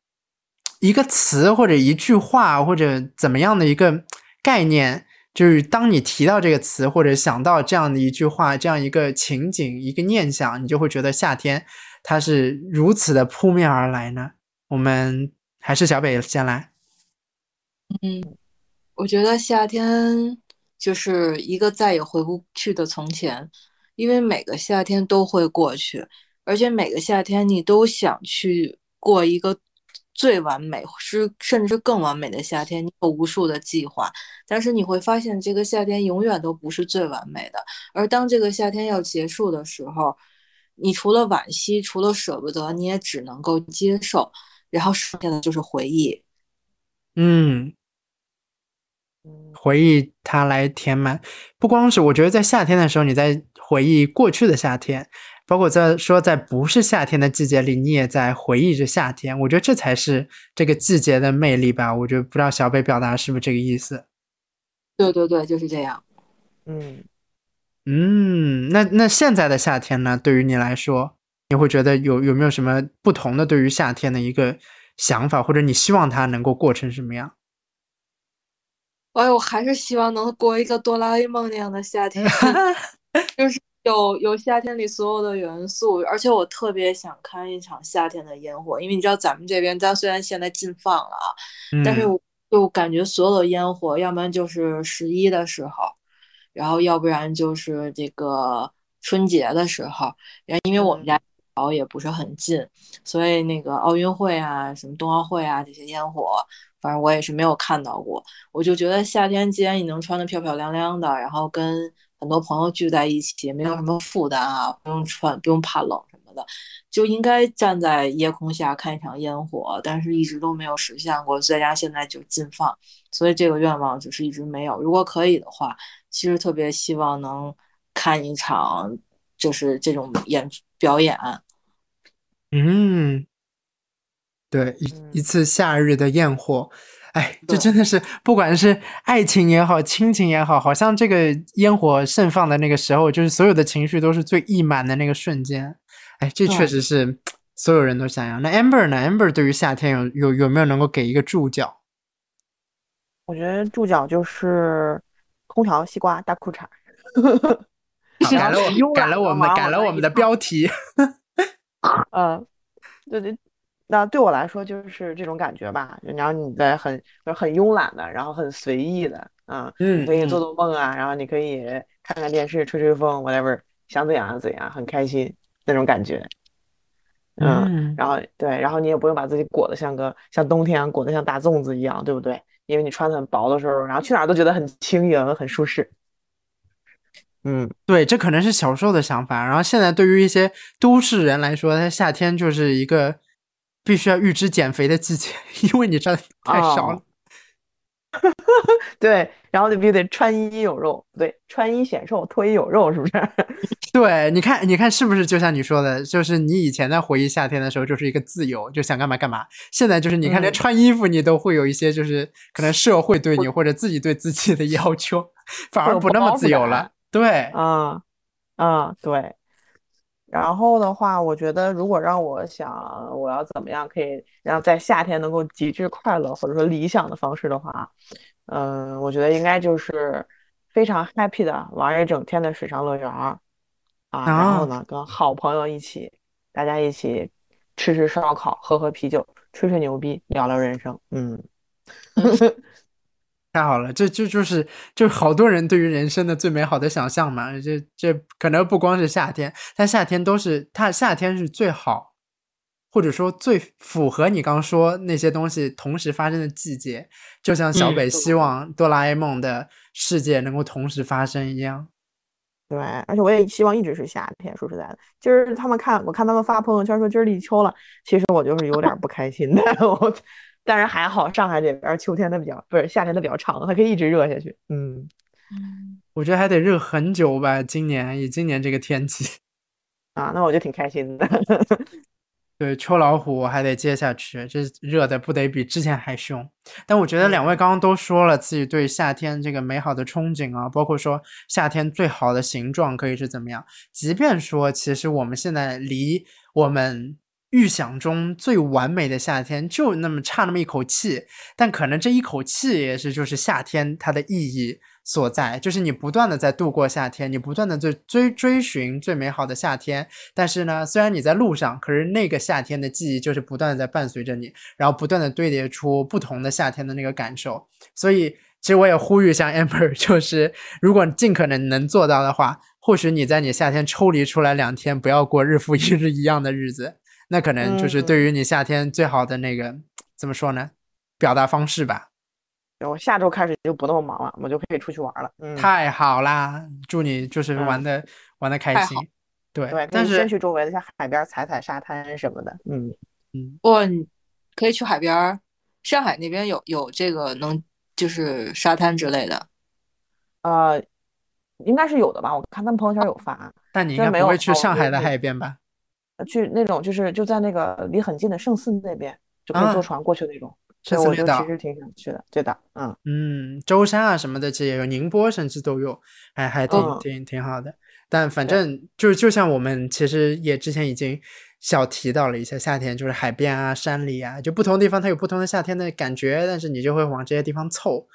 一个词或者一句话或者怎么样的一个概念？就是当你提到这个词，或者想到这样的一句话、这样一个情景、一个念想，你就会觉得夏天它是如此的扑面而来呢？我们还是小北先来。嗯，我觉得夏天就是一个再也回不去的从前，因为每个夏天都会过去，而且每个夏天你都想去过一个最完美，是甚至更完美的夏天。你有无数的计划，但是你会发现这个夏天永远都不是最完美的。而当这个夏天要结束的时候，你除了惋惜，除了舍不得，你也只能够接受，然后剩下的就是回忆。嗯，回忆它来填满，不光是我觉得在夏天的时候，你在回忆过去的夏天，包括在说在不是夏天的季节里，你也在回忆着夏天。我觉得这才是这个季节的魅力吧。我觉得不知道小北表达是不是这个意思。对对对，就是这样。嗯，嗯，那那现在的夏天呢？对于你来说，你会觉得有有没有什么不同的对于夏天的一个想法，或者你希望它能够过成什么样？哎呦，我还是希望能过一个哆啦 A 梦那样的夏天，就是有有夏天里所有的元素，而且我特别想看一场夏天的烟火，因为你知道咱们这边，咱虽然现在禁放了啊，但是就感觉所有的烟火，要不然就是十一的时候，然后要不然就是这个春节的时候，然后因为我们家离也不是很近，所以那个奥运会啊、什么冬奥会啊这些烟火，反正我也是没有看到过。我就觉得夏天既然你能穿得漂漂亮亮的，然后跟很多朋友聚在一起，没有什么负担啊，不用穿，不用怕冷什么的，就应该站在夜空下看一场烟火。但是一直都没有实现过，再加上现在就禁放，所以这个愿望就是一直没有。如果可以的话，其实特别希望能看一场就是这种演表演。嗯，对，一嗯一次夏日的焰火，哎，这真的是不管是爱情也好，亲情也好，好像这个烟火盛放的那个时候，就是所有的情绪都是最溢满的那个瞬间。哎，这确实是所有人都想要。那 Amber 呢？Amber 对于夏天有有有没有能够给一个注脚？我觉得注脚就是空调、西瓜、大裤衩。改了我改了我们地改了我们的标题。嗯，对对，那对我来说就是这种感觉吧。然后你在很很慵懒的，然后很随意的，啊，嗯你可以做做梦啊，然后你可以看看电视、吹吹风，whatever，想怎样就怎样，很开心那种感觉。嗯，嗯然后对，然后你也不用把自己裹得像个像冬天裹得像大粽子一样，对不对？因为你穿的很薄的时候，然后去哪儿都觉得很轻盈、很舒适。嗯，对，这可能是小时候的想法。然后现在对于一些都市人来说，它夏天就是一个必须要预支减肥的季节，因为你穿的太少了。哦 对，然后就必须得穿衣有肉，对，穿衣显瘦，脱衣有肉，是不是？对，你看，你看是不是就像你说的，就是你以前在回忆夏天的时候，就是一个自由，就想干嘛干嘛。现在就是你看，连嗯穿衣服你都会有一些，就是可能社会对你或者自己对自己的要求，反而不那么自由了。对，啊啊，对。然后的话，我觉得如果让我想我要怎么样可以让在夏天能够极致快乐，或者说理想的方式的话，嗯，我觉得应该就是非常 happy 的玩一整天的水上乐园儿啊，然后啊呢，跟好朋友一起，大家一起吃吃烧烤，喝喝啤酒，吹吹牛逼，聊聊人生。嗯，太好了，这这就是就是好多人对于人生的最美好的想象嘛。这这可能不光是夏天，但夏天都是它夏天是最好，或者说最符合你刚说那些东西同时发生的季节。就像小嗯北希望哆啦 A 梦的世界能够同时发生一样。对，而且我也希望一直是夏天。说实在的，今儿他们看，我看他们发朋友圈说今儿立秋了，其实我就是有点不开心的。我，但是还好，上海这边秋天的比较不是夏天的比较长，还可以一直热下去。嗯，我觉得还得热很久吧。今年以今年这个天气，啊，那我就挺开心的。对秋老虎还得接下去，这热的不得比之前还凶。但我觉得两位刚刚都说了自己对夏天这个美好的憧憬啊，包括说夏天最好的形状可以是怎么样。即便说其实我们现在离我们预想中最完美的夏天就那么差那么一口气，但可能这一口气也是就是夏天它的意义所在，就是你不断的在度过夏天，你不断的在追追寻最美好的夏天。但是呢，虽然你在路上，可是那个夏天的记忆就是不断的在伴随着你，然后不断的堆叠出不同的夏天的那个感受。所以，其实我也呼吁像 Amber，就是如果尽可能能做到的话，或许你在你夏天抽离出来两天，不要过日复 一日一样的日子，那可能就是嗯对于你夏天最好的那个怎么说呢？表达方式吧。我下周开始就不那么忙了，我就可以出去玩了。嗯，太好啦！祝你就是嗯玩的、玩的开心。对，对，可但是以先去周围的像海边踩踩沙滩什么的。嗯，嗯，哇，你可以去海边，上海那边有有这个能就是沙滩之类的。呃，应该是有的吧？我看他们朋友圈有发，但你应该不会去上海的海边吧？呃去那种就是就在那个离很近的圣寺那边，就可以啊坐船过去那种。圣对，我就寺绿岛其实挺想去的。对的，嗯，嗯，舟山啊什么的，其实也有，宁波甚至都有，还还挺嗯挺挺好的。但反正就就像我们其实也之前已经小提到了一下，夏天就是海边啊、山里啊，就不同地方它有不同的夏天的感觉，但是你就会往这些地方凑。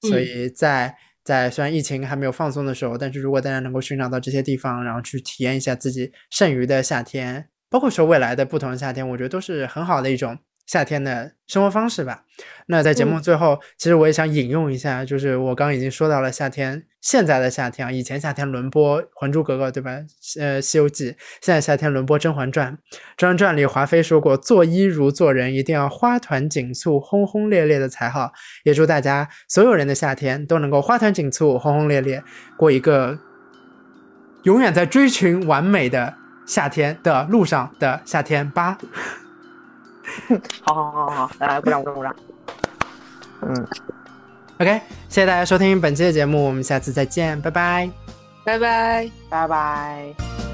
所嗯以在在虽然疫情还没有放松的时候，但是如果大家能够寻找到这些地方，然后去体验一下自己剩余的夏天，包括说未来的不同的夏天，我觉得都是很好的一种夏天的生活方式吧。那在节目嗯最后，其实我也想引用一下，就是我刚刚已经说到了夏天，现在的夏天啊，以前夏天轮播《还珠格格》，对吧？呃，《西游记》，现在夏天轮播《甄嬛传》。《甄嬛传》里华妃说过，做衣如做人，一定要花团锦簇、轰轰烈烈的才好。也祝大家所有人的夏天都能够花团锦簇、轰轰烈烈，过一个永远在追寻完美的夏天的路上的夏天吧。好好好好好，来来鼓掌鼓掌鼓掌。嗯，OK，谢谢大家收听本期的节目，我们下次再见，拜拜。拜拜。拜拜。